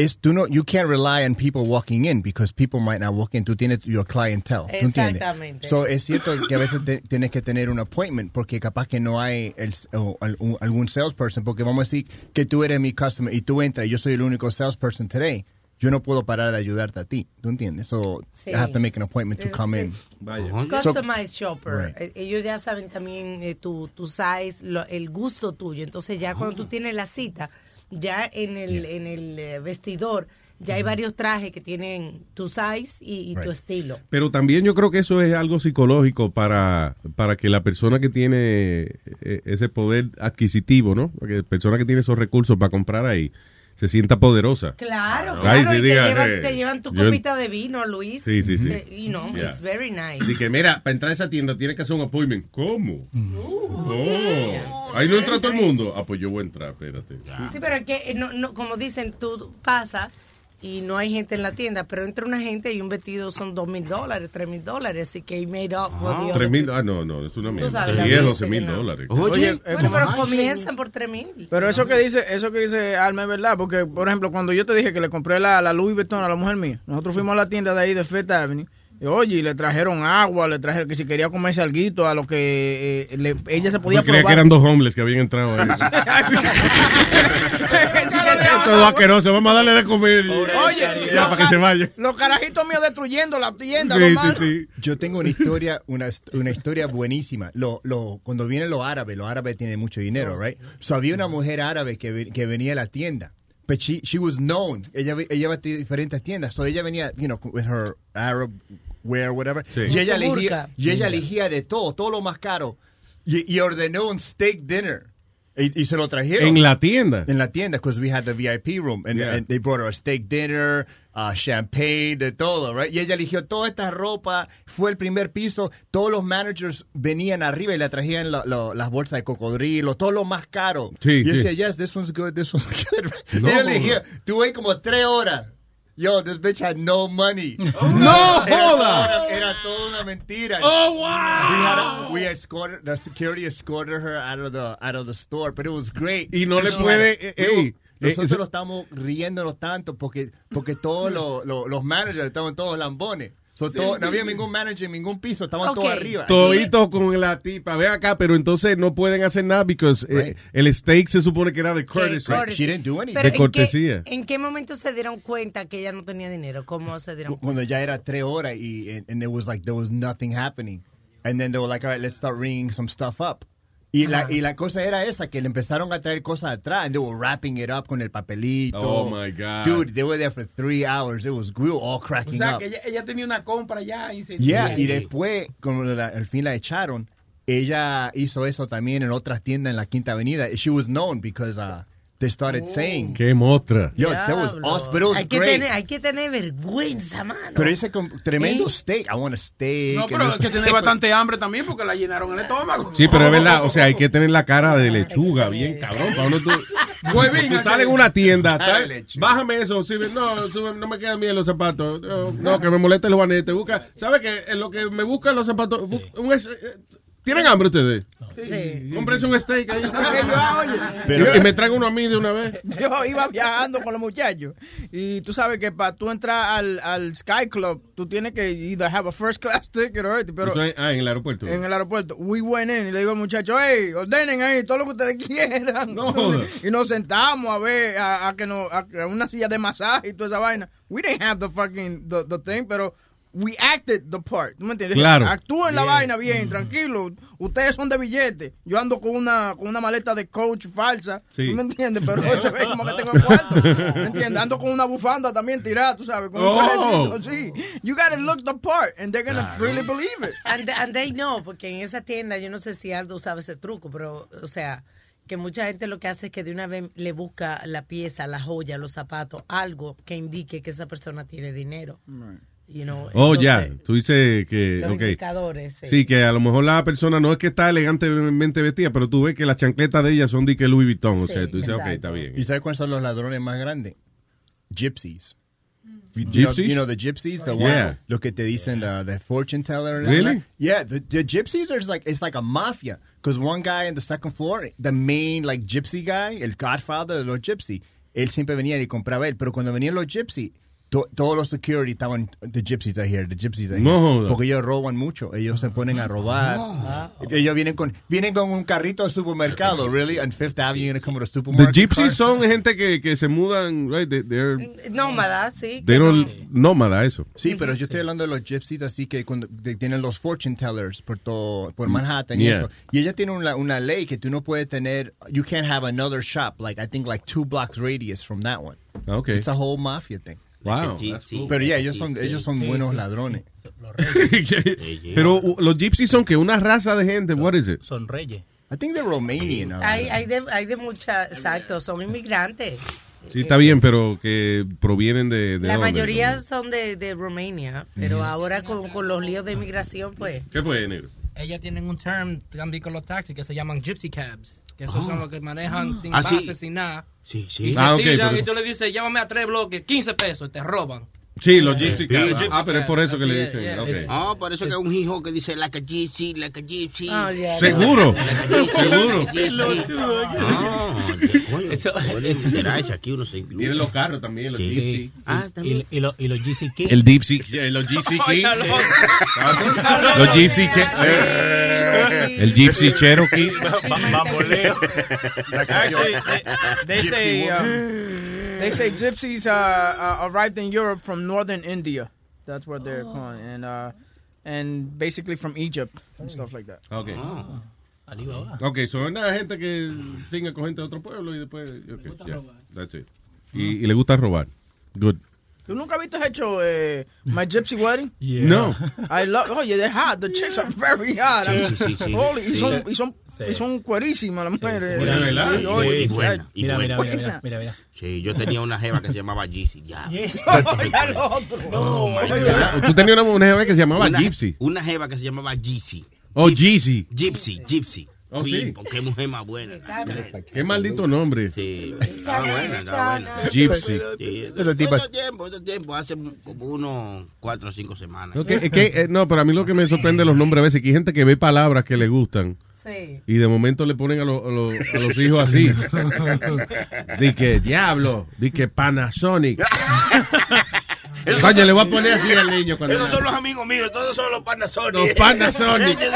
es tú no, you can't rely on people walking in because people might not walk in. Tú tienes your clientele. Exactamente. So es cierto que a veces te- tienes que tener un appointment porque capaz que no hay el, o algún, algún salesperson porque vamos a decir que tú eres mi customer y tú entras y yo soy el único salesperson today. Yo no puedo parar de ayudarte a ti. ¿Tú entiendes? So Sí. I have to make an appointment to come sí. in. Vaya. So- Customized shopper. Right. Eh, Ellos ya saben también eh, tu, tu size, lo- el gusto tuyo. Entonces ya cuando tú Ah. tienes la cita, ya en el, en el eh, vestidor, ya hay varios trajes que tienen tu size y, y tu estilo. Pero también yo creo que eso es algo psicológico para, para que la persona que tiene eh, ese poder adquisitivo, ¿no? Porque la persona que tiene esos recursos para comprar ahí se sienta poderosa. Claro, claro. sí, y diga, te, llevan, eh, te llevan tu yo- copita de vino, Luis. Sí, sí, sí. Eh, you know, Yeah. it's very nice. Que mira, para entrar a esa tienda tiene que hacer un appointment. ¿Cómo? Oh, ahí no entra todo el mundo. Ah, pues yo voy a entrar, espérate. Sí, pero que, eh, no, no, como dicen, tú pasas y no hay gente en la tienda, pero entra una gente y un vestido son dos mil dólares, tres mil dólares, así que he made up other Tres mil, ah, no, no, es una mierda. la 10, vida 12 mil dólares. Oye, Bueno, como- pero comienzan por tres mil. Pero eso que dice, eso que dice Alma es verdad, porque por ejemplo, cuando yo te dije que le compré la, la Louis Vuitton a la mujer mía, nosotros fuimos a la tienda de ahí de Fifth Avenue, oye, y le trajeron agua, le trajeron que si quería comerse alguito a lo que eh, le- ella se podía Yo creía que probar. eran dos homeless que habían entrado ahí. Todo asqueroso, vamos a darle de comer. y- Oye, ya, para que se vaya. Los carajitos míos destruyendo la tienda, Sí, sí, sí. Yo tengo una historia, una, una historia buenísima. Lo, lo, cuando vienen los árabes, los árabes tienen mucho dinero, Oh, right? So había una mujer árabe que, que venía a la tienda. But she, she was known. Ella, ella iba a diferentes tiendas. So ella venía, you know, with her Arab wear, whatever. Sí. Y ella elegía, y ella elegía de todo, todo lo más caro. Y, y ordenó un steak dinner. Y, y se lo trajeron. En la tienda. En la tienda, because we had the VIP room. And, Yeah. and they brought her a steak dinner, uh, champagne, de todo, right? Y ella eligió toda esta ropa, fue el primer piso, todos los managers venían arriba y le trajían lo- lo- las bolsas de cocodrilo, todo lo más caro. Sí, y yo sí. decía, yes, this one's good, this one's good. No, y ella elegía, tuve como tres horas. Yo, this bitch had no money. ¡No Era joda! toda- Era toda una mentira. Oh, wow. We had, a- we escorted, the security escorted her out of the, out of the store, but it was great. Y no le puede, had- eh, Digo, ey, nosotros eh, lo estamos riéndonos tanto porque, porque todos los, los, los managers estaban todos lambones. So, Sí, todo- sí, no había sí. ningún manager en ningún piso, estaban Ok. todos arriba. Todito con la tipa, ve acá, pero entonces no pueden hacer nada porque eh, el steak se supone que era de courtesy. She didn't do anything. Pero De ¿en qué- cortesía. ¿En qué momento se dieron cuenta que ella no tenía dinero? ¿Cómo se dieron cuenta? Cuando ya era tres horas y and, and it was like there was nothing happening. And then they were like, all right, let's start ringing some stuff up. Y la, y la cosa era esa, que le empezaron a traer cosas atrás, and they were wrapping it up con el papelito. Oh, my God. Dude, they were there for three hours. It was, we were all O cracking sea, up. que ella, ella tenía una compra ya y se Yeah, y después, cuando la- al fin la echaron, ella hizo eso también en otras tiendas en la Quinta Avenida. She was known because uh, they started saying. Qué mostra. Yo, that was awesome, but it was hay, que great. tener, hay que tener vergüenza, mano. Pero ese con tremendo ¿Eh? steak. I want a steak. No, pero es que tiene bastante hambre también porque la llenaron el estómago. Sí, pero es verdad, o sea, hay que tener la cara de lechuga, bien cabrón. Para uno tú, Huevín, tú sales en una tienda, tal, bájame eso, sí, no, sube, no me quedan bien los zapatos, no, no, que me molesta el juanete, busca, ¿sabe qué? En lo que me buscan los zapatos, bu- un eh, ¿tienen hambre ustedes? Sí. Cómprense un steak ahí. Yo, oye, Pero- y me traigo uno a mí de una vez. yo iba viajando con los muchachos y tú sabes que para tú entrar al, al Sky Club tú tienes que either have a first class ticket or anything, pero ah, en el aeropuerto. en el aeropuerto we went in y le digo al muchacho hey ordenen ahí todo lo que ustedes quieran No y nos sentamos a ver a, a que nos a, a una silla de masaje y toda esa vaina we didn't have the fucking the, the thing pero We acted the part, ¿tú me entiendes? Claro. Actúen la Bien. vaina bien, tranquilo. Ustedes son de billete. Yo ando con una con una maleta de coach falsa, Sí. ¿tú me entiendes? Pero se ve como que tengo el cuarto. ¿Me entiendes? Ando con una bufanda también tirada, tú sabes, con un Oh. trajecito, sí. You gotta look the part and they're gonna really believe it. And, and they know, porque en esa tienda, yo no sé si Aldo sabe ese truco, pero, o sea, que mucha gente lo que hace es que de una vez le busca la pieza, la joya, los zapatos, algo que indique que esa persona tiene dinero. You know, Oh, ya. Tú dices que. Los ok. indicadores, sí. Sí, que a lo mejor la persona no es que está elegantemente vestida, pero tú ves que las chancletas de ella son de que Louis Vuitton. o sea, tú dices, ok, exacto. está bien. ¿Y sabes cuáles son los ladrones más grandes? Gypsies. You know, Gypsies? you know the gypsies, the Yeah. one, lo que te dicen the, the fortune teller. and Really? that? Yeah, the, the gypsies are just like it's like a mafia because one guy on the second floor, the main like gypsy guy, el godfather de los gypsy, él siempre venía y compraba él, pero cuando venían los gypsy, to- todos los security estaban the gypsies are here, the gypsies are here, No porque ellos roban mucho, ellos se ponen a robar, Ah. ellos vienen con vienen con un carrito de supermercado, really, on Fifth Avenue, you're gonna come to a The supermarket. gypsies car. son gente que, que se mudan, right? They- they're, Nómada, sí. they don't- nómada, eso. Sí, pero yo estoy hablando de los gypsies, así que cuando de- tienen los fortune tellers por todo, por Manhattan y Yeah. eso. Y ella tiene una, una ley que tú no puedes tener, you can't have another shop, like I think like two blocks radius from that one. Okay. It's a whole mafia thing. Wow, that's cool. Pero ya, ellos son, ellos son buenos ladrones. Pero uh, los gypsies son que una raza de gente, what is it? Son reyes. I think they're Romanian. Hay, hay, de, hay de mucha, exacto, son inmigrantes. Sí, está bien, pero que provienen de, de La dónde? mayoría son de, de Romania, pero ahora con, con los líos de inmigración, pues. ¿Qué fue, negro? Ellas tienen un term también con los taxis que se llaman gypsy cabs. que esos son los que manejan sin Ah, sí. sin nada. Sí, Y sí. se Ah, ok, tiran pero- y tú le dices, llévame a tres bloques, 15 pesos, y te roban. Sí, los Gypsy Sí, Ah, pero es por eso que le dicen. yeah. ok. Ah, por eso que es un hijo que dice like a gypsy, like a gypsy. Oh, yeah. Seguro. Seguro. gypsy. Ah, enterarse aquí uno se incluye. Tienen los carros también, los Sí. Gypsy. Ah, Y, también. y, lo- y los GC Kids. El Gypsy, eh, los Gypsy King. Los eh, El Gypsy Cherokee. Bamboleo. Actually, they, they say um, they say gypsies uh, uh, arrived in Europe from northern India. That's what they're calling, and uh, and basically from Egypt and stuff like that. Ok. Alibaba. Ok, son una gente que sigue con gente de otro pueblo y después. Okay, yeah, that's it. Y, y le gusta robar. Good. ¿Tú nunca has visto hecho eh, My Gypsy Wedding? No. I love. Oh yeah, they're hot. The chicks are very hot. Sí, sí, sí, sí. Holy, y son y son Sí. y son cuerísimas las mujeres. Mira, oye, Mira, mira, mira, mira, mira, mira. Sí, yo tenía una jeva que se llamaba Gypsy, ya. Ya el otro. Oh, my Oye, God. Tú tenías una mujer que se llamaba Una- Gypsy. Una jeva que se llamaba Gypsy. Oh, Gypsy. Gypsy, Gypsy. Oh, sí. Qué mujer más buena. Qué maldito nombre. Sí, estaba buena, estaba buena. Gypsy. Sí, Mucho tiempo, mucho tiempo, hace como unos cuatro o cinco semanas. Ok, es que, eh, no, pero a mí lo que me sorprende los nombres a veces, que hay gente que ve palabras que le gustan Sí. y de momento le ponen a, lo- a lo- a los hijos así. Di que diablo, di que Panasonic. Coño, le voy a poner así al niño cuando... Esos son los amigos míos, todos son los Panasonic. Los Panasonic.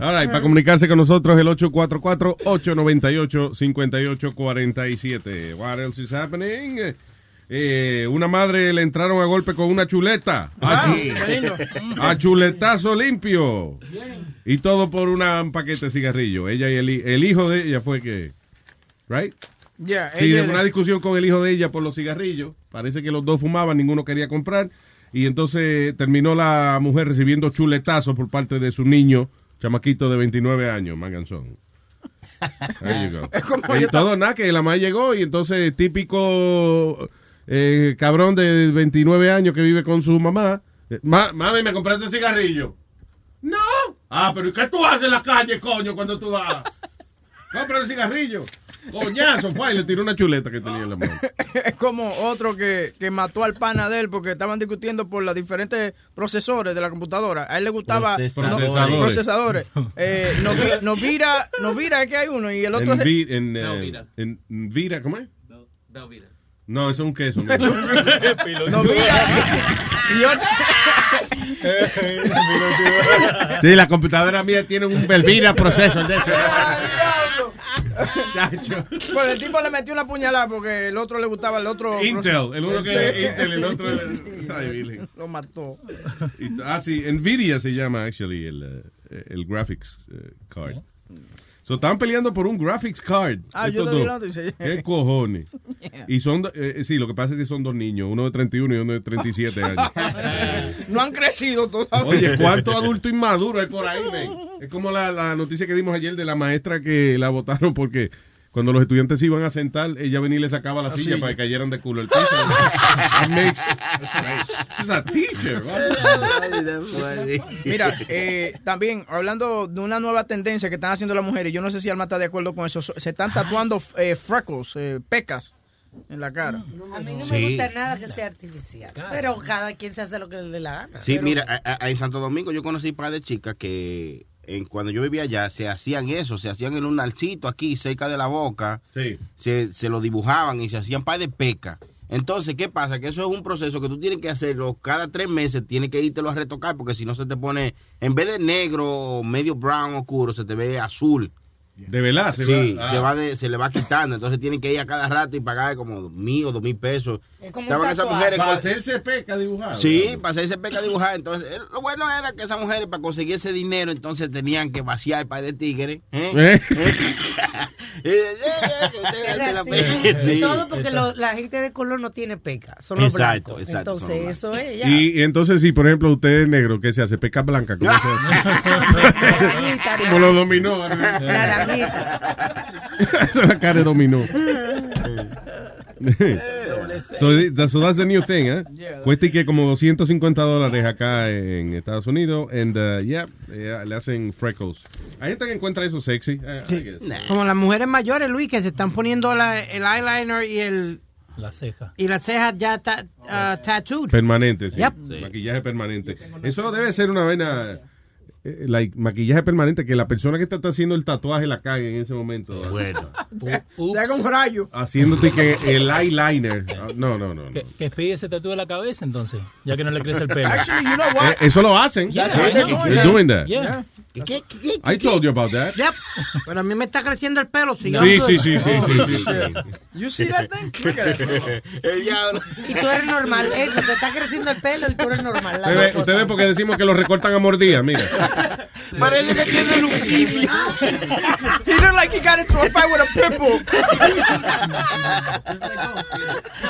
All right, para comunicarse con nosotros el 844-898-5847. What else is happening? Eh, una madre le entraron a golpe con una chuleta. A, chu- qué lindo. a chuletazo limpio. Y todo por una- un paquete de cigarrillo. Ella y el, el hijo de ella fue que... Right? Yeah, Sí, de una discusión con el hijo de ella por los cigarrillos. Parece que los dos fumaban, ninguno quería comprar. Y entonces terminó la mujer recibiendo chuletazos por parte de su niño, chamaquito de 29 años, Manganzón. Y todo nada, que la madre llegó y entonces típico eh, cabrón de 29 años que vive con su mamá. eh, "Ma- mami, ¿me compraste cigarrillo? No. Ah, pero ¿y qué tú haces en la calle, coño, cuando tú vas? Compra el cigarrillo. Coñazo, fue y le tiró una chuleta que tenía en la mano. es como otro que, que mató al pana de él porque estaban discutiendo por los diferentes procesores de la computadora. A él le gustaba Procesadores. no- procesadores. Eh, Novi- Novira, Novira es que hay uno y el otro En, es vi- en, eh, en Vira, ¿cómo es? No, eso es un queso. ¿no? Novira y otro sí, la computadora mía tiene un Velvira procesor de eso. Chacho. Pues el tipo le metió una puñalada porque el otro le gustaba el otro Intel, el uno que Intel, el otro. Ay, lo mató. Ah, sí, Nvidia se llama, actually, el, eh, el graphics eh, card. So, estaban peleando por un graphics card. Ah, yo di dos. noticia. ¿Qué cojones? Y son, eh, sí, lo que pasa es que son dos niños, uno de 31 y uno de 37 años. No han crecido todavía. Oye, ¿cuánto adulto inmaduro hay por ahí, men? Es como la, la noticia que dimos ayer de la maestra que la votaron porque cuando los estudiantes se iban a sentar, ella venía y le sacaba la silla sí. para que cayeran de culo el piso. Makes- She's a teacher. Mira, eh, también hablando de una nueva tendencia que están haciendo las mujeres, yo no sé si Alma está de acuerdo con eso, se están tatuando eh, freckles, eh, pecas en la cara. A mí no Sí. me gusta nada que sea artificial. Pero cada quien se hace lo que le dé la gana. Sí, Pero- mira, a- a- en Santo Domingo yo conocí un par de chicas que en, cuando yo vivía allá se hacían eso, se hacían en un alcito aquí cerca de la boca, Sí. se, se lo dibujaban y se hacían par de peca. Entonces, ¿qué pasa? Que eso es un proceso que tú tienes que hacerlo cada tres meses, tienes que irte a retocar porque si no se te pone, en vez de negro o medio brown oscuro, se te ve azul. De verdad, se sí, va- ah. se, va de- se le va quitando. Entonces tienen que ir a cada rato y pagar como mil o dos mil pesos. Es como un Estaban esas mujeres Para hacerse peca dibujado. Sí, para hacerse peca dibujar. Entonces, eh, lo bueno era que esas mujeres, para conseguir ese dinero, entonces tenían que vaciar el par de tigres. ¿eh? ¿Eh? Eh, eh, eh. Sí. Todo porque lo- la gente de color no tiene peca, son los Exacto, blancos. exacto, son Entonces, los eso es ya. Y, y entonces, si por ejemplo usted es negro, ¿qué se hace? Peca blanca. ¿cómo se hace? Como lo dominó. Esa es la cara de dominó. So, that- so that's the new thing, ¿eh? Cuesta que como 250 dólares acá en Estados Unidos. And, uh, yeah, eh, le hacen freckles. Hay gente que encuentra eso sexy. eh, I. Como las mujeres mayores, Luis, que se están poniendo la- el eyeliner y el La ceja. y las cejas ya ta, uh, tattooed. Permanente, sí. Yep. Maquillaje permanente. Eso debe ser una vaina, eh, like, maquillaje permanente, que la persona que está haciendo el tatuaje la cague en ese momento. Bueno. Te haga un rayo. Haciéndote que el eyeliner. Ah, No, no, no. no. Que, que Speedy se tatúe la cabeza entonces, ya que no le crece el pelo. Actually, you know what? Eh, eso lo hacen. Yeah, they're doing. That. Yeah. ¿Qué, qué, qué, I told you about that. Yep. Pero a mí me está creciendo el pelo. Si yo Sí, sí, sí, sí, sí, sí, sí. You see that thing? Look at it. El diablo. Y tú eres normal. Eso, te está creciendo el pelo y tú eres normal. ve, usted ve porque decimos que lo recortan a mordida, mira. Parece que tiene leucemia. He looked like he got into a fight with a pit bull.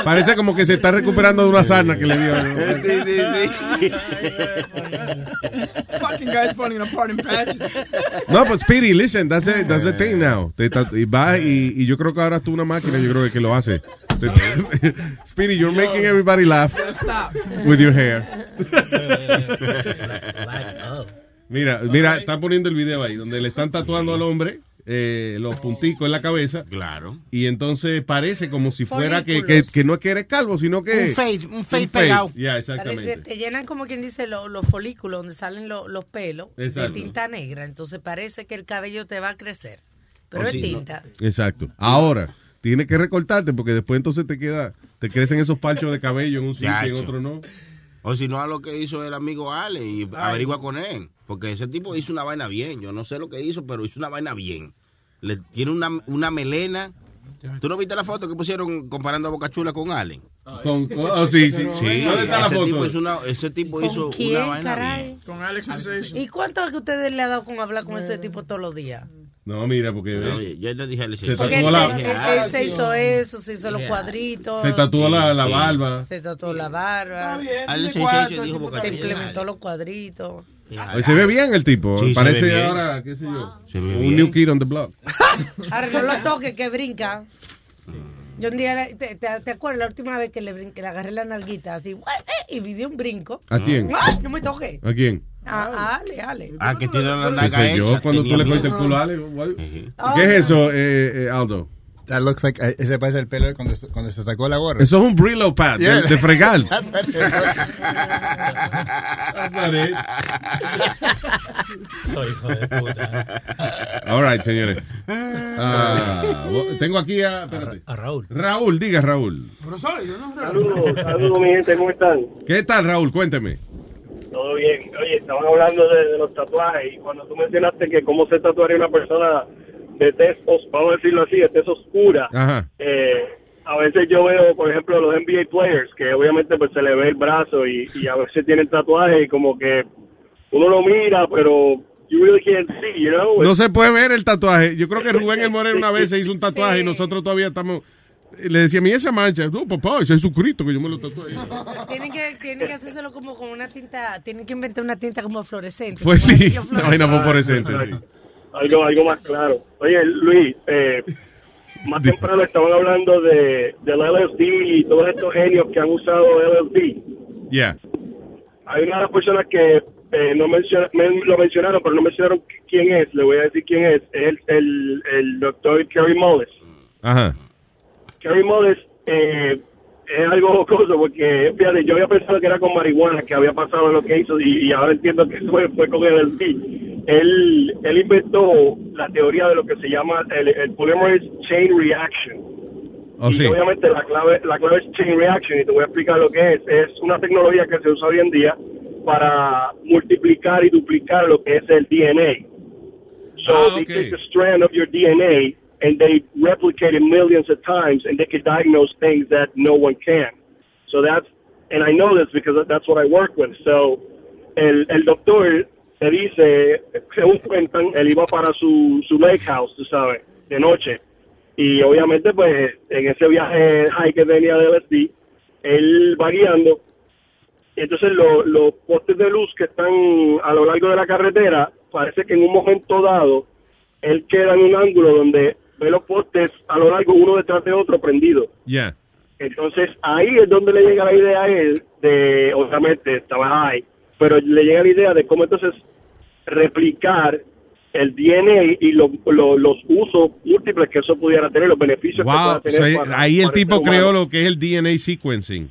Parece como que se está recuperando de una sarna que le dio. ¿no? Sí, sí, sí. Fucking guys falling apart in patches. No, but Speedy, listen, that's the, that's the thing now. Te va y, y yo creo que ahora tú una máquina, yo creo que, que lo hace. Speedy, you're making everybody laugh Stop. with your hair. Black up. Mira, mira, está poniendo el video ahí, donde le están tatuando al hombre eh, los punticos en la cabeza. Claro. Y entonces parece como si fuera que, que, que no es que eres calvo, sino que... Un fade, un fade pegado. Ya, exactamente. te llenan como quien dice lo- los folículos donde salen lo- los pelos Exacto. de tinta negra. Entonces parece que el cabello te va a crecer. Pero Oh, es sí, ¿no? tinta. Exacto. Ahora, tienes que recortarte porque después entonces te queda, te crecen esos parchos de cabello en un sitio y en otro no. O si no, a lo que hizo el amigo Ale y averigua con él. Porque ese tipo hizo una vaina bien. Yo no sé lo que hizo, pero hizo una vaina bien. Le, tiene una, una melena. ¿Tú no viste la foto que pusieron comparando a Boca Chula con Allen? Con, oh, sí, sí. Sí, ¿Dónde está la ese foto? tipo hizo una, ese tipo hizo ¿Con quién, una vaina caray? bien. Con Alex Sensation. ¿Y cuánto es que ustedes le ha dado con hablar con este tipo todos los días? No, mira, porque Oye, yo le dije a Alex Porque él, tatuó se, la- él- él se hizo eso, se hizo los cuadritos. se tatuó la, la barba. Se tatuó la barba. Alex Sensation dijo Boca Se implementó los cuadritos. Se ve bien el tipo. Sí, Parece ahora, qué sé yo, un bien. new kid on the block. Ahora no lo toques, que brinca. Yo un día, te, te, te acuerdas la última vez que le, brin- que le agarré la nalguita así, y vi de un brinco? ¿A quién? ¡Ay, no me toques! ¿A quién? A, a Ale, Ale. Ah, que tiene la ¿Qué naga sé yo? hecha. Cuando tú le cortas el culo a Ale, ¿Qué es eso, eh, eh, Aldo? That looks like, eh, ese parece el pelo de cuando, se- cuando se sacó la gorra. Eso es un Brillo pad Yeah. de, de fregar. That's what it is. That's not it. Soy hijo de puta. All right, señores. Bo- tengo aquí a, espérate. A Raúl. Raúl, diga Raúl. Pero sólido, ¿no? Saludos, saludos mi gente, ¿cómo están? ¿Qué tal, Raúl? Cuénteme. Todo bien. Oye, estaban hablando de, de los tatuajes y cuando tú mencionaste que cómo se tatuaría una persona de tez, os- vamos a decirlo así, de tez oscura, Ajá. eh, a veces yo veo, por ejemplo, los NBA players, que obviamente pues se le ve el brazo y, y a veces tienen tatuajes y como que uno lo mira, pero you really can't see, you know? No se puede ver el tatuaje. Yo creo que Rubén el Moreno una vez se hizo un tatuaje y nosotros todavía estamos... Le decía, mira esa mancha. No, papá, ese es Jesucristo que yo me lo tatué. Tienen que, tienen que hacérselo como con una tinta, tienen que inventar una tinta como fluorescente. Pues sí, una vaina fosforescente. sí. Algo algo más claro. Oye, Luis, eh, más temprano estaban hablando de del LSD y todos estos genios que han usado LSD. Yeah. Hay una de las personas que eh, no menciona, men- lo mencionaron, pero no mencionaron quién es. Le voy a decir quién es. Es el, el, el doctor Kerry Mullis. Ajá. Kerry Mullis eh, es algo jocoso porque, fíjate, yo había pensado que era con marihuana que había pasado lo que hizo y, y ahora entiendo que fue, fue con LSD. Él, él inventó la teoría de lo que se llama el, el polymerase chain reaction. Oh, y sí. obviamente la clave, la clave es chain reaction y te voy a explicar lo que es. Es una tecnología que se usa hoy en día para multiplicar y duplicar lo que es el DNA. So Ah, they take a strand of your DNA and they replicate it millions of times and they can diagnose things that no one can. So that's, and I know this because that's what I work with. So el, el doctor te dice, según cuentan, él iba para su, su lake house, tú sabes, de noche. Y obviamente, pues, en ese viaje high que tenía de LSD, él va guiando. Y entonces lo- los postes de luz que están a lo largo de la carretera, parece que en un momento dado, él queda en un ángulo donde ve los postes a lo largo uno detrás de otro prendido. Yeah. Entonces ahí es donde le llega la idea a él de, obviamente estaba ahí, pero le llega la idea de cómo entonces replicar el DNA y lo- lo- los usos múltiples que eso pudiera tener, los beneficios que Wow. pueda tener. So, ahí- para- ahí el tipo humano. creó lo que es el DNA sequencing.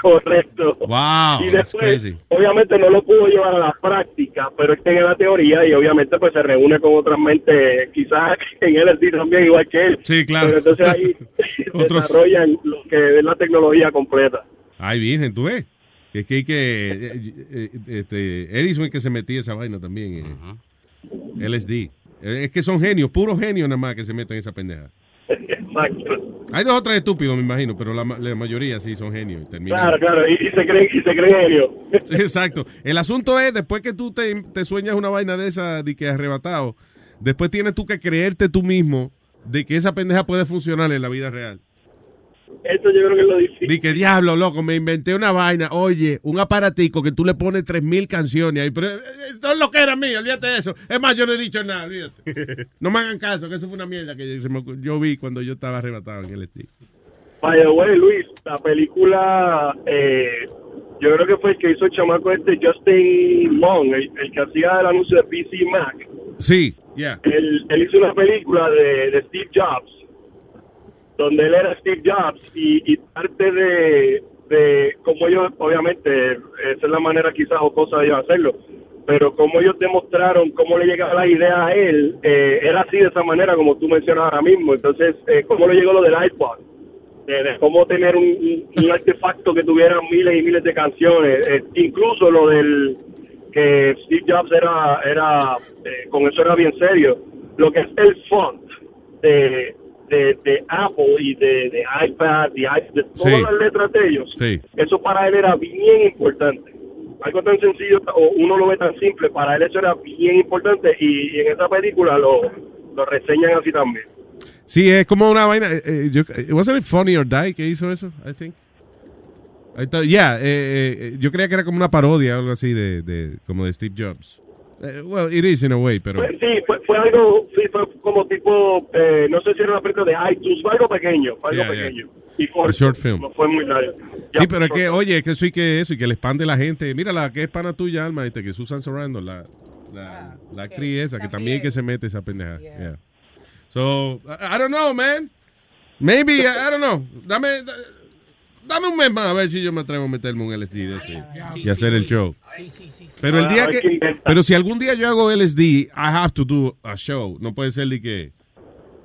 Correcto. Wow, y después, crazy. obviamente no lo pudo llevar a la práctica, pero que en la teoría y obviamente pues se reúne con otras mentes, quizás en LSD también igual que él. Sí, claro. Pero entonces ahí desarrollan lo que es la tecnología completa. Ay, virgen, tú ves. Que Es que hay que. eh, eh, este, Edison es que se metía esa vaina también. eh. LSD. Eh, Es que son genios, puros genios nada más que se meten en esa pendeja. Exacto. Hay dos o tres estúpidos, me imagino, pero la, ma- la mayoría sí son genios. terminan- Claro, claro, y, y se creen y se creen genios. Sí, Exacto. El asunto es, después que tú te, te sueñas una vaina de esa, de que arrebatado, después tienes tú que creerte tú mismo de que esa pendeja puede funcionar en la vida real. Eso yo creo que es lo difícil. Di que diablo, loco, me inventé una vaina. Oye, un aparatico que tú le pones tres mil canciones ahí. Pero eh, eh, esto es lo que era mío, olvídate de eso. Es más, yo no he dicho nada, olvídate. No me hagan caso, que eso fue una mierda que yo, se me ocu- yo vi cuando yo estaba arrebatado en el estilo. By the way, Luis, la película, eh, yo creo que fue el que hizo el chamaco este Justin Long, el, el que hacía el anuncio de PC Mac. Sí, ya. Él, él hizo una película de, de Steve Jobs, donde él era Steve Jobs y, y parte de, de cómo ellos, obviamente, esa es la manera quizás o cosa de ellos hacerlo, pero cómo ellos demostraron cómo le llegaba la idea a él, eh, era así de esa manera como tú mencionas ahora mismo. Entonces, eh, cómo le llegó lo del iPod, de, de cómo tener un, un- un artefacto que tuviera miles y miles de canciones, eh, incluso lo del que Steve Jobs era, era eh, con eso era bien serio, lo que es el font de, de, de Apple y de, de iPad, de, de todas Sí. las letras de ellos, Sí. eso para él era bien importante. Algo tan sencillo, o uno lo ve tan simple, para él eso era bien importante y, y en esa película lo, lo reseñan así también. Sí, es como una vaina. eh, eh, yo, eh, ¿Wasn't it Funny or Die que hizo eso? I think. I thought- yeah, eh, eh, yo creía que era como una parodia o algo así de, de como de Steve Jobs. Eh, well, it is in a way, pero. Fue- sí, fue, fue algo, sí, fue como tipo, eh, no sé si era una película de iTunes, fue algo pequeño, fue algo Yeah, yeah. pequeño. Y corto, A short film. no fue muy largo. Sí, pero es que, oye, es que eso y que eso, y que le expande la gente. Mira la que es pana tuya, Alma, este, que Susan Sarandon, la, la, la actriz esa, que también que se mete esa pendeja. Yeah. So, I, I don't know, man. Maybe, I, I don't know. Dame, da- dame un mes más a ver si yo me atrevo a meterme un LSD de ese y hacer el show. Pero el día que pero si algún día yo hago LSD, I have to do a show. No puede ser de que,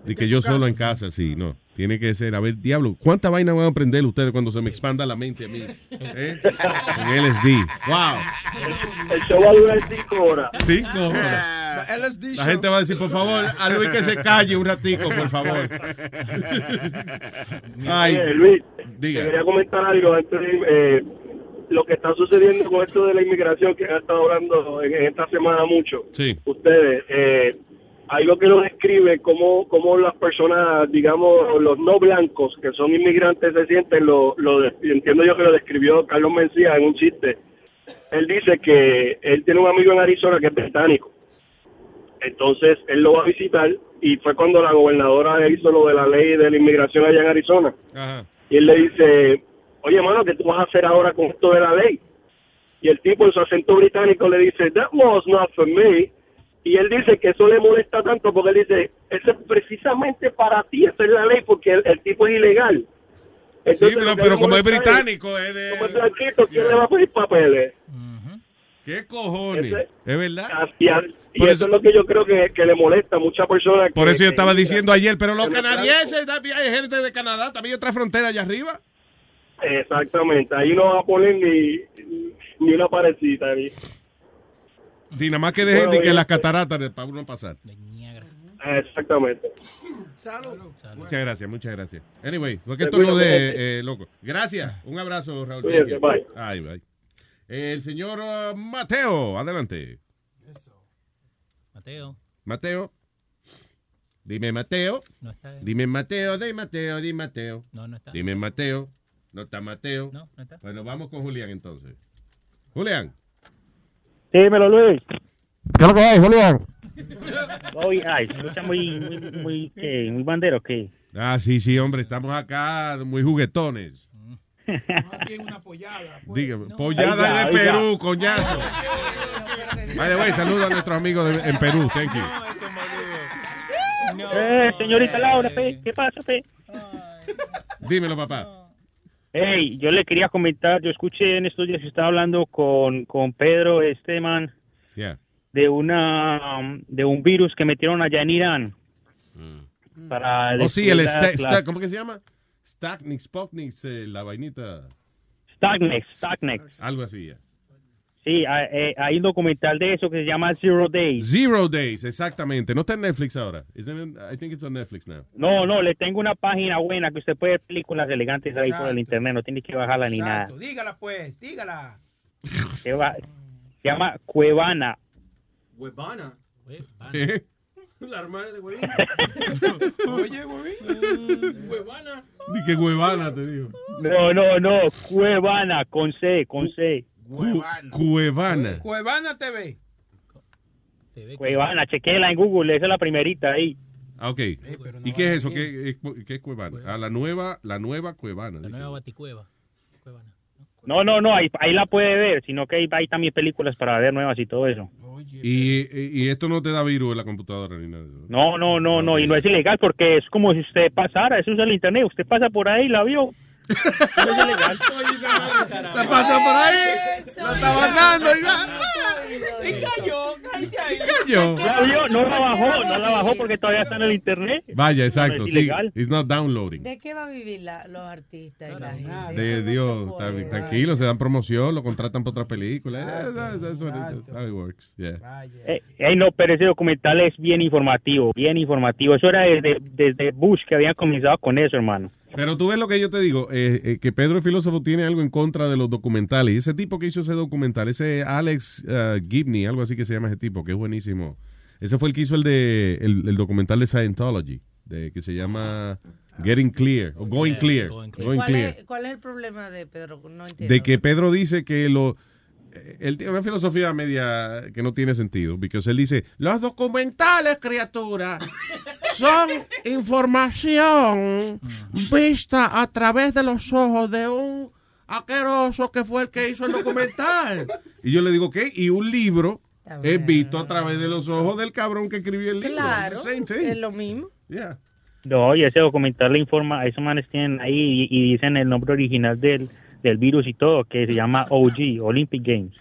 de que yo solo en casa, sí, no. Tiene que ser, a ver, diablo, ¿cuánta vaina van a aprender ustedes cuando se me expanda la mente a mí? ¿Eh? Con LSD. Wow. El show va a durar cinco horas. Cinco horas. La gente va a decir, por favor, a Luis que se calle un ratico, por favor. Ay, Oye, Luis, diga. quería comentar algo antes de, eh, lo que está sucediendo con esto de la inmigración que han estado hablando en, en esta semana mucho. Sí. Ustedes, eh, algo que lo describe cómo, cómo las personas, digamos, los no blancos que son inmigrantes se sienten, lo, lo entiendo yo que lo describió Carlos Mencía en un chiste. Él dice que él tiene un amigo en Arizona que es británico. Entonces él lo va a visitar y fue cuando la gobernadora hizo lo de la ley de la inmigración allá en Arizona. Ajá. Y él le dice, oye, mano, ¿qué tú vas a hacer ahora con esto de la ley? Y el tipo en su acento británico le dice, that was not for me. Y él dice que eso le molesta tanto porque él dice, eso es precisamente para ti, esa es la ley porque el, el tipo es ilegal. Sí, Entonces, pero, que pero le como es británico, es de... Como es blanquito, ¿quién le va a pedir papeles? ¿Qué cojones? Ese- Es verdad. Y, a- y Por eso, es lo que yo creo que, que le molesta a muchas personas. Por eso yo estaba diciendo ayer, pero los canadienses, también hay gente de Canadá, también hay otra frontera allá arriba. Exactamente, ahí no va a poner ni, ni una parecita. Ni... Sí, nada más que de Bueno, gente que las cataratas para uno pasar. Exactamente. Muchas gracias, muchas gracias. Anyway, fue que esto lo de eh, loco. Gracias. Un abrazo, Raúl. Bye. Ay, bye. El señor uh, Mateo, adelante. Mateo. Mateo. Dime Mateo. No está. Dime Mateo, de Mateo, di Mateo. No, no está. Dime Mateo. No está Mateo. No, no está. Bueno, vamos con Julián entonces. Julián. Dímelo, Luis. ¿Qué es lo que hay, Julián? Oye, ay, se escucha muy, muy, muy, ¿qué? muy bandero, ¿qué? Ah, sí, sí, hombre, estamos acá muy juguetones. Dígame, pollada Oiga, de oiga. Perú, coñazo. Vale, güey, saludo a nuestros amigos de- en Perú, thank you. Eh, señorita Laura, ¿qué pasa, pe? Dímelo, papá. Hey, yo le quería comentar, yo escuché en estos días que estaba hablando con, con Pedro Esteman Yeah. de una de un virus que metieron allá en Irán. Para Oh, sí, el sta- sta- ¿cómo que se llama? Stacknix, Spotnix, eh, la vainita. Starknex, Starknex. Algo así, ya. Sí, hay, eh, hay un documental de eso que se llama Zero Days. Zero Days, exactamente. No está en Netflix ahora. Isn't it? I think it's on Netflix now. No, no, le tengo una página buena que usted puede ver películas elegantes ahí por el internet, no tiene que bajarla ni nada. Exacto, dígala pues, dígala. Se, va- se llama Cuevana. Huevana. ¿Qué? La hermana de Huevín. Oye, Huevín. Huevana. Ni que huevana te digo. No, no, no, Cuevana, con C, con C. Cu- Cuevana. Cuevana TV. Cuevana, chequela en Google, esa es la primerita ahí. Ah, ok. ¿Y qué es eso? ¿Qué, es, qué es Cuevana? Ah, la nueva, la nueva Cuevana. La dice. nueva Baticueva. No, no, no, ahí, ahí la puede ver, sino que hay, hay también películas para ver nuevas y todo eso. Y, y, y esto no te da virus en la computadora ni nada. No, no, no, no, y no es ilegal porque es como si usted pasara, eso es el internet, usted pasa por ahí y la vio. No es ilegal. La pasa por ahí. La está bajando y va. Y cayó. Cayó. Vio, no la bajó, no la bajó porque todavía está en el internet. Vaya, No exacto. es Sí, ilegal. it's not downloading. ¿De qué va a vivir la- los artistas y la gente? De Dios, tranquilo, se dan promoción, lo contratan para otras películas. That- that's how it works. Yeah. Eh, eh, no, pero ese documental es bien informativo, bien informativo. Eso era desde, desde Bush que habían comenzado con eso, hermano. Pero tú ves lo que yo te digo, eh, eh, que Pedro el filósofo tiene algo en contra de los documentales. Y ese tipo que hizo ese documental, ese Alex uh, Gibney, algo así que se llama ese tipo, que es buenísimo. Ese fue el que hizo el de el, el documental de Scientology, de que se llama Getting Clear o Going Clear, ¿Y Going cuál, es, cuál es el problema de Pedro? No entiendo. De que Pedro dice que lo él tiene una filosofía media que no tiene sentido, porque él dice, los documentales, criatura, son información vista a través de los ojos de un aqueroso que fue el que hizo el documental. y yo le digo, ¿qué? Y un libro es visto a través de los ojos del cabrón que escribió el libro. Claro, It's the same thing. es lo mismo. Yeah. No, y ese documental le informa, esos manes tienen ahí y, y dicen el nombre original del, del virus y todo, que se llama OG, Olympic Games.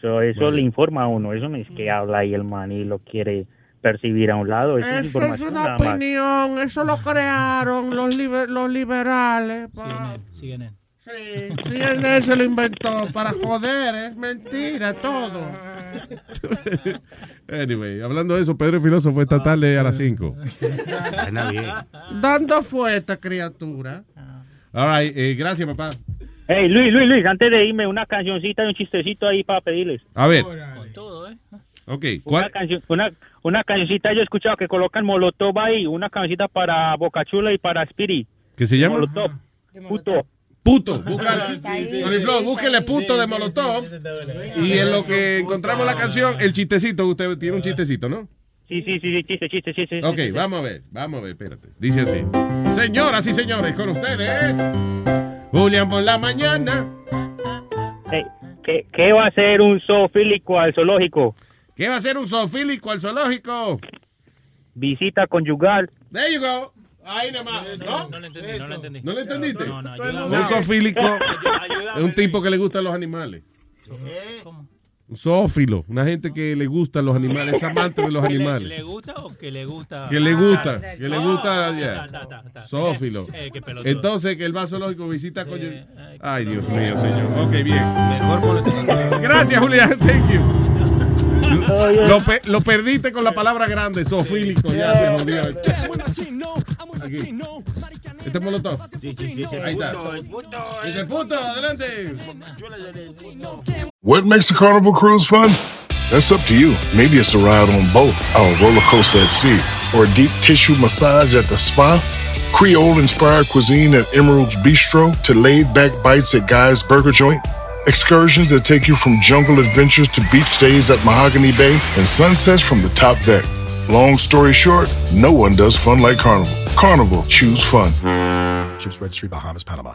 So, eso le informa a uno, eso no es que habla ahí el man y lo quiere percibir a un lado, eso, es Eso es una opinión, eso lo crearon los, los liberales. CNN. Sí, CNN se lo inventó para joder, es mentira todo. Anyway, hablando de eso, Pedro el filósofo esta tarde a las 5. Dando fuerte, criatura. All right, eh, gracias, papá. Hey, Luis, Luis, Luis, antes de irme, una cancioncita y un chistecito ahí para pedirles. A ver. Todo, ¿eh? Ok, Una, ¿cuál? canción, una, una cancioncita, yo he escuchado que colocan Molotov ahí, una cancioncita para Boca Chula y para Spirit. ¿Qué se llama? Molotov. Puto. Puto. Búscale, búsquele puto de Molotov. Y en lo que encontramos la canción, el chistecito, usted tiene un chistecito, ¿no? Sí, sí, sí, sí, chiste, chiste, chiste. Ok, chiste. vamos a ver, vamos a ver, espérate. Dice así. Señoras y señores, con ustedes, Julián por la mañana. Hey, ¿qué, ¿Qué va a hacer un zoofílico al zoológico? ¿Qué va a hacer un zoofílico al zoológico? Visita conyugal. There you go. Ahí nada más. ¿No? No lo entendí, no lo entendí. ¿No lo entendiste? No, no, Un zoofílico es un tipo que le gustan los animales. ¿Cómo? Un zoófilo, una gente que le gustan los animales, es amante de los ¿Que le- animales. ¿Le gusta o que le gusta? Que le gusta, que le Ah, gusta, ya. ta, ta, ta, ta. Zoófilo. Eh, pelotudo. Entonces, que el vaso lógico visita coño. Ay, Dios mío, señor. Ok, bien. Mejor Gracias, Julián. Thank you. Lo, pe- lo perdiste con la palabra grande, zoofílico. Ya se jodió. Aquí. ¿Este es Molotov? Sí, sí, sí, ese Ahí está. el puto, Dice, puto, adelante. What makes the carnival cruise fun? That's up to you. Maybe it's a ride on boat, or a roller coaster at sea, or a deep tissue massage at the spa. Creole inspired cuisine at Emerald's Bistro to laid back bites at Guy's Burger Joint. Excursions that take you from jungle adventures to beach stays at Mahogany Bay and sunsets from the top deck. Long story short, no one does fun like Carnival. Carnival, choose fun. Ships Registry, Bahamas, Panama.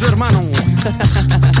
su hermano.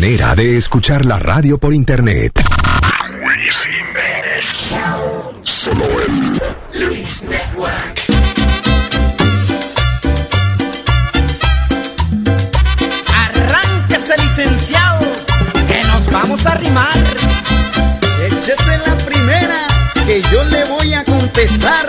de escuchar la radio por internet. Luis licenciado, que nos vamos a rimar. Échese la primera, que yo le voy a contestar.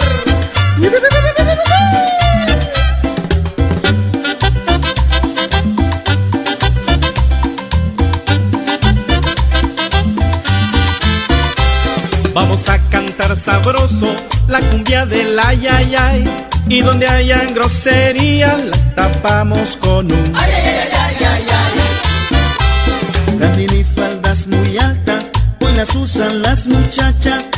la cumbia del ay, ay, ay. Y donde hayan grosería, la tapamos con un ay, ay, ay, faldas muy altas, hoy las usan las muchachas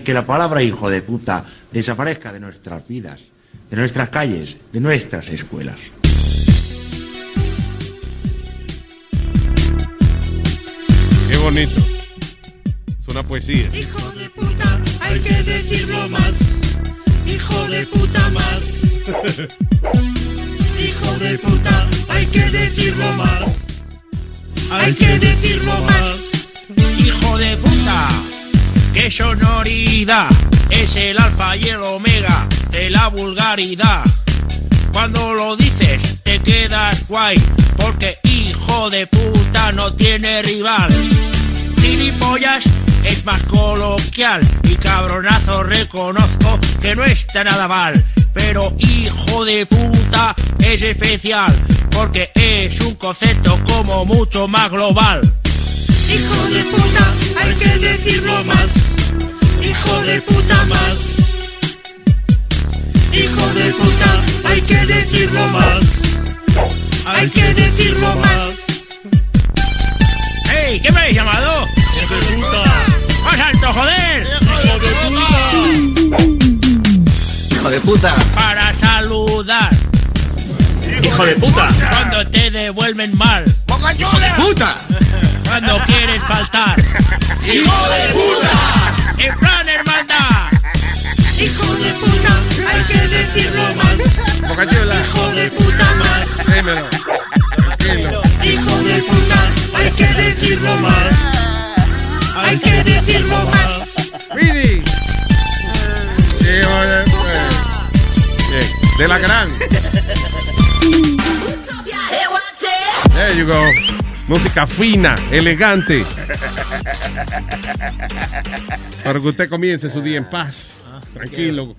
que la palabra hijo de puta desaparezca de nuestras vidas, de nuestras calles, de nuestras escuelas. Qué bonito. Es una poesía. Hijo de puta, hay que decirlo más. Hijo de puta más. Hijo de puta, hay que decirlo más. Hay que decirlo más. Hijo de puta, qué sonoridad. Es el alfa y el omega de la vulgaridad. Cuando lo dices te quedas guay, porque hijo de puta no tiene rival. Gilipollas es más coloquial y cabronazo reconozco que no está nada mal. Pero hijo de puta es especial, porque es un concepto como mucho más global. Hijo de puta, hay que decirlo más. Hijo de puta más. Hijo de puta, hay que decirlo más. Hay que decirlo más. ¡Ey! ¿Qué me habéis llamado? ¡Hijo de puta! ¡Más alto, joder! ¡Hijo de puta! Para saludar. ¡Hijo de puta! Cuando te devuelven mal. ¡Hijo de puta! Cuando quieres faltar. ¡Hijo de puta! En plan hermandad. Hijo de puta, hay que decirlo más. Bocachula. Hijo de puta más. Dímelo. Tranquilo. Hijo de puta, hay que decirlo más. Hay que decirlo más. De... Bien. De la gran. There you go. Música fina, elegante. Para que usted comience su día en paz. Tranquilo.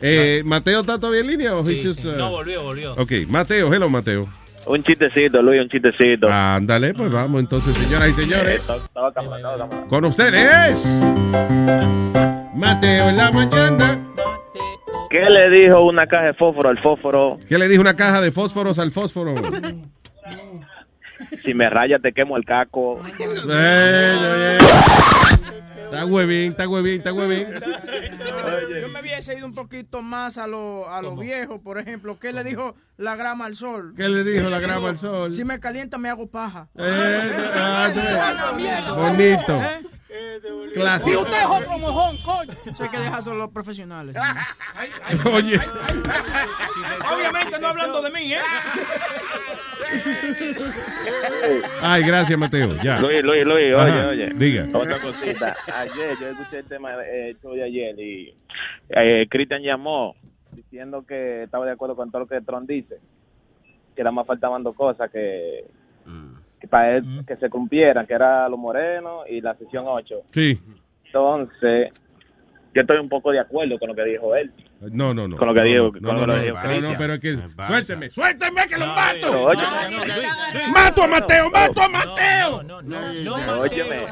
Eh, ¿Mateo está todavía en línea? o Sí, just, uh, No, volvió, volvió. Ok, Mateo, hello Mateo. Un chistecito, Luis, un chistecito. Ándale, pues vamos entonces, señoras y señores. Con ustedes, Mateo en la mañana. ¿Qué le dijo una caja de fósforo al fósforo? ¿Qué le dijo una caja de fósforos al fósforo? Si me raya te quemo el caco. Eh, eh, eh. Está huevín, está huevín, está huevín. Yo me hubiese ido un poquito más a lo, a lo viejo, por ejemplo. ¿Qué le dijo la grama al sol? ¿Qué le dijo la grama al sol? Si me calienta, me hago paja. Eh, ah. Bonito. Clásico. Y usted es otro mojón, coño. Eso hay que dejar solo a los profesionales. Oye. Obviamente no hablando de mí, ¿eh? Ay, gracias, Mateo. Ya. Luis, Luis, Luis, oye, Ajá, oye. diga. Otra cosita. Ayer yo escuché el tema eh, show de ayer y eh, Cristian llamó diciendo que estaba de acuerdo con todo lo que Tron dice. Que nada más faltaban dos cosas que, que para él que se cumplieran, que era los morenos y la sesión 8. Sí. Entonces, yo estoy un poco de acuerdo con lo que dijo él. No, no, no. Con lo que No, dijo- no, con no, lo que no, dijo no, no, pero es que. Suélteme, suélteme que lo mato. Oye, Mato a Mateo, mato a Mateo. Óyeme,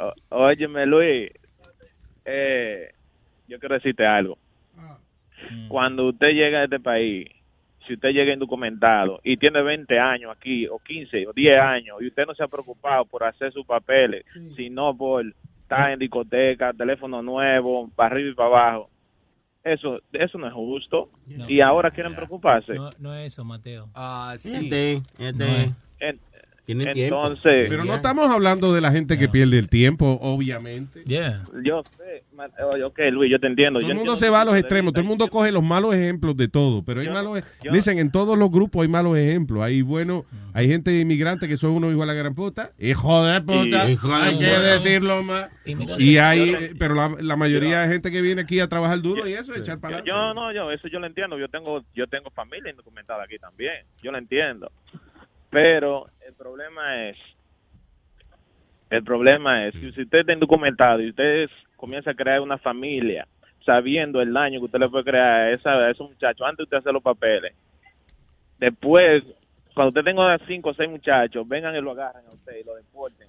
ó- óyeme, Luis. Eh, yo quiero decirte algo. Cuando usted llega a este país si usted llega indocumentado y tiene 20 años aquí, o 15, o 10 años, y usted no se ha preocupado por hacer sus papeles, sino por estar en discoteca, teléfono nuevo, para arriba y para abajo, eso, eso no es justo. y ahora quieren preocuparse. No, no es eso, Mateo. Ah, Este, este. Tiene tiempo. entonces, Pero no estamos hablando de la gente que pierde el tiempo, obviamente. yo sé, ok, Luis, yo te entiendo. Todo el mundo se va a los extremos, todo el mundo coge los malos ejemplos de todo, pero hay malos, yo- dicen en todos los grupos hay malos ejemplos, hay bueno, hay gente inmigrante que son unos igual a la gran puta, hijo de puta, Y- Hijo de hay que decirlo más, y hay, pero la, la mayoría de gente que viene aquí a trabajar duro y eso, echar para yo no, yo eso yo lo entiendo. Yo tengo yo tengo familia indocumentada aquí también. Yo lo entiendo. Pero el problema es el problema es si usted está indocumentado y usted comienza a crear una familia sabiendo el daño que usted le puede crear a, esa, a esos muchachos antes de usted hacer los papeles. Después, cuando usted tenga cinco o seis muchachos, vengan y lo agarren a usted y lo deporten.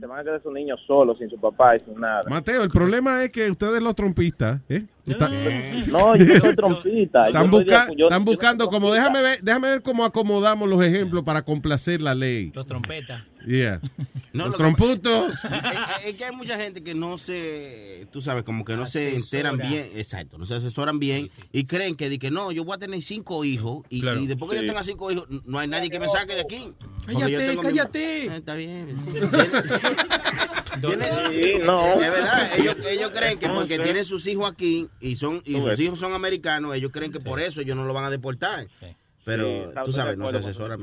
Se van a quedar esos niños solos, sin su papá y sin nada. Mateo, el problema es que ustedes los trompistas, ¿eh? Está- No, yo soy trompista. Están, Yo soy de- busca- yo- están yo buscando como, déjame ver, déjame ver cómo acomodamos los ejemplos para complacer la ley. Los trompetas. Yeah. No, los lo que- tromputos. es, es que hay mucha gente que no se, tú sabes, como que no se enteran bien, exacto, no se asesoran bien y creen que, di que no, yo voy a tener cinco hijos y, Claro. y después que Sí. yo tenga cinco hijos, no hay nadie que me saque de aquí. Cállate, mi- cállate. Eh, Está bien. Sí, no. Es verdad, ellos, ellos creen que No, porque sí. tienen sus hijos aquí y son y sus ves. hijos son americanos, ellos creen que por eso ellos no lo van a deportar. Pero Sí, tú sabes, de no se acuerdo asesoran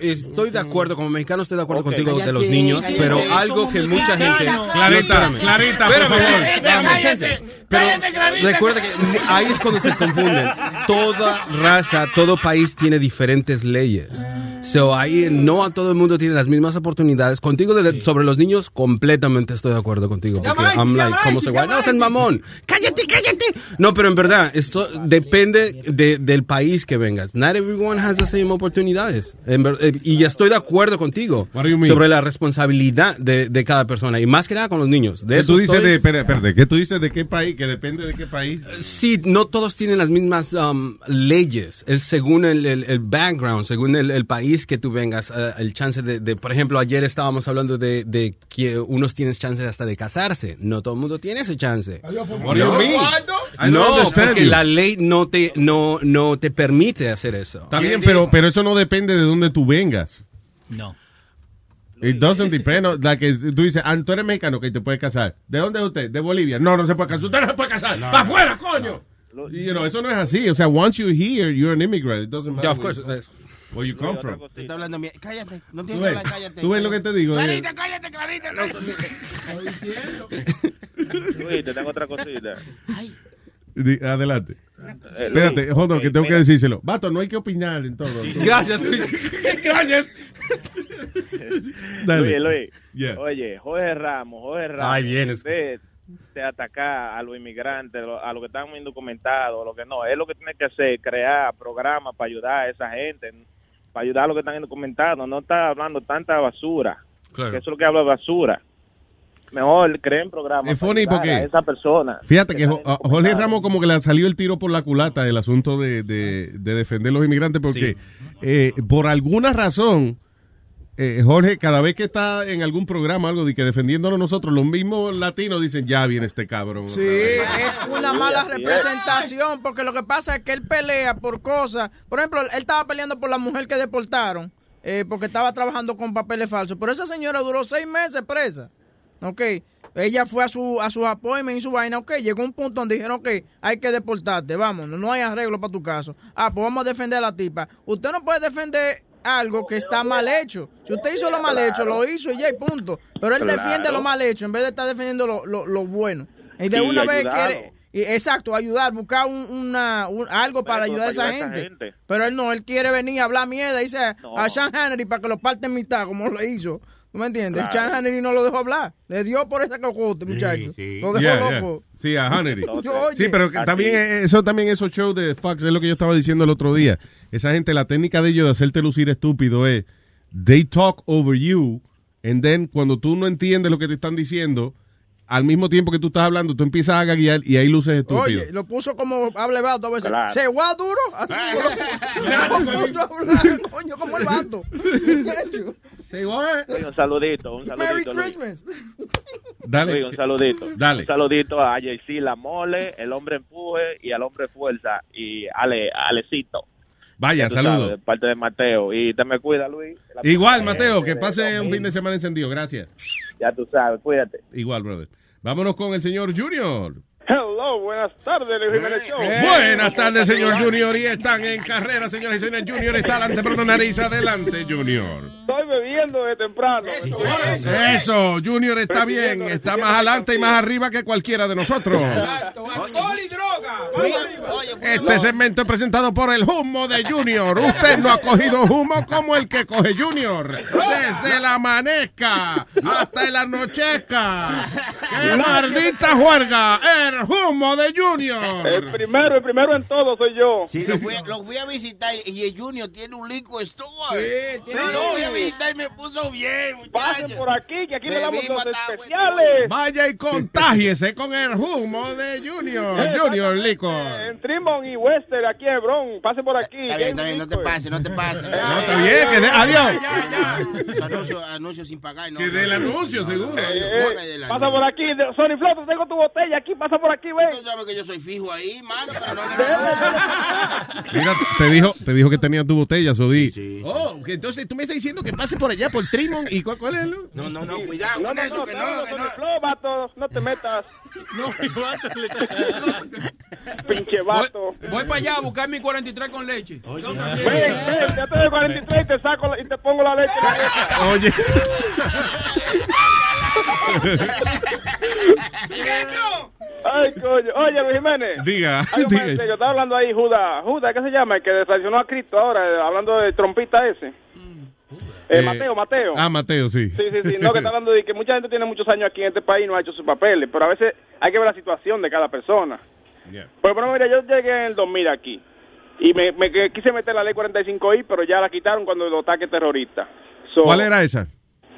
Estoy de acuerdo, como mexicano estoy de acuerdo contigo de los niños, cállate. pero algo que mucha gente... Clarita. Clarita, por favor. Pero recuerda que ahí es cuando se confunden. Toda raza, todo país tiene diferentes leyes. So, ahí no a todo el mundo tiene las mismas oportunidades. Contigo de- sobre los niños, completamente estoy de acuerdo contigo. Porque vais, I'm ya like, ¿cómo se ya? No, seas mamón. Cállate, cállate. No, pero en verdad, esto depende de- del país que vengas. Not everyone has the same oportunidades. Eh, y ya estoy de acuerdo contigo sobre la responsabilidad de, de cada persona. Y más que nada con los niños. De ¿Qué tú dices estoy- de, espera, espérate, ¿qué tú dices de qué país? Que depende de qué país. Sí, no todos tienen las mismas um, leyes. Es según el, el- el background, según el, el país que tú vengas, eh, el chance de, de- por ejemplo, ayer estábamos hablando de, de que unos tienen chance hasta de casarse. No todo el mundo tiene ese chance. No, understand porque la ley no te, no, no te permite hacer eso. Está bien, pero, pero eso no depende de dónde tú vengas. No. It doesn't depend. on- Like, tú dices, ah, tú eres mexicano que te puedes casar. ¿De dónde es usted? De Bolivia. No, no se puede casar. Usted no se puede casar. ¡Para afuera, coño! You know, eso no es así. O sea, once you're here, you're an immigrant. It doesn't matter Yeah, of course. Where you come from. Tú estás hablando mie- Cállate, no ¿Tú tienes que hablar, cállate. ¿Tú ves lo que te digo? Eh, Clarita, cállate, Clarita. Luis, te tengo otra cosita. di- Adelante. Eh, Espérate, ok, que tengo que mira. decírselo. Vato, no hay que opinar en todo. Gracias, Luis. Gracias. Dale. Luis, Luis. Yeah. Oye, Jorge Ramos, Jorge Ramos. Ay, vienes. Usted te ataca a los inmigrantes, a los que están indocumentados, a los que no. Es lo que tiene que hacer, crear programas para ayudar a esa gente, para ayudar a los que están indocumentados. No está hablando tanta basura. Claro. Que eso es lo que habla de basura. Mejor creen programas Es funny porque- a esa persona. Fíjate que a Jorge Ramos como que le salió el tiro por la culata el asunto de, de- de defender los inmigrantes porque eh, por alguna razón eh, Jorge cada vez que está en algún programa algo de que defendiéndonos nosotros los mismos latinos dicen ya viene este cabrón. Sí, es una mala representación, porque lo que pasa es que él pelea por cosas. Por ejemplo, él estaba peleando por la mujer que deportaron, eh, porque estaba trabajando con papeles falsos. Pero esa señora duró seis meses presa. Ok, ella fue a su a sus appointments y su vaina. Ok, llegó un punto donde dijeron, ok, hay que deportarte, vámonos, no hay arreglo para tu caso. Ah, pues vamos a defender a la tipa. Usted no puede defender algo que está mal hecho. Si usted hizo lo mal hecho, lo hizo y ya, y punto. Pero él Claro. defiende lo mal hecho en vez de estar defendiendo lo, lo, lo bueno. Y de Y una vez quiere, exacto, ayudar, buscar un, una, un- algo para ayudar a esa gente. ayudar a esa gente. Pero él no, él quiere venir a hablar mierda, dice a- No. a Sean Hannity para que lo parte en mitad, como lo hizo. ¿Tú me entiendes? Claro. Sean Hannity no lo dejó hablar. Le dio por ese cocote, muchacho. Lo dejó Yeah, yeah. loco. Sí, a Hannity. Sí, pero que también eh, eso también esos shows de Fox es lo que yo estaba diciendo el otro día. Esa gente la técnica de ellos de hacerte lucir estúpido es they talk over you and then cuando tú no entiendes lo que te están diciendo al mismo tiempo que tú estás hablando, tú empiezas a gaguear y hay luces estúpidas. Oye, lo puso como hable vato a veces. Claro. Se va duro. Así hablar, coño, como el vato. Oye, un saludito, un saludito. Merry Luis. Christmas. Dale. Oye, un saludito. Dale. Un saludito a JC La Mole, el hombre empuje y al hombre fuerza y Ale, Alecito. Vaya, saludos. de parte de Mateo. Y te me cuida, Luis. La Igual, Mateo, que pase un fin de semana encendido. Gracias. Ya tú sabes, cuídate. Igual, brother. Vámonos con el señor Junior. Hello, buenas tardes, Luis Jiménez Show. Buenas tardes, señor Junior. Y están en carrera, señores y señores. Junior está adelante una nariz. Adelante, Junior. Estoy bebiendo de temprano. Eso, Junior está bien. Está más adelante y más arriba que cualquiera de nosotros. Alcohol y droga. Este segmento es presentado por el humo de Junior. Usted no ha cogido humo como el que coge Junior. Desde la manesca hasta el anochezca. ¡Qué maldita juerga! El humo de Junior. El primero, el primero en todo soy yo. Sí, lo fui, lo fui a visitar y el Junior tiene un lico store. Sí, tiene Pero lo fui a visitar y me puso bien, Pasen muchachos. por aquí, que aquí le damos los especiales. Vaya y contágiese con el humo de Junior. Junior Lico. En Trimon y Western, aquí en Bron. Pasen por aquí. Está bien, está bien, no te pases, no te pases. No, está bien, que de- adiós. Anuncio, anuncio sin pagar. No, Que del anuncio, seguro. Eh, pasa por aquí, Sony Floto, tengo tu botella aquí, pasa por aquí, ven. Tú sabes que yo soy fijo ahí, mano. pero no Mira, te dijo, te dijo que tenía tu botella, Sodi. Oh, que entonces tú me estás diciendo que pase por allá por Trimon y cuál, cuál es el? No, no, no, cuidado No, con no, eso, no, que no, no, que no. Flow, vato, no te metas. No, Pinche vato. Voy para allá a buscar mi 43 con leche. Ven, ven, ya te doy 43 y te saco la- y te pongo la leche. en la. Oye. Ay, coño. Oye, Luis Jiménez. Diga, diga. serio, Estaba hablando ahí Judas. Judas, ¿qué se llama? El que traicionó a Cristo ahora, eh, hablando del trompita ese. Eh, Eh, Mateo, Mateo. Ah, Mateo, sí. Sí, sí, sí. No, que está hablando de que mucha gente tiene muchos años aquí en este país y no ha hecho sus papeles, pero a veces hay que ver la situación de cada persona. Por ejemplo, mira, yo llegué en el 2000 aquí y me, me quise meter la ley 45I, pero ya la quitaron cuando los ataques terroristas. So, ¿Cuál era esa?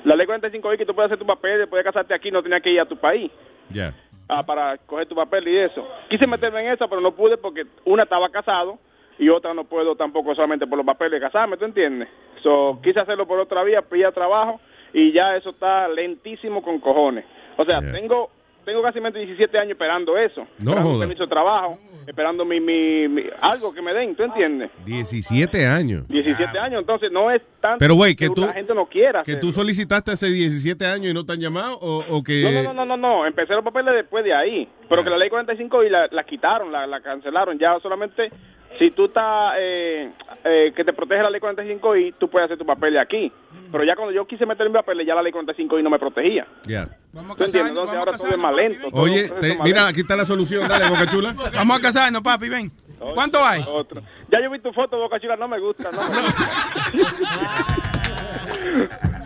La ley 45I que tú puedes hacer tu papel, después de casarte aquí, no tenías que ir a tu país Ya. ah, para coger tu papel y eso. Quise meterme en esa, pero no pude porque una estaba casado y otra no puedo tampoco solamente por los papeles de casarme, ¿tú entiendes? So, quise hacerlo por otra vía, pilla trabajo y ya eso está lentísimo con cojones. O sea, tengo tengo casi 17 años esperando eso, No esperando un permiso de trabajo, esperando mi, mi, mi- algo que me den, ¿tú entiendes? 17 años. 17 años, entonces no es tanto Pero, güey, que tú- la gente no quiera ¿Que hacerlo. tú solicitaste hace 17 años y no te han llamado? ¿O, o que.? No, no, no, no, no, no, empecé los papeles después de ahí, pero que la ley 45 y la, la quitaron, la, la cancelaron, ya solamente si tú estás, eh, eh, que te protege la ley 45 y tú puedes hacer tu papel aquí, pero ya cuando yo quise meter mi papeles ya la ley 45 y no me protegía. Ya. ¿Tú entiendes? Entonces ahora todo es más lento. todo Oye, te- más mira, lento. aquí está la solución. Dale, Boca Chula. Vamos a casarnos, papi, ven. ¿Cuánto hay? Otro. Ya yo vi tu foto, Boca Chula, no me gusta, no me gusta.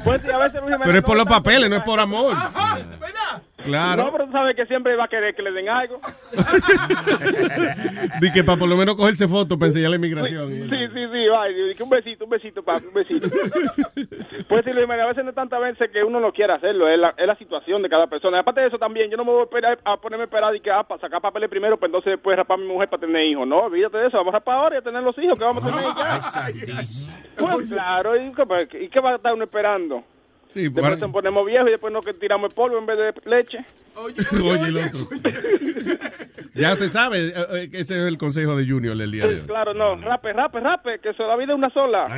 pues sí, a veces Luis Jiménez Pero es por no los papeles, no es por amor. No, Claro. pero tú sabes que siempre va a querer que le den algo. Di que para por lo menos cogerse fotos para enseñar la inmigración. Sí, sí, sí, va. y que un besito, un besito, papi, un besito. pues sí, Luis Jiménez, a veces no es tantas veces que uno no quiere hacerlo, es la, es la situación de cada persona. Y aparte de eso también, yo no me voy a, esperar, a ponerme a esperar y que, ah, para sacar papeles primero, pues entonces después rapar a mi mujer para tener hijos. No, olvídate de eso, vamos a rapar ahora y a tener los hijos que vamos a tener ya. Pues claro, ¿y qué, y qué va a estar uno esperando? Sí, Después nos ponemos viejos y después nos que tiramos el polvo en vez de leche. Oye, el otro. Ya te sabes, eh, eh, que ese es el consejo de Junior del día de hoy. Claro, no, rape, rape, rape, que eso, la vida es una sola.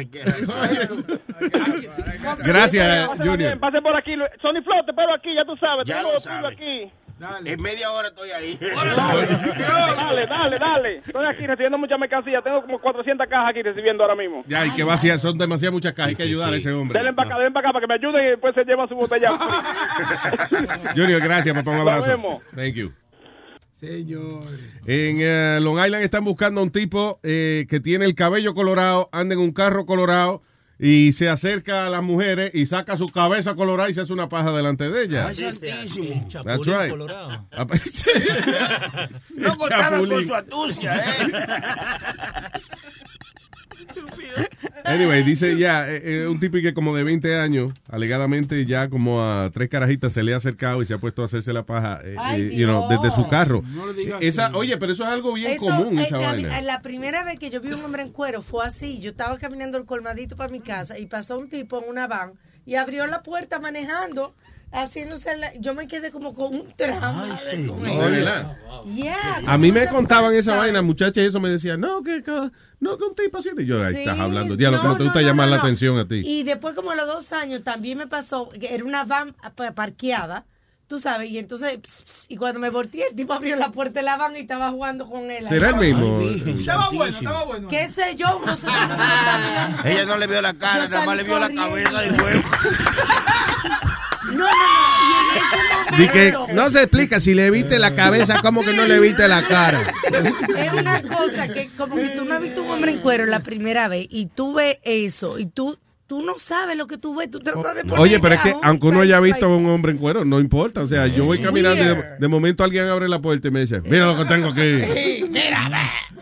Gracias, Junior. Pase por aquí. Sony Flow, te espero aquí, ya tú sabes. Ya tengo lo los tuyos aquí. En media hora estoy ahí. Dale, dale, dale. Estoy aquí recibiendo mucha mercancía. Tengo como 400 cajas aquí recibiendo ahora mismo. Ya, y que vacía, son demasiadas muchas cajas, hay que ayudar a ese hombre. Denle para acá, denle para acá para que me ayuden y después se llevan su botella. Junior, gracias, papá, un Nos abrazo. vemos. Thank you. Señor. En eh, Long Island están buscando a un tipo eh, que tiene el cabello colorado, anda en un carro colorado y se acerca a las mujeres y saca su cabeza colorada y se hace una paja delante de ellas. Ay, santísimo. That's right. Ah, pues, No contaban con su astucia, ¿eh? Anyway, dice ya, eh, eh, un tipo que como de 20 años, alegadamente ya como a tres carajitas se le ha acercado y se ha puesto a hacerse la paja, eh, Ay, eh, you know, Dios. desde su carro. No le digas Esa, así. oye, pero eso es algo bien Eso, común, esa vaina. la primera vez que yo vi un hombre en cuero fue así. Yo estaba caminando el colmadito para mi casa y pasó un tipo en una van y abrió la puerta manejando, haciéndose la- Yo me quedé como con un trauma. de con No, eso. de. Yeah, A mí me contaban esa vaina, muchachas, eso me decían, no, que cada, no, que un tipo así. Y yo, ahí Sí, estás hablando. Diablo, que no, no te gusta llamar no, la no. atención a ti. Y después, como a los dos años, también me pasó que era una van pa- parqueada, tú sabes, y entonces, y cuando me volteé, el tipo abrió la puerta de la van y estaba jugando con él. ¿Será el mismo? Estaba bueno, estaba bueno. ¿Qué sé yo? No sé. Ella no le vio la cara, nada más le vio la cabeza y huevo. No, no, no. Y en ese Di que momento, no se explica si le viste la cabeza, como que no le viste la cara. es una cosa que como que tú no has visto un hombre en cuero la primera vez y tú ves eso y tú tú no sabes lo que tú ves, tú tratas de Oye, pero es que aunque uno haya visto a un hombre en cuero, no importa. O sea, yo voy caminando y de, de momento alguien abre la puerta y me dice, mira lo que tengo aquí. Sí, mira, ve.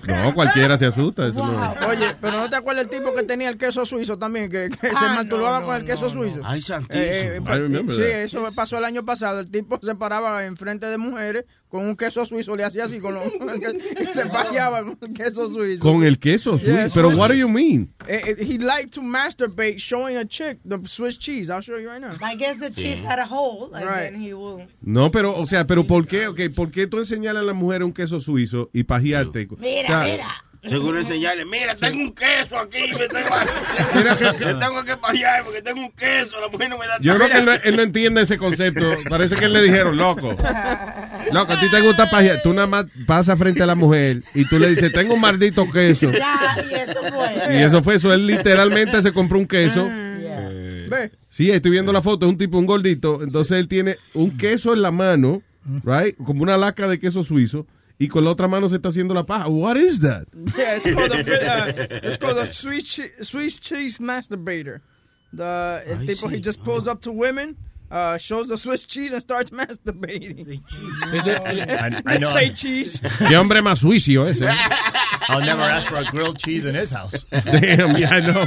No, cualquiera se asusta. Eso no. Oye, pero ¿no te acuerdas el tipo que tenía el queso suizo también? Que, que se Ah, masturbaba no, con el queso no, suizo. Ay, santísimo. Eh, eh, I remember sí, eso pasó el año pasado. El tipo se paraba enfrente de mujeres con un queso suizo, le hacía así con los, se pajeaba con el queso suizo. Con el queso suizo. Yeah, Pero Swiss- what do you mean? Eh, eh, he liked to masturbate showing a chick the Swiss cheese. I'll show you right now. I guess the cheese had a hole and Right. then he will. No, pero, o sea, pero ¿por qué? Okay, ¿Por qué tú enseñarle a la mujer un queso suizo y pajearte? Mira, Mira. Seguro enseñarle, mira, tengo un queso aquí, me tengo, Mira que- me tengo que pasear porque tengo un queso, la mujer no me da Yo creo que él no, él no entiende ese concepto. Parece que él le dijeron, loco. Loco, a ti te gusta pajear. Tú nada más pasas frente a la mujer y tú le dices, tengo un maldito queso. Ya, y eso fue. Y eso fue eso. Él literalmente se compró un queso. Ve. Sí, estoy viendo la foto. Es un tipo, un gordito. Entonces él tiene un queso en la mano, right? Como una laca de queso suizo. Y con la otra mano se está haciendo la paja. What is that? Yeah, it's called the, uh, it's called the Swiss, Swiss cheese masturbator. The el tipo he just pulls up to women, uh, shows the Swiss cheese and starts masturbating. I, I know. Say cheese. Qué hombre más suicio ese. I'll never ask for a grilled cheese in his house. Damn, yeah, I know.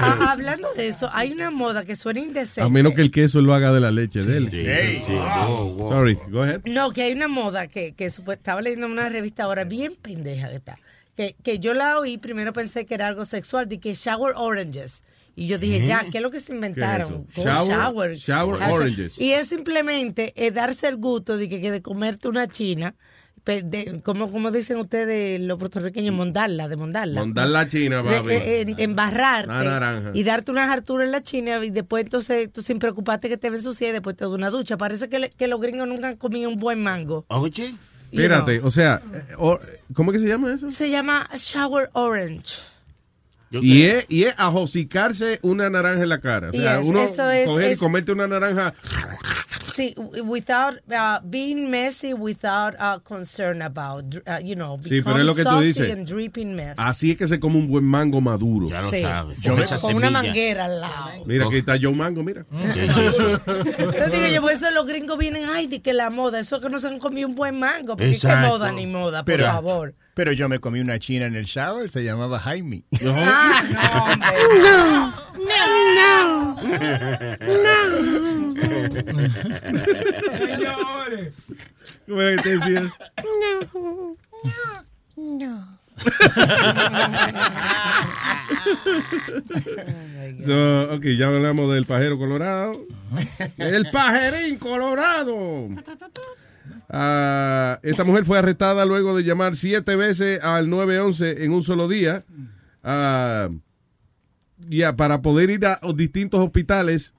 Ah, hablando de eso, hay una moda que suena indecente. A menos que el queso lo haga de la leche de él. Hey. Sorry, go ahead. No, que hay una moda que, que estaba leyendo en una revista ahora, bien pendeja que está. Que, que yo la oí, primero pensé que era algo sexual, de que shower oranges. Y yo dije, ya, ¿qué es lo que se inventaron? Con Shower- shower oranges. Y es simplemente eh, darse el gusto de que, que de comerte una china, de, como, como dicen ustedes los puertorriqueños, mondarla, de mondarla. Mondar la china, De- papi. eh, en- embarrarte Una naranja. y darte unas harturas en la china y después entonces tú sin preocuparte que te ven sucia y después te da una ducha. Parece que, le- que los gringos nunca han comido un buen mango. Oye. Espérate, o sea, eh, ¿cómo que se llama eso? Se llama shower orange. Y es, y es ajosicarse una naranja en la cara. O sea, Yes, uno eso es- coger y comerte una naranja. Sí, without uh, being messy, without uh, concern about, uh, you know, Sí, pero es lo que tú become dices. saucy and dripping mess. Así es que se come un buen mango maduro. Ya lo Sí, sabes. con, una manguera al lado. Mira, aquí está Joe Mango, mira. Yo digo, yo, por eso los gringos vienen, ay, de que la moda, eso es que no se han comido un buen mango, porque qué Exacto. moda ni moda, por Pero- favor. Pero yo me comí una china en el shower, se llamaba Jaime. Ah, no, hombre. Señores. ¿Cómo era que te decía? So, ok, ya hablamos del pajero colorado. El pajerín colorado. Ah, esta mujer fue arrestada luego de llamar siete veces al 911 en un solo día. Ya, para poder ir a distintos hospitales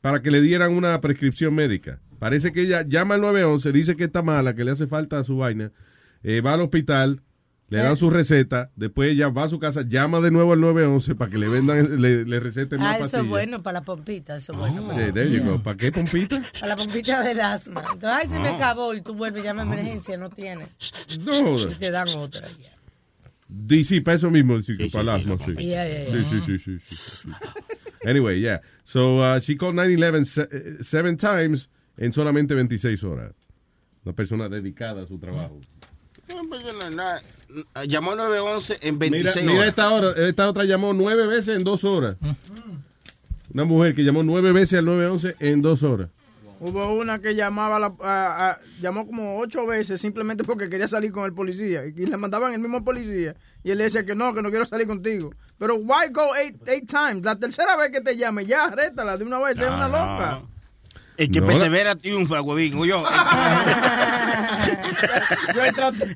para que le dieran una prescripción médica. Parece que ella llama al 911, dice que está mala, que le hace falta su vaina, eh, va al hospital, le dan su receta, después ella va a su casa, llama de nuevo al 911 para que le vendan, le, le receten más Ah, eso pastillas. es bueno para la pompita, eso es bueno. Sí, there you go. ¿Para qué pompita? Para la pompita del asma. Entonces, ay, se me acabó y tú vuelves, llama a emergencia, no tiene. No. Y te dan otra. DC, para eso mismo, sí, para el asma, sí. Yeah, yeah, Sí, yeah. sí, sí, sí, sí, sí. Anyway, yeah. So, uh, she called 911 se- eh, seven times en solamente 26 horas. Una persona dedicada a su trabajo. Llamó 911 en Mira, 26 mira horas. esta, hora, esta otra llamó nueve veces en dos horas. Una mujer que llamó nueve veces al 911 en dos horas. Hubo una que llamaba a la- a- a- llamó como ocho veces simplemente porque quería salir con el policía y le mandaban el mismo policía y él le decía que no, que no quiero salir contigo. Pero why go eight, eight times? La tercera vez que te llame, ya, rétala de una vez, es una loca. El que No, persevera triunfa, huevín. Yo. Yo he tratado-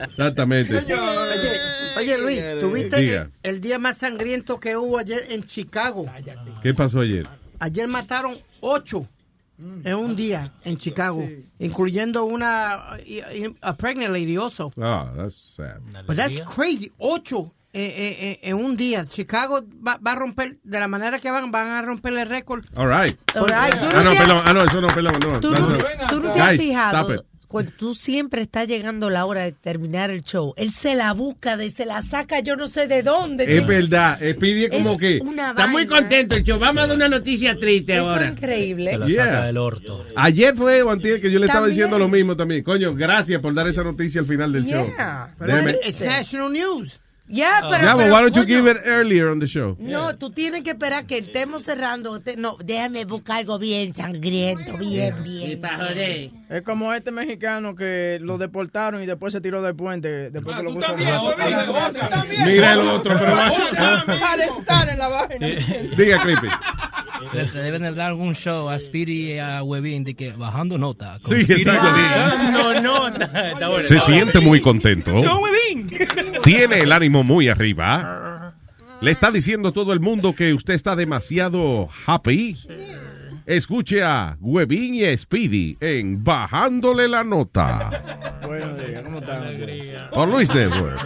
Exactamente. Oye, oye, Luis, ¿tuviste Diga. el, el día más sangriento que hubo ayer en Chicago? ¿Qué pasó ayer? Ayer mataron ocho en un día en Chicago, incluyendo una a pregnant lady also. Ah, that's sad. But that's crazy. Ocho eh, eh, eh, en un día. Chicago va, va a romper, de la manera que van, van a romper el récord. All right. All right, tú no Ah, no, te- perdón. Ah, no, eso no, perdón. No, Tú no, no, no. tú no te has fijado stop it. cuando tú siempre está llegando la hora de terminar el show. Él se la busca, de, se la saca yo no sé de dónde. Es verdad. Es pide como Es que. una Está muy contento el show. Vamos a dar una noticia triste Eso ahora. es increíble. Se la Yeah. saca del orto. Ayer fue o antier que yo le estaba diciendo lo mismo también. Coño, gracias por dar esa noticia al final del show. Yeah. Pero it's national news. Ya, pero, Yeah, but pero, why don't you coño, give it earlier on the show? No, tú tienes que esperar que estemos cerrando. Te- no, déjame buscar algo bien sangriento, bien, bien. Es como este mexicano que lo deportaron y después se tiró del puente. Después que lo cruzaron. Mira el otro, pero va- Al estar en la vaina. Diga, Creepy. Le le deben de dar algún show a Speedy y a Webin de que bajando nota. con Sí, exacto. Webin. No, no, está está bueno. Se siente muy contento. No, Webin. Tiene el ánimo muy arriba. Le está diciendo todo el mundo que usted está demasiado happy. Escuche a Webin y a Speedy en Bajándole la Nota. Buenos días, ¿cómo están? Por Luis Network.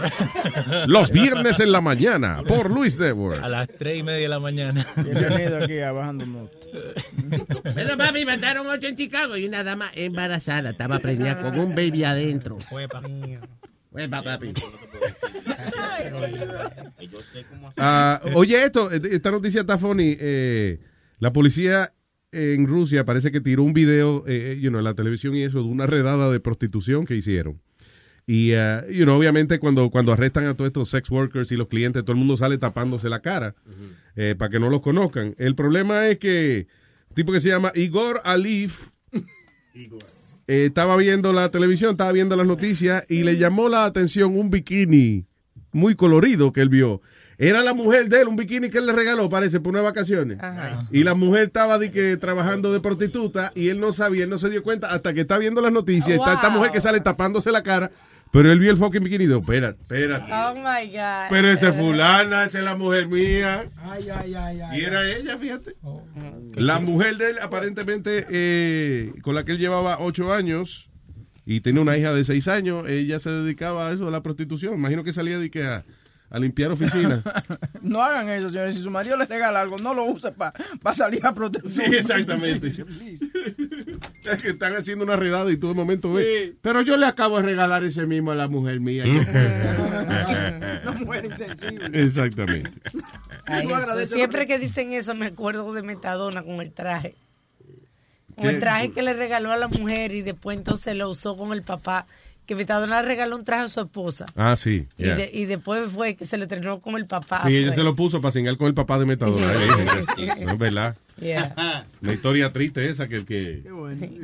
Los viernes en la mañana. Por Luis Network. A las tres y media de la mañana. Bienvenido aquí a Bajando Nota. Pero papi, mataron ocho en Chicago y una dama embarazada estaba preñada con un baby adentro. Huepa. Huepa, papi. Ah, oye, esto, esta noticia está funny. Eh, la policía en Rusia parece que tiró un video eh, you know, en la televisión y eso de una redada de prostitución que hicieron. Y, ah, you know, obviamente, cuando, cuando arrestan a todos estos sex workers y los clientes, todo el mundo sale tapándose la cara eh, para que no los conozcan. El problema es que un tipo que se llama Igor Alif eh, estaba viendo la televisión, estaba viendo las noticias y le llamó la atención un bikini muy colorido que él vio. Era la mujer de él, un bikini que él le regaló, parece, por unas vacaciones. Y la mujer estaba de que, trabajando de prostituta y él no sabía, él no se dio cuenta hasta que está viendo las noticias. Está esta Wow. mujer que sale tapándose la cara, pero él vio el fucking bikini y dijo, espérate, espérate. Oh my God. Pero esa es fulana, esa es la mujer mía. Ay, ay, ay, ay. Y era ella, fíjate. La mujer de él, aparentemente, eh, con la que él llevaba ocho años y tenía una hija de seis años, ella se dedicaba a eso, a la prostitución. Imagino que salía de que a, a limpiar oficinas. No hagan eso, señores. Si su marido les regala algo, no lo use para salir a proteger. Sí, exactamente. es que están haciendo una redada y tú de momento ves. Pero yo le acabo de regalar ese mismo a la mujer mía. No muere insensible. exactamente. Ay, Siempre que dicen eso me acuerdo de Metadona con el traje. Con el traje que le regaló a la mujer y después entonces lo usó con el papá. Que Metadona le regaló un traje a su esposa. Ah, sí. Y, yeah. de- y después fue que se le entrenó con el papá. Sí, ella se lo puso para cingar con el papá de Metadona. eh. No es verdad. Yeah. Una historia triste esa que el que...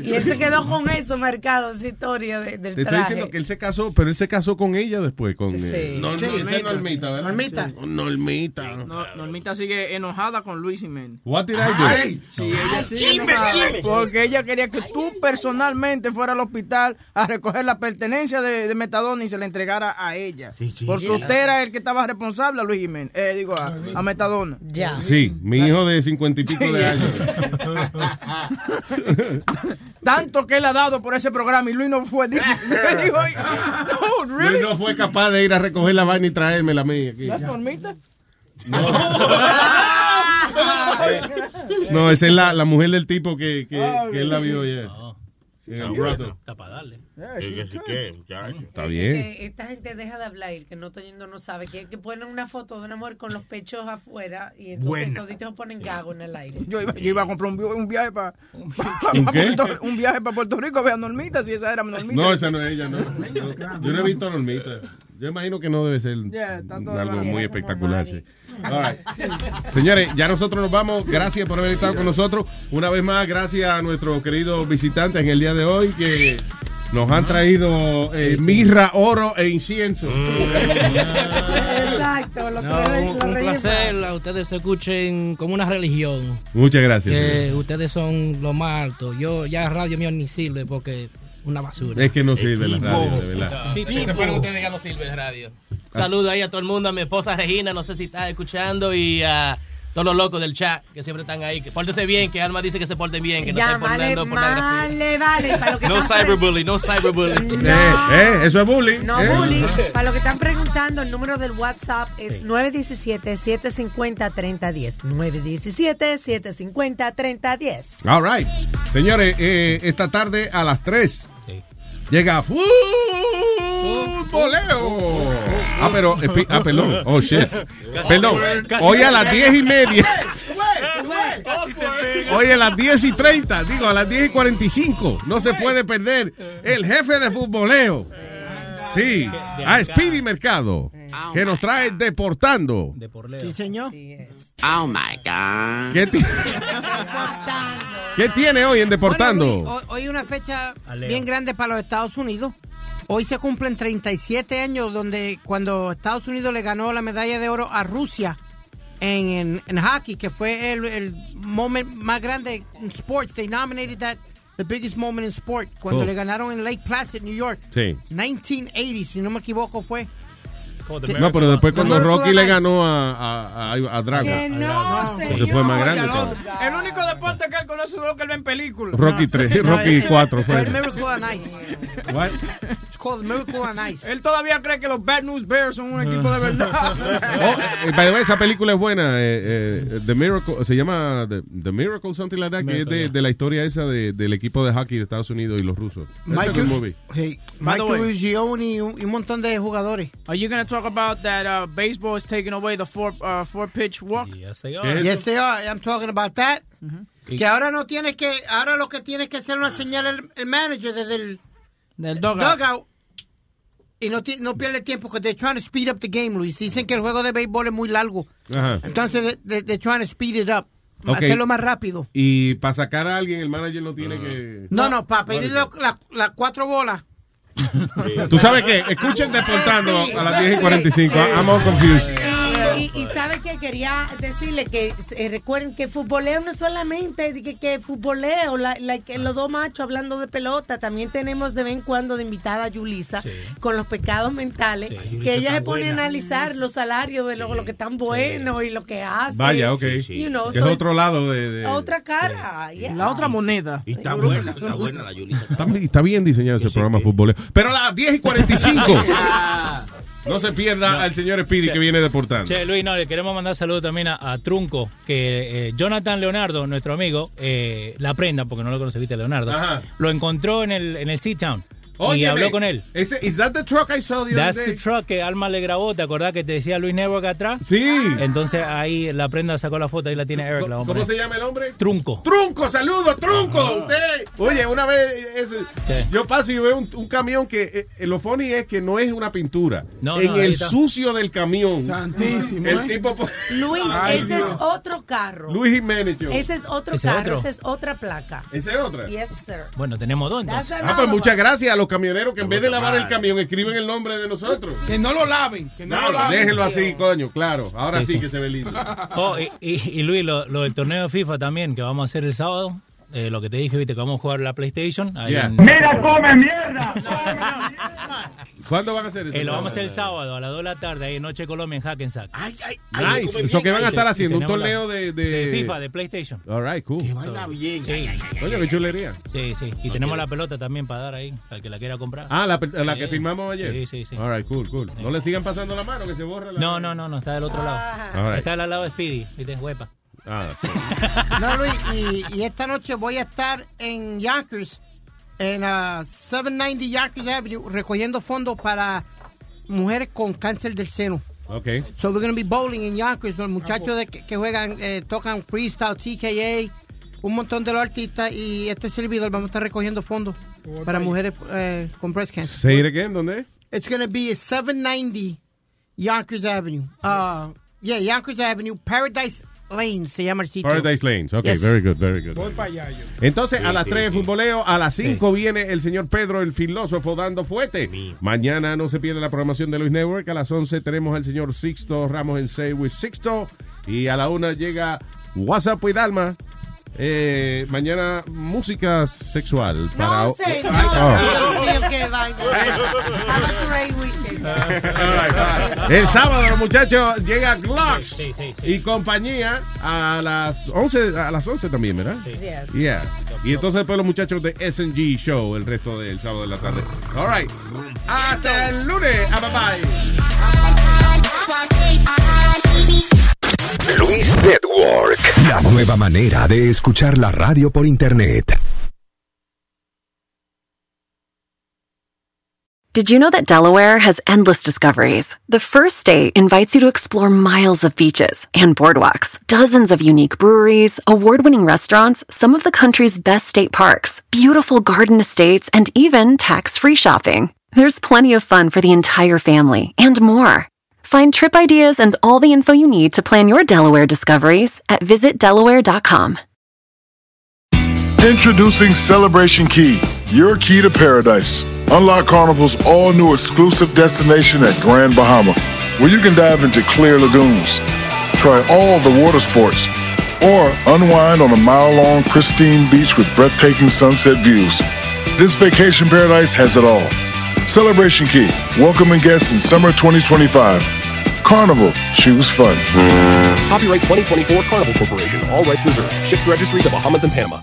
Y él se quedó con eso, mercado, esa historia de- del Te estoy traje. diciendo que él se casó, pero él se casó con ella después, con... eh, Sí. no, Sí, no, esa es Normita. Normita, ¿verdad? Normita. Sí. Normita. No, Normita sigue enojada con Luis Jiménez. What did I do? Ay, sí, ella sigue. Porque ella quería que tú personalmente fueras al hospital a recoger la pertenencia de, de Metadona y se la entregara a ella. Porque usted era el que estaba responsable a Luis Jiménez. Eh, digo, a, a Metadona. Ya. Sí, mi hijo de cincuenta y pico de años. Tanto que él ha dado por ese programa y Luis no fue. Luis no fue capaz de ir a recoger la vaina y traérmela a mí aquí. ¿Las Normita? No, esa es la, la mujer del tipo que, que, que él la vio brothel. Está para darle. Que, muchacho. Está bien. Esta gente deja de hablar, el que no está yendo no sabe, que, que ponen una foto de una mujer con los pechos afuera y entonces toditos ponen gago en el aire. Yo iba, yo iba a comprar un, vi- un viaje para ¿Un viaje para Puerto Rico a ver a Normita, si esa era mi Normita. No, esa no es ella, no. Yo, yo no he visto a Normita. Yo imagino que no debe ser Yeah, algo muy espectacular. sí. All right. Señores, ya nosotros nos vamos. Gracias por haber estado con nosotros. Una vez más, gracias a nuestros queridos visitantes en el día de hoy que nos han traído eh, mirra, oro e incienso. Exacto, lo No, un, un placer, a ustedes se escuchen como una religión. Muchas gracias. Que ustedes son lo más alto. Yo ya radio mío ni sirve porque una basura. Es que no sirve la radio, de verdad. Sí, se fueron ustedes ya no sirve radio. Saludo ahí a todo el mundo, a mi esposa Regina, no sé si está escuchando, y a todos los locos del chat que siempre están ahí. Que pórtense bien, que Alma dice que se porten bien, que no estén Llámale, poniendo pornografía. vale, vale, para lo que No cyberbullying, no cyberbullying. Eh, eh, eso es bullying. No, eh. bullying. Para lo que están preguntando, el número del WhatsApp es 917-750-3010. 917-750-3010. All right. Señores, eh, esta tarde a las 3 llega Futboleo. Ah, pero, espi- ah, perdón. Oh, shit. Perdón. Hoy a las 10 y media. Hoy a las 10 y 30, digo, a las 10 y 45. No se puede perder el jefe de futboleo. Sí, a Speedy Mercado, que nos trae Deportando. Sí, señor. Oh my God. ¿Qué, qué tiene hoy en Deportando? Bueno, Luis, hoy, hoy una fecha Aleo. bien grande para los Estados Unidos. Hoy se cumplen 37 años donde cuando Estados Unidos le ganó la medalla de oro a Rusia en, en, en hockey, que fue el, el moment más grande en sports. They nominated that the biggest moment in sport cuando Oh. le ganaron en Lake Placid, New York. Sí. 1980, si no me equivoco, fue. No, pero después cuando Rocky le ganó a, a, a, a Drago. Que no, se fue más grande. El único deporte que él conoce es lo que él ve en películas. Rocky 3, No, Rocky eh, 4 Fue el Miracle on Ice. What? It's called Miracle on Ice. Él todavía cree que los Bad News Bears son un equipo de verdad. Oh, eh, by the way, esa película es buena. eh, eh, The Miracle, se llama The, The Miracle, something like that, que es de, de la historia esa de- del equipo de hockey de Estados Unidos y los rusos. Michael, movie. hey, Michael way. Ruggione y un, montón de jugadores. Are you to talk about that uh, baseball is taking away the four, uh, four pitch walk? Yes, they Yes, they are. I'm talking about that. Que ahora no tienes que, ahora lo que tienes que hacer una señal el, el manager desde el Del dugout. y no, no pierde tiempo porque they're trying to speed up the game, Luis. Dicen que el juego de béisbol es muy largo. Ajá. Entonces, they- they- they're trying to speed it up. Ok. Hacerlo más rápido. Y para sacar a alguien, el manager no tiene que. No, no, para pedir lo- la- las cuatro bolas. Tú sabes que escuchen Deportando a las 10 y sí, 45. sí. I'm all confused. Y, y sabe que quería decirle que eh, recuerden que futboleo no es solamente que, que futboleo, la, la- que los dos machos hablando de pelota, también tenemos de vez en cuando de invitada a Yulisa con los pecados mentales, que ella se pone a analizar los salarios de lo, lo que están buenos y lo que hace. Vaya, ok. You know, Que so es es otro lado de. de- Otra cara. yeah. La otra moneda. Y está buena, está buena la Yulisa. Está, está bien diseñado ese programa futbolero. Pero a las 10 y 45. no se pierda al señor Speedy que viene deportando. Che, Luis, no, le queremos mandar saludos también a, a Trunco, que eh, Jonathan Leonardo, nuestro amigo, eh, la prenda, porque no lo conociste a Leonardo, Ajá. lo encontró en el, en el Sea Town y Óyeme, habló con él. Ese, ¿Is that the truck I saw the other That's day? the truck que Alma le grabó, ¿te acordás que te decía Luis Network atrás? Sí. Entonces ahí la prenda sacó la foto, ahí la tiene Eric. La vamos a ¿Cómo se llama el hombre? Trunco. Trunco, saludos, Trunco. Usted, oye, una vez yo paso y veo un, un camión que eh, lo funny es que no es una pintura. No, en no, el sucio del camión. Santísimo, El ¿eh? tipo. po- Luis, Ay, ese Dios. es otro carro. Luis Jiménez. yo. Ese es otro ¿Ese carro, otro? esa es otra placa. ¿Esa es otra? Yes, sir. Bueno, tenemos dos. Ah, pues muchas gracias a los camioneros que en vez de lavar el camión escriben el nombre de nosotros. Que no lo laven. Que No, déjenlo así, coño, claro. Ahora sí, Sí, sí. que se ve lindo. Oh, y, y- y Luis, lo, lo del torneo de FIFA también, que vamos a hacer el sábado. Eh, lo que te dije, viste, que vamos a jugar la PlayStation. ahí Yeah. en- ¡Mira, come mierda! ¿Cuándo van a hacer eso? Eh, lo vamos a hacer el sábado a las 2 de la tarde, ahí en Noche Colombia en Hackensack. Ay, ay, Nice. Eso que van a estar haciendo un torneo de, de... de FIFA, de PlayStation. All right, cool. Que baila bien. Sí, Coño, qué chulería. sí, sí. Y tenemos la pelota también para dar ahí, al que la quiera comprar. Ah, la, la Sí. que firmamos ayer. Sí, sí, sí. All right, cool, cool. No le sigan pasando la mano, que se borra la... No, no, no, no, está del otro lado. Right. Está al lado de Speedy, viste, huepa. Ah, No, Luis, y, y esta noche voy a estar en Yonkers en uh, 790 Yonkers Avenue recogiendo fondos para mujeres con cáncer del seno. Okay. So we're going to be bowling in Yonkers. Los muchachos de, que, que juegan, eh, tocan freestyle, TKA, un montón de los artistas y este servidor vamos a estar recogiendo fondos para mujeres eh, con breast cancer. Say it again, ¿dónde? It's going to be at 790 Yonkers Avenue. Uh, yeah, Yonkers Avenue, Paradise Lane se llama el sitio. Paradise Lanes. Ok, Yes. very good, very good. Voy para allá yo. Entonces, Sí, a las sí, 3 sí. futboleo, a las 5 viene el señor Pedro, el filósofo, dando fuete. Mañana no se pierde la programación de Luis Network. A las 11 tenemos al señor Sixto Ramos en Say with Sixto. Y a la 1 llega WhatsApp with Alma. Eh, mañana música sexual. para No sé, no, Oh. Dios mío, qué vaina. Have a great weekend. El sábado, los muchachos, llega Glocks y compañía a las 11, a las 11 también, ¿verdad? Yes. Yeah. Y entonces después los muchachos de SNG Show el resto del sábado de la tarde. All right. Hasta el lunes. Ah, bye bye. Luis Network. La nueva manera de escuchar la radio por internet. Did you know that Delaware has endless discoveries? The first state invites you to explore miles of beaches and boardwalks, dozens of unique breweries, award winning restaurants, some of the country's best state parks, beautiful garden estates, and even tax free shopping. There's plenty of fun for the entire family and more. Find trip ideas and all the info you need to plan your Delaware discoveries at visitdelaware.com. Introducing Celebration Key, your key to paradise. Unlock Carnival's all new exclusive destination at Grand Bahama, where you can dive into clear lagoons, try all the water sports, or unwind on a mile long pristine beach with breathtaking sunset views. This vacation paradise has it all. Celebration Key, welcoming guests in summer 2025. Carnival, choose fun. Copyright 2024 Carnival Corporation. All rights reserved. Ships registry the Bahamas and Panama.